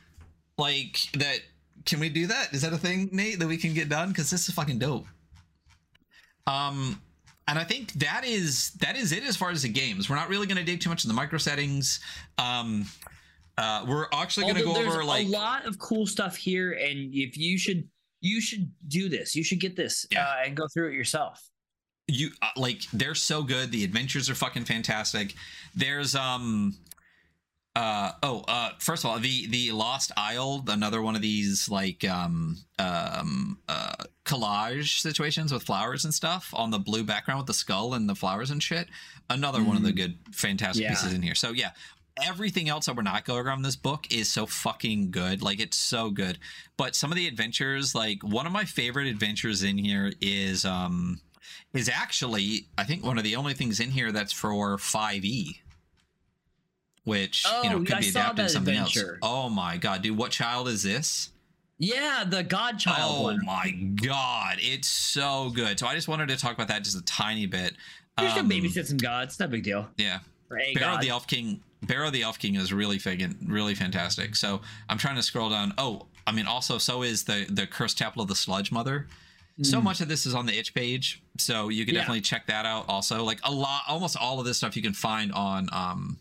Like that can we do that? Is that a thing, Nate, that we can get done? Because this is fucking dope. Um and I think that is that is it as far as the games. We're not really going to dig too much in the micro settings. Um, uh, we're actually going to go over like a lot of cool stuff here, and if you should, you should do this. You should get this Yeah. uh, and go through it yourself. You uh, like they're so good. The adventures are fucking fantastic. There's um uh oh uh first of all the the lost isle another one of these like um um uh collage situations with flowers and stuff on the blue background with the skull and the flowers and shit another one of the good fantastic Yeah. pieces in here so yeah everything else that we're not going around this book is so fucking good like it's so good but some of the adventures like one of my favorite adventures in here is um is actually I think one of the only things in here that's for 5e which you know Oh, could I be adapted to something adventure. else. Oh my god, dude, what child is this? Yeah, the Godchild oh one. my god, it's so good. So I just wanted to talk about that just a tiny bit. You should Um, babysit some gods. No big deal. Yeah, Barrow god. the Elf King. Barrow the Elf King is really really fantastic. So I'm trying to scroll down. Oh, I mean, also so is the the Cursed Chapel of the Sludge Mother. So Mm. much of this is on the itch page, so you can Yeah. definitely check that out. Also, like a lot, almost all of this stuff you can find on um,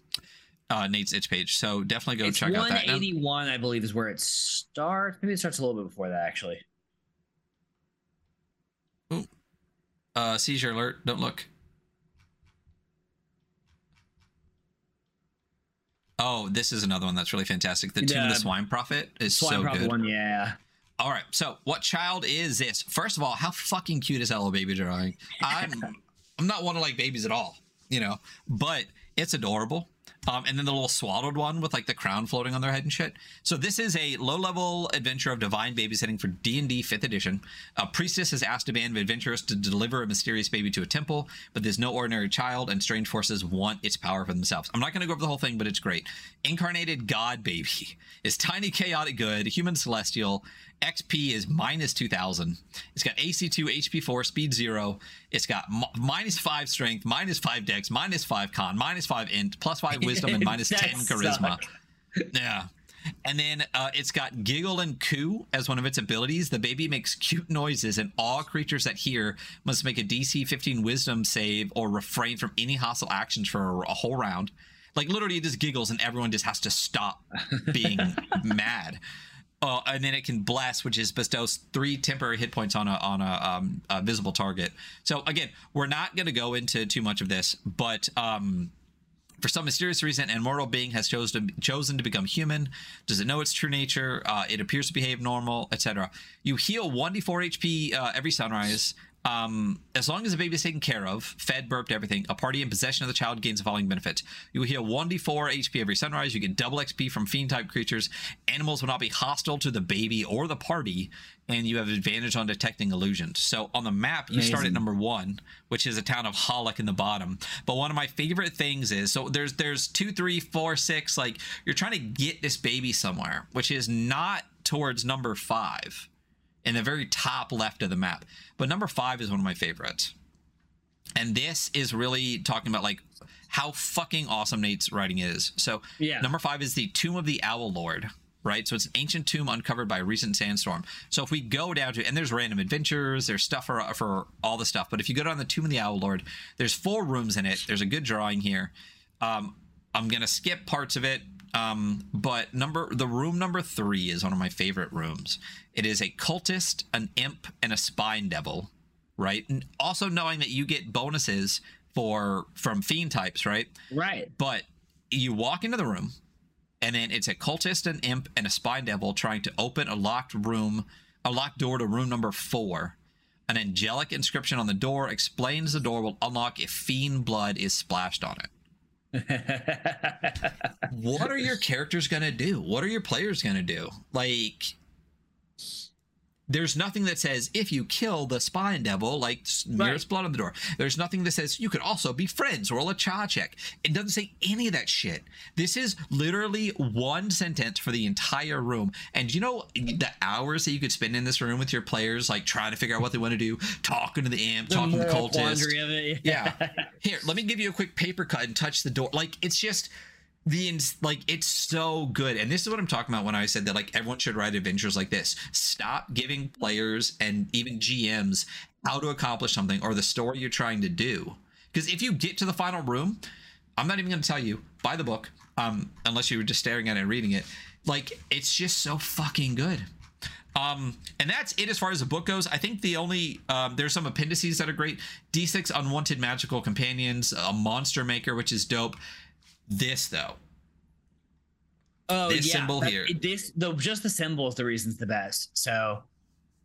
uh, Nate's itch page. So definitely go it's check out that. 181, I believe, is where it starts. Maybe it starts a little bit before that, actually. Uh, seizure alert! Don't look. Oh, this is another one that's really fantastic. The Tomb of the The Swine Prophet is Swine so Prophet good. one, yeah. All right, so what child is this? First of all, how fucking cute is little baby drawing? I'm I'm not one to like babies at all, you know, but it's adorable. Um, and then the little swaddled one with like the crown floating on their head and shit. So this is a low-level adventure of divine babysitting for D&D 5th edition. A priestess has asked a band of adventurers to deliver a mysterious baby to a temple, but there's no ordinary child, and strange forces want its power for themselves. I'm not going to go over the whole thing, but it's great. Incarnated God baby is tiny, chaotic good, human celestial. XP is minus 2000. It's got AC2, HP 4, speed 0. It's got minus 5 strength, minus 5 dex, minus 5 con, minus 5 int, plus 5 wisdom, and minus That 10 charisma. Yeah. And then uh, it's got Giggle and Coo as one of its abilities. The baby makes cute noises, and all creatures that hear must make a DC 15 Wisdom save or refrain from any hostile actions for a, whole round. Like literally, it just giggles, and everyone just has to stop being mad. Uh, and then it can bless, which is bestows three temporary hit points on a on a, um, a visible target. So again, we're not going to go into too much of this, but um, for some mysterious reason, an immortal being has chosen to, chosen to become human. Does it know its true nature? Uh, it appears to behave normal, etc. You heal 1d4 HP uh, every sunrise. Um, as long as the baby is taken care of, fed, burped, everything, a party in possession of the child gains the following benefits. You will heal 1d4 HP every sunrise. You get double XP from fiend type creatures. Animals will not be hostile to the baby or the party, and you have advantage on detecting illusions. So on the map, you start at number one, which is a town of Hollick in the bottom. But one of my favorite things is so there's there's two, three, four, six. Like you're trying to get this baby somewhere, which is not towards number five, in the very top left of the map. But number five is one of my favorites. And this is really talking about like how fucking awesome Nate's writing is. So Yeah. number five is the Tomb of the Owl Lord. Right, so it's an ancient tomb uncovered by a recent sandstorm. So if we go down to, and there's random adventures, there's stuff for for all the stuff. But if you go down the Tomb of the Owl Lord, there's four rooms in it. There's a good drawing here. Um, I'm gonna skip parts of it. Um, but number the room number three is one of my favorite rooms. It is a cultist, an imp, and a spine devil. Right, and also knowing that you get bonuses for from fiend types. Right, Right. but you walk into the room and then it's a cultist an imp and a spine devil trying to open a locked room a locked door to room number four an angelic inscription on the door explains the door will unlock if fiend blood is splashed on it what are your characters gonna do? What are your players gonna do? Like there's nothing that says if you kill the spine devil, like Right. blood on the door. There's nothing that says you could also be friends. Roll a cha check. It doesn't say any of that shit. This is literally one sentence for the entire room. And you know the hours that you could spend in this room with your players, like trying to figure out what they want to do, talking to the amp, talking to the cultist. it. Yeah. Here, let me give you a quick paper cut and touch the door. Like it's just the ins- like it's so good. And this is what I'm talking about when I said that like everyone should write adventures like this. Stop giving players and even GMs how to accomplish something or the story you're trying to do. Because if you get to the final room, I'm not even going to tell you buy the book, um, unless you were just staring at it and reading it. Like it's just so fucking good. Um, and that's it as far as the book goes. I think the only um, there's some appendices that are great. D6 unwanted magical companions, a monster maker, which is dope. This though, Oh, This yeah. symbol that- here. This the just the symbol is the reason's the best. So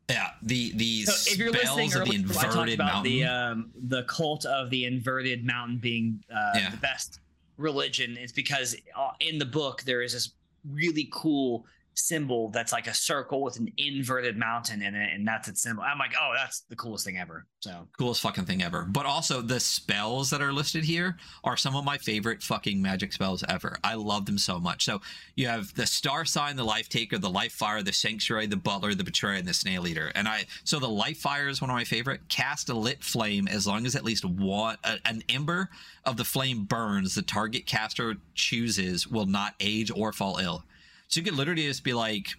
yeah, the the So if you're listening of the I talked inverted about mountain. the um, the cult of the inverted mountain being uh, Yeah. the best religion. It's because uh, in the book there is this really cool symbol that's like a circle with an inverted mountain in it, and that's its symbol. I'm like, oh, that's the coolest thing ever. So coolest fucking thing ever. But also the spells that are listed here are some of my favorite fucking magic spells ever. I love them so much. So you have the star sign, the life taker, the life fire, the sanctuary, the butler, the betrayer, and the snail eater. And I so the life fire is one of my favorite. Cast a lit flame as long as at least one a, an ember of the flame burns, the target caster chooses will not age or fall ill. So you could literally just be like,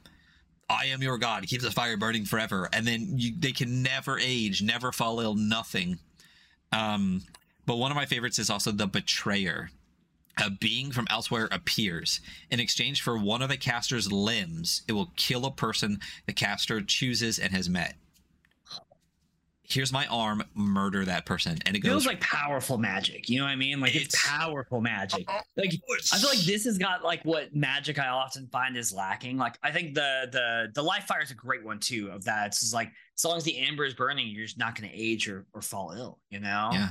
I am your god. Keep the fire burning forever, and then you, they can never age, never fall ill, nothing. Um, but one of my favorites is also the betrayer. A being from elsewhere appears. In exchange for one of the caster's limbs, it will kill a person the caster chooses and has met. Here's my arm, murder that person, and it it feels goes. like powerful magic. You know what I mean? Like it's, It's- powerful magic. Oh, like oh, I feel like this has got like what magic I often find is lacking. Like I think the the the life fire is a great one too. Of that, it's like as long as the amber is burning, you're just not going to age or, or fall ill. You know? Yeah.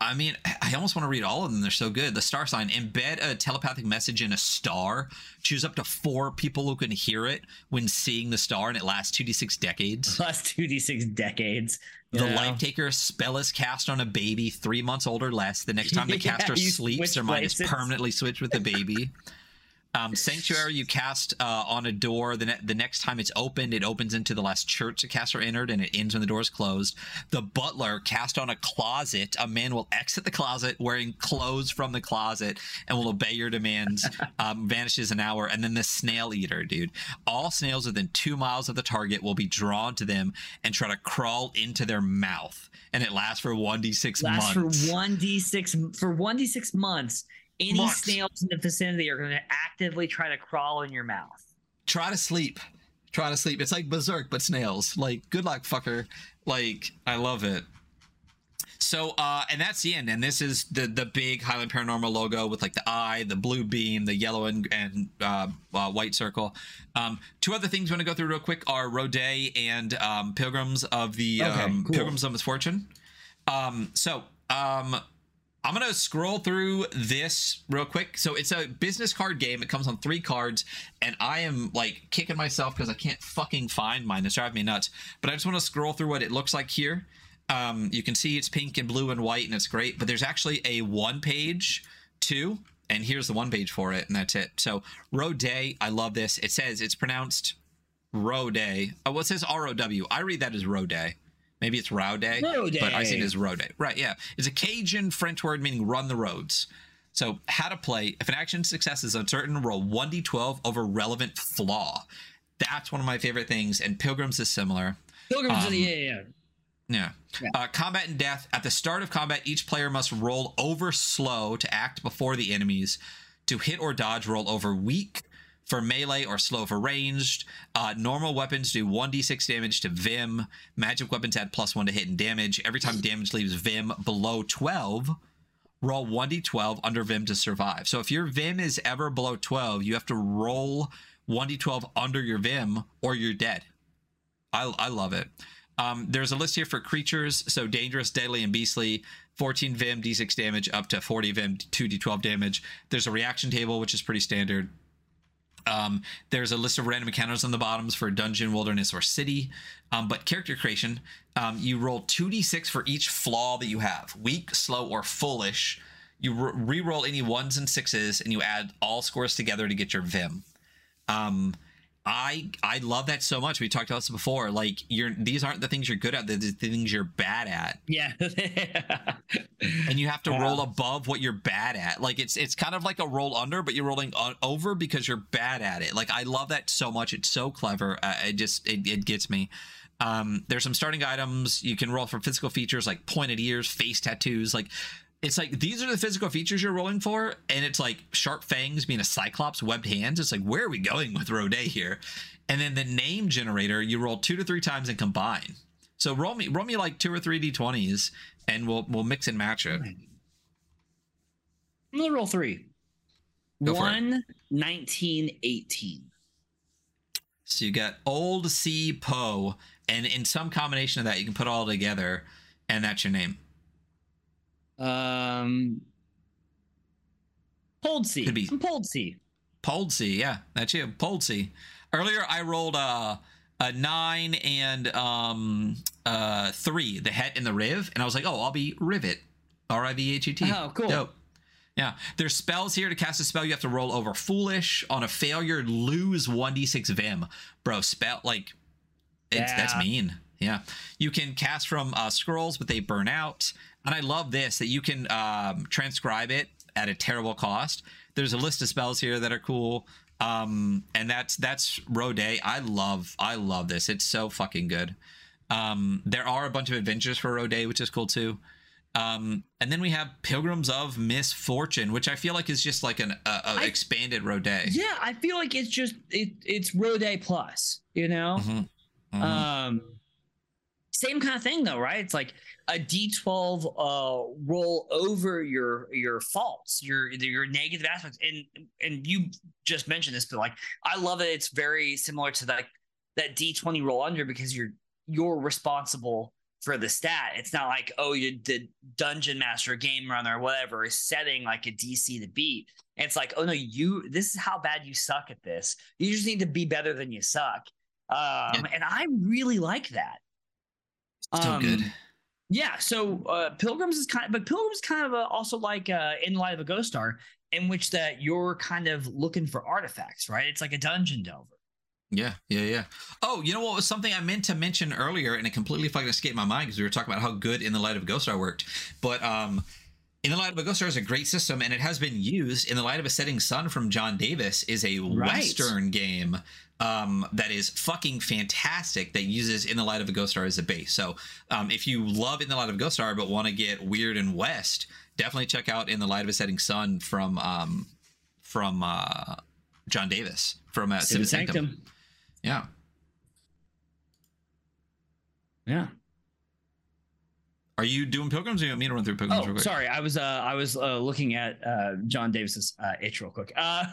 I mean, I almost want to read all of them. They're so good. The star sign embed a telepathic message in a star. Choose up to four people who can hear it when seeing the star, and it lasts 2d6 decades. Last two d six decades. The know? life taker spell is cast on a baby three months old or less. The next time the Yeah, caster sleeps, their mind is permanently switched with the baby. Um, Sanctuary you cast uh, on a door. The, ne- the next time it's opened, it opens into the last church the caster entered, and it ends when the door is closed. The Butler cast on a closet. A man will exit the closet wearing clothes from the closet and will obey your demands. um, vanishes an hour, and then the Snail Eater, dude. All snails within two miles of the target will be drawn to them and try to crawl into their mouth, and it lasts for one d six Lasts months. for one d six for one d six months. Any Months. snails in the vicinity are going to actively try to crawl in your mouth. try to sleep. Try to sleep. It's like berserk but snails. Like good luck fucker. Like i love it. So uh and that's the end. And this is the the big highland paranormal logo with like the eye the blue beam the yellow and and uh, uh white circle. Um two other things i want to go through real quick are Roday and um pilgrims of the Okay, um cool. pilgrims of misfortune. Um so I'm gonna scroll through this real quick. So it's a business card game. It comes on three cards, and I am like kicking myself because I can't fucking find mine. It's driving me nuts. But I just want to scroll through what it looks like here. Um, you can see it's pink and blue and white, and it's great. But there's actually a one page two, and here's the one page for it, and that's it. So Roday, I love this. It says it's pronounced Roday. Oh, well, it says R O W. I read that as Roday. Maybe it's Rowday, but I see it as Roday. Right, yeah. It's a Cajun French word meaning run the roads. So, how to play. If an action success is uncertain, roll 1d12 over relevant flaw. That's one of my favorite things, and Pilgrims is similar. Pilgrims, Um, yeah, yeah. Yeah. Yeah. Uh, combat and death. At the start of combat, each player must roll over slow to act before the enemies. To hit or dodge, roll over weak for melee or slow for ranged. Uh, normal weapons do 1d6 damage to Vim. Magic weapons add plus 1 to hit and damage. Every time damage leaves Vim below 12, roll 1d12 under Vim to survive. So if your Vim is ever below 12, you have to roll 1d12 under your Vim or you're dead. I, I love it. Um, there's a list here for creatures. So dangerous, deadly, and beastly. 14 Vim, d6 damage, up to 40 Vim, 2d12 damage. There's a reaction table, which is pretty standard. Um, there's a list of random encounters on the bottoms for dungeon, wilderness, or city. Um, but character creation, um, you roll 2d6 for each flaw that you have weak, slow, or foolish. You re roll any ones and sixes, and you add all scores together to get your Vim. Um, I I love that so much. We talked about this before. Like you're these aren't the things you're good at, they're the things you're bad at. Yeah. and you have to roll above what you're bad at. Like it's it's kind of like a roll under, but you're rolling over because you're bad at it. Like I love that so much. It's so clever. Uh, it just it, it gets me. Um, there's some starting items you can roll for physical features like pointed ears, face tattoos, like it's like these are the physical features you're rolling for, and it's like sharp fangs being a cyclops, webbed hands. It's like where are we going with Rodet here? And then the name generator, you roll two to three times and combine. So roll me roll me like two or three d20s, and we'll we'll mix and match it. I'm gonna roll three. Go One, 19, 18. So you got old C Poe, and in some combination of that, you can put all together, and that's your name. Um, Poldsi. Could be Poldsi. Poldsi, yeah, that's you. Poldsi. Earlier, I rolled a a nine and um uh three, the het and the riv, and I was like, oh, I'll be Rivet, R I V H E T. Oh, cool. Dope. Yeah, there's spells here to cast a spell. You have to roll over foolish. On a failure, lose one d six vim, bro. Spell like, it's yeah. that's mean. Yeah, you can cast from uh, scrolls, but they burn out. And I love this that you can um, transcribe it at a terrible cost. There's a list of spells here that are cool. Um, and that's that's Rodet. I love I love this. It's so fucking good. Um, there are a bunch of adventures for Rodet, which is cool too. Um, and then we have Pilgrims of Misfortune, which I feel like is just like an a, a I, expanded Rodet. Yeah, I feel like it's just it, it's Rodet plus, you know. Mm-hmm. Mm-hmm. Um, same kind of thing though, right? It's like a d12 uh, roll over your your faults, your your negative aspects, and and you just mentioned this, but like I love it. It's very similar to that that d20 roll under because you're you're responsible for the stat. It's not like oh you the dungeon master, game runner, or whatever is setting like a DC to beat. it's like oh no, you this is how bad you suck at this. You just need to be better than you suck. Um, yeah. And I really like that. So um, good yeah, so uh, Pilgrims is kind of, but Pilgrims kind of uh, also like uh, in the Light of a Ghost Star, in which that you're kind of looking for artifacts, right? It's like a dungeon delver. Yeah, yeah, yeah. Oh, you know what was something I meant to mention earlier, and it completely fucking escaped my mind because we were talking about how good in the Light of a Ghost Star worked. But um, in the Light of a Ghost Star is a great system, and it has been used in the Light of a Setting Sun from John Davis is a right. Western game um, that is fucking fantastic that uses In the Light of a Ghost Star as a base. So um, if you love In the Light of a Ghost Star but want to get weird and west, definitely check out In the Light of a Setting Sun from um, from uh, John Davis from uh, Civ Sanctum. Sanctum. Yeah. Yeah. Are you doing pilgrims? Or you want me to run through pilgrims? Oh, sorry, I was uh, I was uh, looking at uh, John Davis's uh, itch real quick. Uh,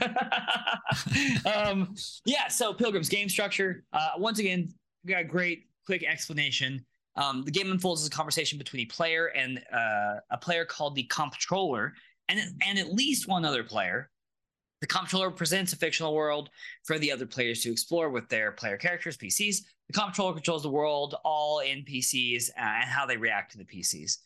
um, yeah, so pilgrims game structure. Uh, once again, we got a great quick explanation. Um, the game unfolds as a conversation between a player and uh, a player called the comptroller, and and at least one other player. The comptroller presents a fictional world for the other players to explore with their player characters, PCs, the comptroller controls the world, all NPCs, uh, and how they react to the PCs.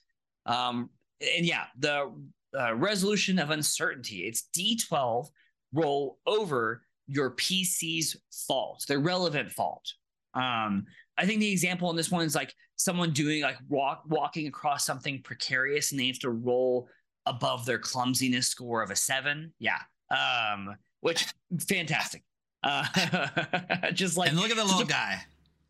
Um, and yeah, the uh, resolution of uncertainty. It's D12 roll over your PC's fault, their relevant fault. Um, I think the example in this one is like someone doing like walk walking across something precarious and they have to roll above their clumsiness score of a seven. Yeah. Um, which fantastic. Uh, just like and look at the little guy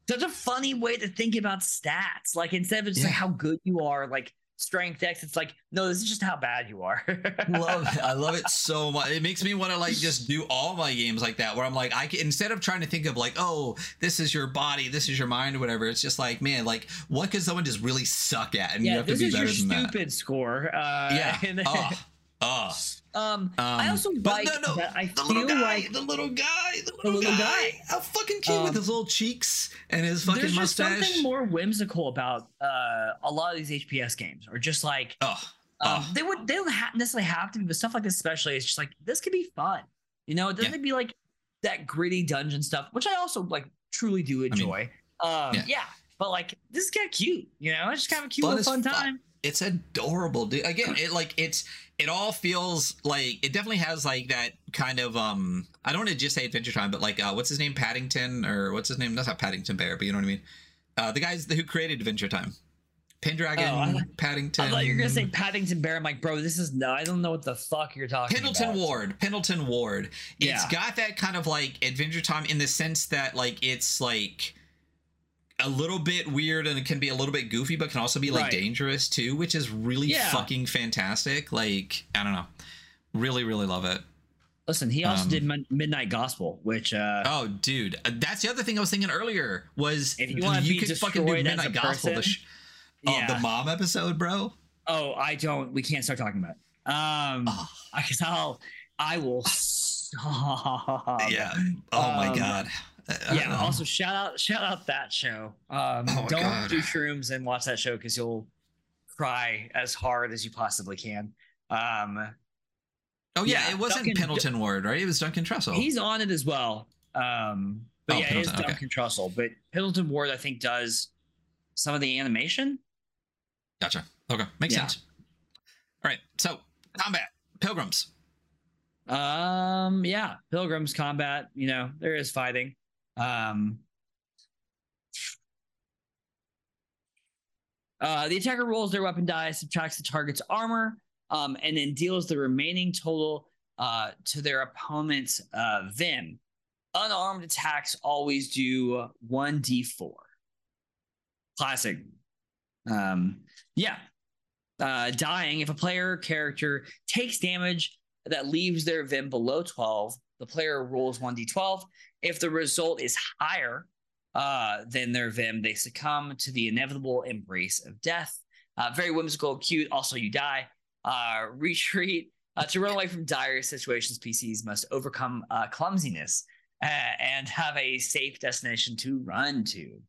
such a funny way to think about stats. Like instead of just yeah. like how good you are, like strength X, it's like, no, this is just how bad you are. love it. I love it so much. It makes me want to like just do all my games like that, where I'm like, I can instead of trying to think of like, oh, this is your body, this is your mind, or whatever. It's just like, man, like what could someone just really suck at, and yeah, you have to be better than that. Stupid score. Uh, yeah. oh. Oh. Um, um, I also like no, no, that I the feel guy, like the little guy, the little, the little guy, guy, how fucking cute um, with his little cheeks and his fucking there's mustache. There's something more whimsical about uh, a lot of these HPS games, or just like, oh, um, oh. they would they don't have, necessarily have to be, but stuff like this, especially, it's just like this could be fun. You know, it doesn't yeah. be like that gritty dungeon stuff, which I also like truly do enjoy. um, yeah. yeah. but like this is kind of cute, you know. It's just kind of a cute Fun little fun time. It's adorable dude again it like it's it all feels like it definitely has like that kind of um i don't want to just say adventure time but like uh what's his name paddington or what's his name that's not paddington bear but you know what i mean uh the guys who created adventure time pendragon Oh, I paddington I thought you were gonna say Paddington Bear. I'm like, bro, this is no. I don't know what the fuck you're talking Pendleton about. Ward. Pendleton Ward. It's Yeah. got that kind of like Adventure Time in the sense that like it's like a little bit weird and it can be a little bit goofy, but can also be like Right. dangerous too, which is really Yeah. fucking fantastic. Like I don't know, really really love it. Listen, he also Um, did Min- Midnight Gospel, which uh, Oh, dude, uh, that's the other thing I was thinking earlier was If you wanna be could fucking do destroyed as Midnight Gospel, the, person, sh- oh, yeah. the mom episode, bro. oh, I don't. We can't start talking about. It. Um, Oh, because I'll, I will. Stop. yeah. Oh my um, god. Yeah. uh, Also, shout out, shout out that show. Um, Oh don't God. do shrooms and watch that show because you'll cry as hard as you possibly can. Um, oh yeah, yeah, it wasn't Duncan- Pendleton Ward, right? It was Duncan Trussell. he's on it as well. Um, but Oh, yeah, it is Pendleton, okay. Duncan Trussell. But Pendleton Ward, I think, does some of the animation. Gotcha. Okay, makes Yeah. sense. All right, so combat pilgrims. Um, yeah, Pilgrims combat. You know, there is fighting. Um, uh, the attacker rolls their weapon die, subtracts the target's armor, um, and then deals the remaining total uh, to their opponent's uh, Vim. Unarmed attacks always do one d4. Classic. Um, yeah. Uh, dying if a player character takes damage that leaves their Vim below 12, the player rolls 1d12. If the result is higher uh, than their Vim, they succumb to the inevitable embrace of death. Uh, very whimsical, cute. Also, you die. Uh, retreat. Uh, to run away from dire situations, PCs must overcome uh, clumsiness uh, and have a safe destination to run to.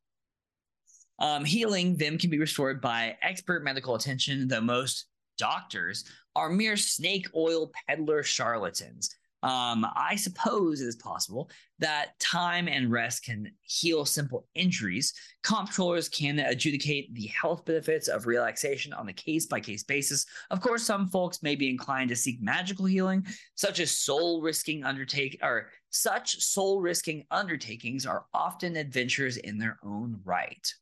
Um, healing, Vim can be restored by expert medical attention, though most doctors are mere snake oil peddler charlatans. Um, I suppose it is possible that time and rest can heal simple injuries. Comptrollers can adjudicate the health benefits of relaxation on a case by case basis. Of course, some folks may be inclined to seek magical healing, such as soul risking undertake or such soul risking undertakings are often adventures in their own right.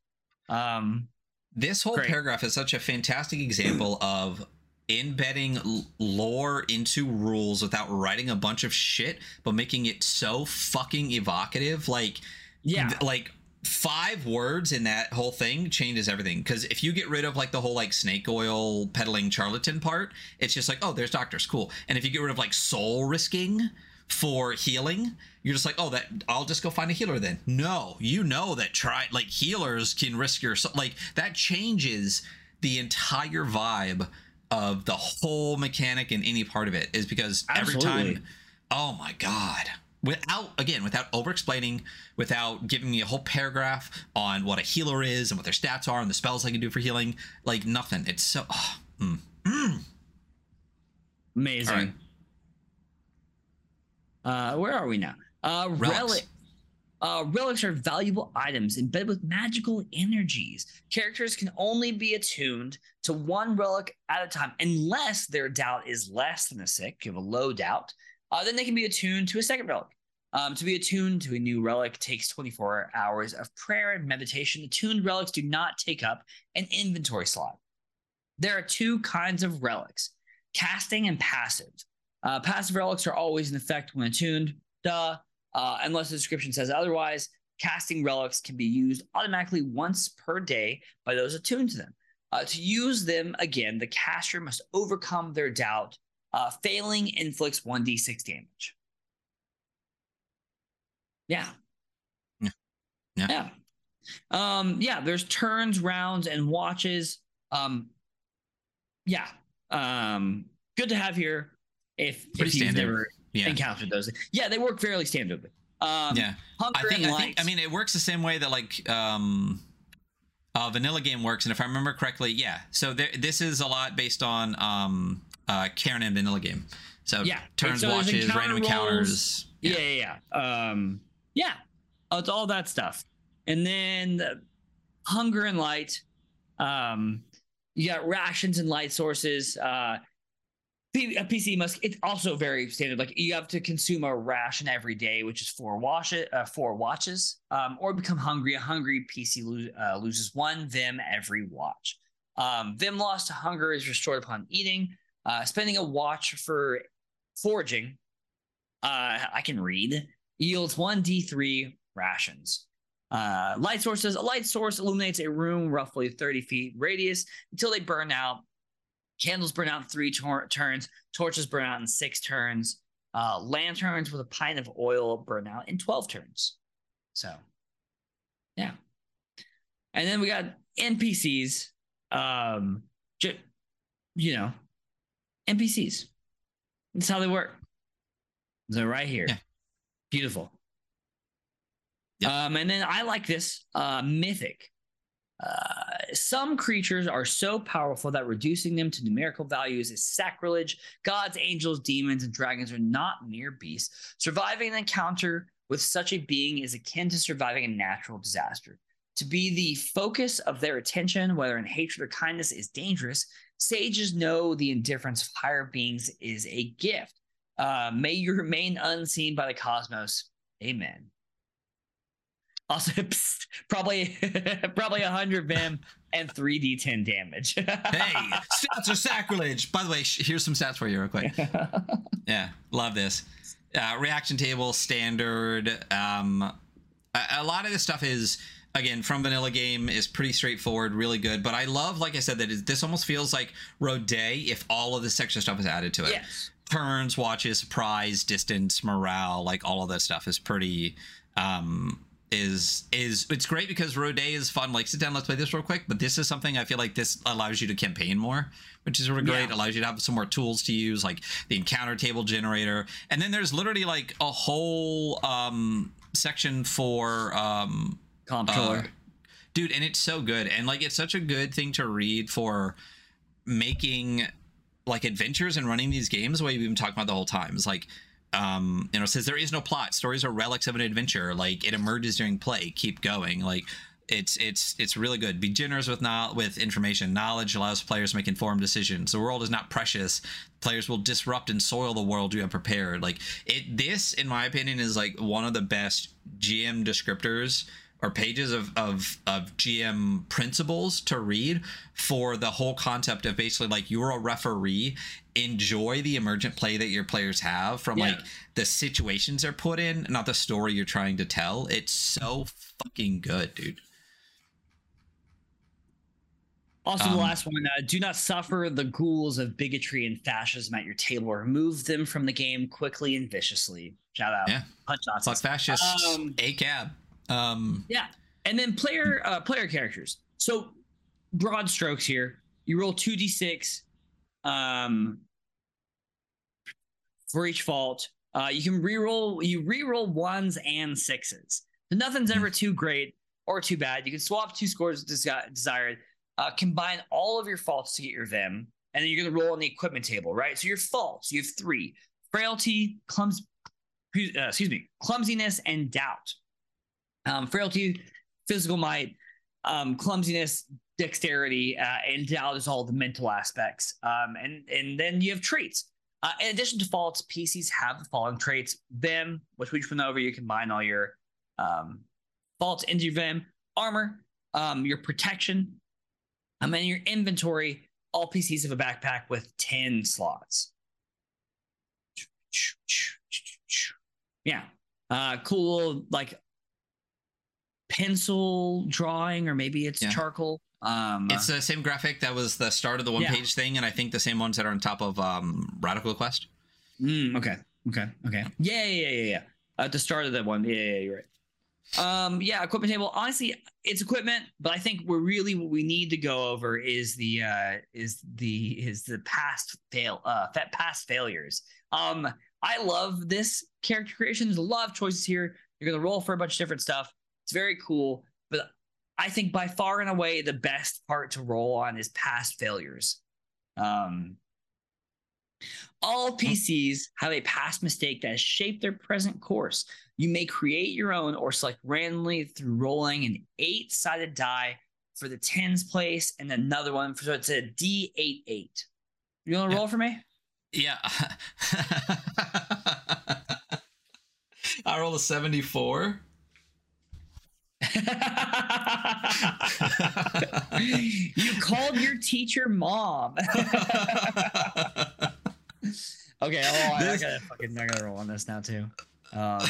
Um, This whole Great. paragraph is such a fantastic example of embedding lore into rules without writing a bunch of shit, but making it so fucking evocative. Like, yeah, th- like five words in that whole thing changes everything. Because if you get rid of like the whole like snake oil peddling charlatan part, it's just like, oh, there's doctors, cool. And if you get rid of like soul risking for healing, you're just like, oh, that I'll just go find a healer then. No, you know that try like healers can risk your soul. Like that changes the entire vibe of the whole mechanic and any part of it is because every time oh my god without again without over explaining without giving me a whole paragraph on what a healer is and what their stats are and the spells they can do for healing like nothing it's so oh, mm. Mm. amazing. Right. Uh, where are we now? Uh, Relics. Uh, relics are valuable items embedded with magical energies. Characters can only be attuned to one relic at a time, unless their doubt is less than a six. You have a low doubt, uh, then they can be attuned to a second relic. Um, to be attuned to a new relic takes 24 hours of prayer and meditation. Attuned relics do not take up an inventory slot. There are two kinds of relics casting and passive. Uh, passive relics are always in effect when attuned, duh, uh, unless the description says otherwise. Casting relics can be used automatically once per day by those attuned to them. Uh, to use them again, the caster must overcome their doubt. Uh, failing inflicts 1d6 damage. Yeah. Yeah. Yeah. Yeah. Um, yeah, there's turns, rounds, and watches. Um, yeah. Um, good to have here if, Pretty if you've standard. never yeah encountered those. Yeah, they work fairly standardly. Um, yeah Hunger I think, and I Light. think I mean it works the same way that like um uh vanilla game works and if I remember correctly yeah so there, this is a lot based on um uh, Cairn and vanilla game. So Yeah. turns, So watches, encounter random rolls. encounters. Yeah, yeah, yeah. Um, yeah, Oh, it's all that stuff. And then the hunger and light. Um, you got rations and light sources. Uh, a PC must. It's also very standard. Like you have to consume a ration every day, which is four wash it, uh, four watches, um, or become hungry. A hungry PC lo- uh, loses one Vim every watch. Um, Vim lost to hunger is restored upon eating. Uh, spending a watch for foraging uh, I can read, yields one D3 rations. Uh, light sources, a light source illuminates a room roughly 30 feet radius until they burn out. Candles burn out in three tor- turns, torches burn out in six turns, uh, lanterns with a pint of oil burn out in 12 turns. So, yeah. And then we got NPCs, um, ju- you know, NPCs. That's how they work. So right here. Yeah. Beautiful. Yep. Um, and then I like this uh, mythic. Uh, some creatures are so powerful that reducing them to numerical values is sacrilege. Gods, angels, demons, and dragons are not mere beasts. Surviving an encounter with such a being is akin to surviving a natural disaster. To be the focus of their attention, whether in hatred or kindness, is dangerous. Sages know the indifference of higher beings is a gift. Uh, may you remain unseen by the cosmos. Amen. Also, psst, probably probably 100 Vim and 3d10 damage. hey, stats are sacrilege. By the way, sh- here's some stats for you, real quick. Yeah, love this. Uh, reaction table standard. Um, a, a lot of this stuff is again from vanilla game is pretty straightforward, really good. But I love, like I said, that this almost feels like Rodet if all of this extra stuff is added to it. yes. Turns, watches, surprise, distance, morale, like all of that stuff is pretty. Um, is is it's great because Rodet is fun. Like sit down, let's play this real quick. But this is something I feel like this allows you to campaign more, which is really great. Yeah. Allows you to have some more tools to use, like the encounter table generator. And then there's literally like a whole um section for um Comptroller. uh, dude and it's so good and like it's such a good thing to read for making like adventures and running these games the way we've been talking about the whole time is like um you know says there is no plot. Stories are relics of an adventure. Like it emerges during play. Keep going. Like it's it's it's really good. Be generous with not with information. Knowledge allows players to make informed decisions. The world is not precious. Players will disrupt and soil the world you have prepared. Like it this in my opinion is like one of the best gm descriptors or pages of, of of GM principles to read for the whole concept of basically like you're a referee, enjoy the emergent play that your players have from Yeah. like the situations they're put in, not the story you're trying to tell. It's so fucking good, dude. Also, the Um, last one: uh, do not suffer the ghouls of bigotry and fascism at your table. Remove them from the game quickly and viciously. Shout out, Yeah. punch Fuck Nazis. fascists, Um, a cab. Um, Yeah, and then player uh, player characters. So broad strokes here. You roll two d six, um, for each fault. Uh, you can reroll. You reroll ones and sixes. So nothing's ever too great or too bad. You can swap two scores desi- desired. Uh, combine all of your faults to get your vim, and then you're gonna roll on the equipment table, right? So your faults, you have three: frailty, clums, uh, excuse me, clumsiness, and doubt. Um, frailty, physical might, um, clumsiness, dexterity, uh, and doubt is all the mental aspects. Um, and and then you have traits. Uh, in addition to faults, PCs have the following traits: Vim, which we just went over. You combine all your um, faults into your Vim, armor, um, your protection, and then your inventory. All PCs have a backpack with ten slots. Yeah, uh, cool. Like pencil drawing, or maybe it's Yeah. charcoal. Um, it's the same graphic that was the start of the one Yeah. page thing, and I think the same ones that are on top of um, Radical Quest. Mm, okay. Okay. Okay. Yeah. Yeah. Yeah. Yeah. At the start of that one. Yeah. Yeah. You're right. Um. Yeah. Equipment table. Honestly, it's equipment, but I think we're really what we need to go over is the uh is the is the past fail uh past failures. Um. I love this character creation. There's a lot of choices here. You're gonna roll for a bunch of different stuff. It's very cool, but I think by far and away the best part to roll on is past failures. Um All PCs have a past mistake that has shaped their present course. You may create your own or select randomly through rolling an eight sided die for the tens place and another one. For, so it's a D8 8. You want to Yeah. roll for me? Yeah. I rolled a 74. you called your teacher mom. okay, oh, I, I This- gotta fucking I gotta roll on this now too. Um,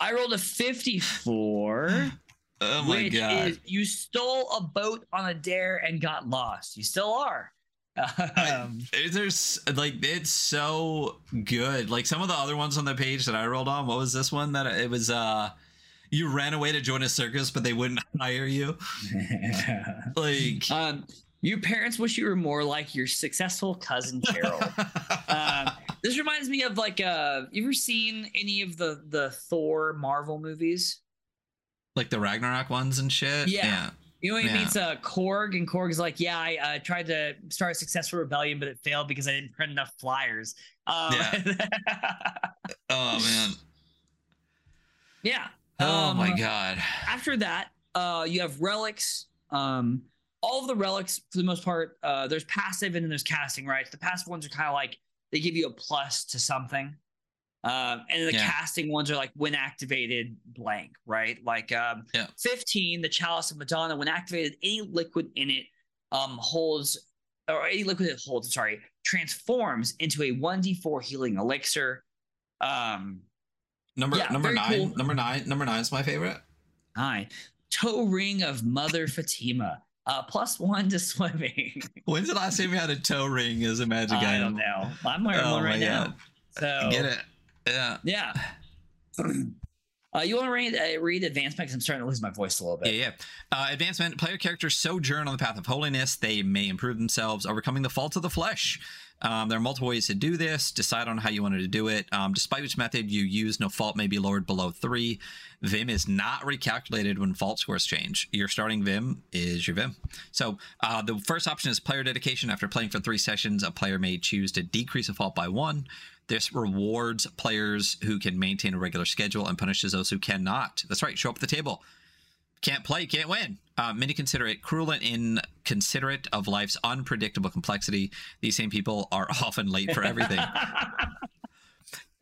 I rolled a 54, oh my which god. is you stole a boat on a dare and got lost. You still are. Um, There's like it's so good. Like some of the other ones on the page that I rolled on. What was this one? That it was uh you ran away to join a circus, but they wouldn't hire you. Like um, your parents wish you were more like your successful cousin Gerald. um, this reminds me of like uh you ever seen any of the the Thor Marvel movies? like the Ragnarok ones and shit. Yeah. You know he Yeah. meets uh Korg and Korg is like, yeah, I uh, tried to start a successful rebellion, but it failed because I didn't print enough flyers. Um, yeah. Oh man. yeah. Oh Um, my god. After that, uh, you have relics. Um, all of the relics, for the most part, uh, there's passive and then there's casting rights. The passive ones are kind of like they give you a plus to something. Um, and the Yeah. casting ones are like when activated blank, right? Like um, Yeah. 15, the chalice of Madonna, when activated, any liquid in it um, holds, or any liquid it holds, sorry, transforms into a 1d4 healing elixir. Um, Number Yeah, number nine. cool. Number nine. Number nine is my favorite. Hi. Toe ring of Mother Fatima. Uh, plus one to swimming. When's the last time you had a toe ring as a magic I item? I don't know. I'm wearing Oh one right now. God. So Get it? Yeah. Yeah. Uh, you want to read uh, read advancement? Because I'm starting to lose my voice a little Yeah, bit. yeah. Uh, advancement player characters sojourn on the path of holiness. They may improve themselves, overcoming the faults of the flesh. Um, there are multiple ways to do this. Decide on how you wanted to do it. Um, despite which method you use, no fault may be lowered below three. Vim is not recalculated when fault scores change. Your starting Vim is your Vim. So uh, the first option is player dedication. After playing for three sessions, a player may choose to decrease a fault by one. This rewards players who can maintain a regular schedule and punishes those who cannot. That's right. Show up at the table can't play, can't win. Uh, many consider it cruel and inconsiderate of life's unpredictable complexity. These same people are often late for everything.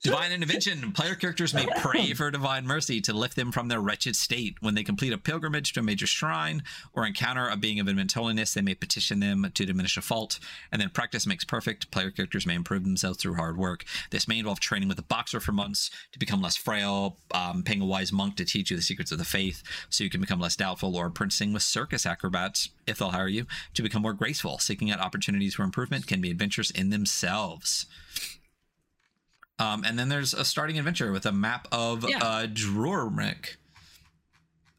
divine intervention. Player characters may pray for divine mercy to lift them from their wretched state. When they complete a pilgrimage to a major shrine or encounter a being of immense holiness, they may petition them to diminish a fault. And then practice makes perfect. Player characters may improve themselves through hard work. This may involve training with a boxer for months to become less frail, um, paying a wise monk to teach you the secrets of the faith so you can become less doubtful, or apprenticing with circus acrobats, if they'll hire you, to become more graceful. Seeking out opportunities for improvement can be adventures in themselves. Um, and then there's a starting adventure with a map of Yeah. uh, Drormik.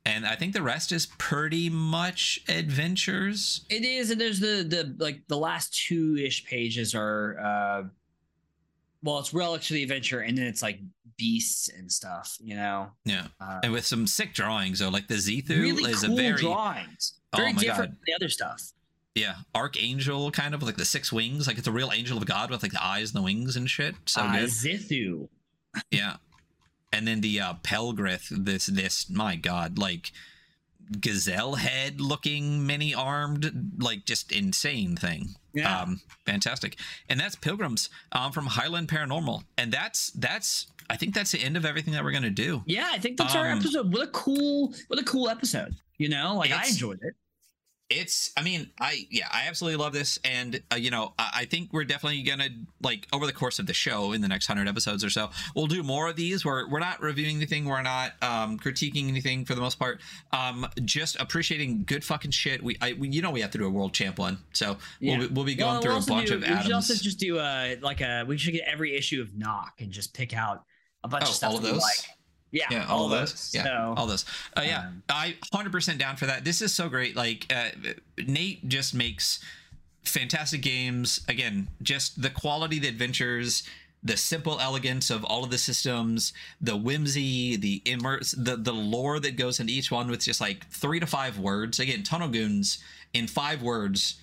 And I think the rest is pretty much adventures. It is, and there's the the like the last two ish pages are uh well, it's relics for the adventure, and then it's like beasts and stuff, you know. Yeah. Uh, And with some sick drawings. So, like the Zethu really is cool a very, drawings. Oh Very my different God. than the other stuff. Yeah, archangel kind of like the six wings. Like it's a real angel of God with like the eyes and the wings and shit. So uh, good. Zithu. Yeah. And then the uh Pelgrith, this this my god, like gazelle head looking many armed, like just insane thing. Yeah. Um fantastic. And that's Pilgrims um from Highland Paranormal. And that's that's I think that's the end of everything that we're gonna do. yeah, I think that's our um, episode. What a cool, what a cool episode. You know, like I enjoyed it. It's i mean i yeah i absolutely love this and uh, you know I, I think we're definitely gonna like over the course of the show in the next 100 episodes or so we'll do more of these where we're not reviewing anything we're not um critiquing anything for the most part um just appreciating good fucking shit we i we, you know we have to do a world champ one so Yeah. we'll, be- we'll be going Well, through we'll a bunch do- of We should also just do a like a. We should get every issue of Knock and just pick out a bunch Oh, of stuff all of that we those? like. Yeah, yeah all, of those? yeah So, all those. Uh, yeah um, i 100% down for that. This is so great like uh, nate just makes fantastic games. Again just the quality the adventures the simple elegance of all of the systems the whimsy the immerse the the lore that goes into each one with just like three to five words. Again tunnel goons in five words.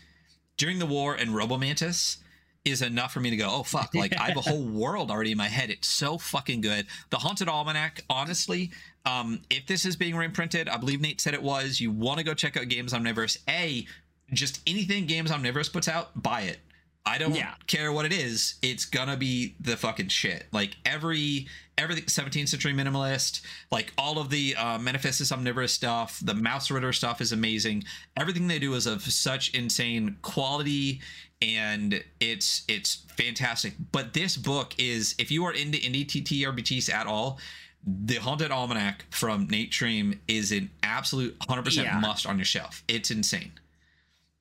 During the war and Robomantis is enough for me to go, oh fuck, like I have a whole world already in my head. It's so fucking good. The Haunted Almanac, honestly, um, if this is being reprinted, I believe Nate said it was. You want to go check out Games Omnivorous. A, just anything Games Omnivorous puts out, buy it. I don't Yeah. care what it is. It's gonna be the fucking shit. Like every everything 17th century minimalist, like all of the uh, Manifestus Omnivorous stuff, the Mausritter stuff is amazing. Everything they do is of such insane quality and it's it's fantastic. But this book is if you are into indie TTRPGs at all, the Haunted Almanac from Nate Treme is an absolute 100% Yeah. must on your shelf. It's insane.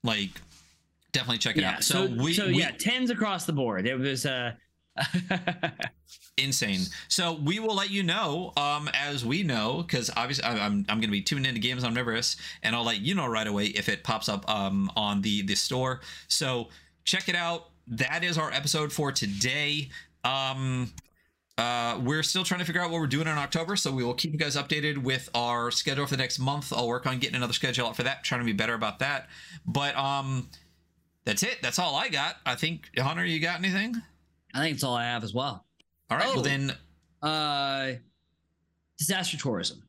Like definitely check it yeah. out. So, So, we, so we yeah, tens across the board. It was uh insane. So we will let you know um as we know because obviously I- I'm I'm going to be tuned into Games on Omnivorous and I'll let you know right away if it pops up um on the the store. So check it out. That is our episode for today. Um uh, we're still trying to figure out what we're doing in October, so we will keep you guys updated with our schedule for the next month. I'll work on getting another schedule out for that, trying to be better about that. But um, that's it. That's all I got. I think Hunter, you got anything? I think it's all I have as well. All right, Oh. well then Uh disaster tourism.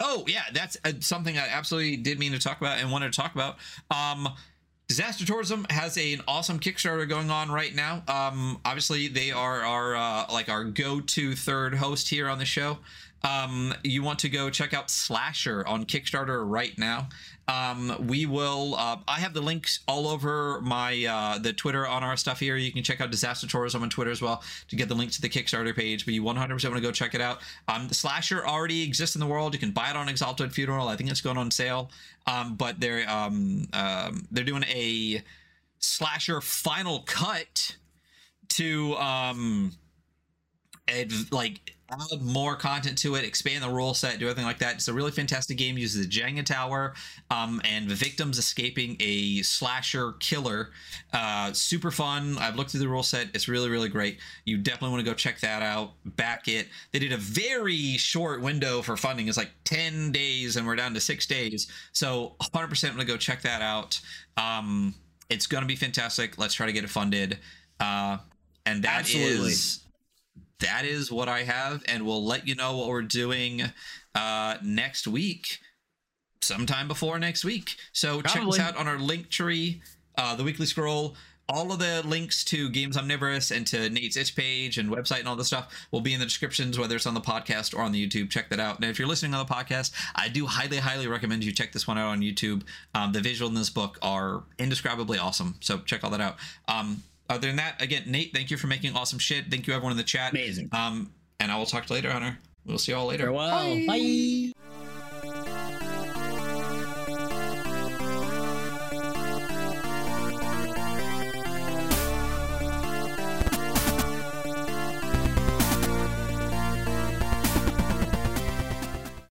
Oh yeah, that's uh, something I absolutely did mean to talk about and wanted to talk about. Um, Disaster Tourism has an awesome Kickstarter going on right now. Um, obviously they are our uh, like our go-to third host here on the show. Um, you want to go check out Slasher on Kickstarter right now. Um, we will. Uh, I have the links all over my uh, the Twitter on our stuff here. You can check out Disaster Tourism on Twitter as well to get the link to the Kickstarter page. But you 100% want to go check it out. Um, the Slasher already exists in the world. You can buy it on Exalted Funeral. I think it's going on sale. Um, but they're um, um, they're doing a Slasher final cut to add, like add more content to it, expand the rule set, do everything like that. It's a really fantastic game. Uses the Jenga tower um, and the victims escaping a slasher killer. Uh, super fun. I've looked through the rule set. It's really really great. You definitely want to go check that out. Back it. They did a very short window for funding. It's like ten days, and we're down to six days. So 100% want to go check that out. Um, it's going to be fantastic. Let's try to get it funded. Uh, and that is Absolutely. That is what I have, and we'll let you know what we're doing uh, next week, sometime before next week. So check us out on our link tree, uh, the weekly scroll. All of the links to Games Omnivorous and to Nate's itch page and website and all this stuff will be in the descriptions, whether it's on the podcast or on the YouTube. Check that out. And if you're listening on the podcast, I do highly, highly recommend you check this one out on YouTube. Um, the visuals in this book are indescribably awesome. So check all that out. Um, other than that, again, Nate, thank you for making awesome shit. Thank you, everyone in the chat. Amazing. Um, and I will talk to you later, Hunter. We'll see you all later. Farewell. Bye.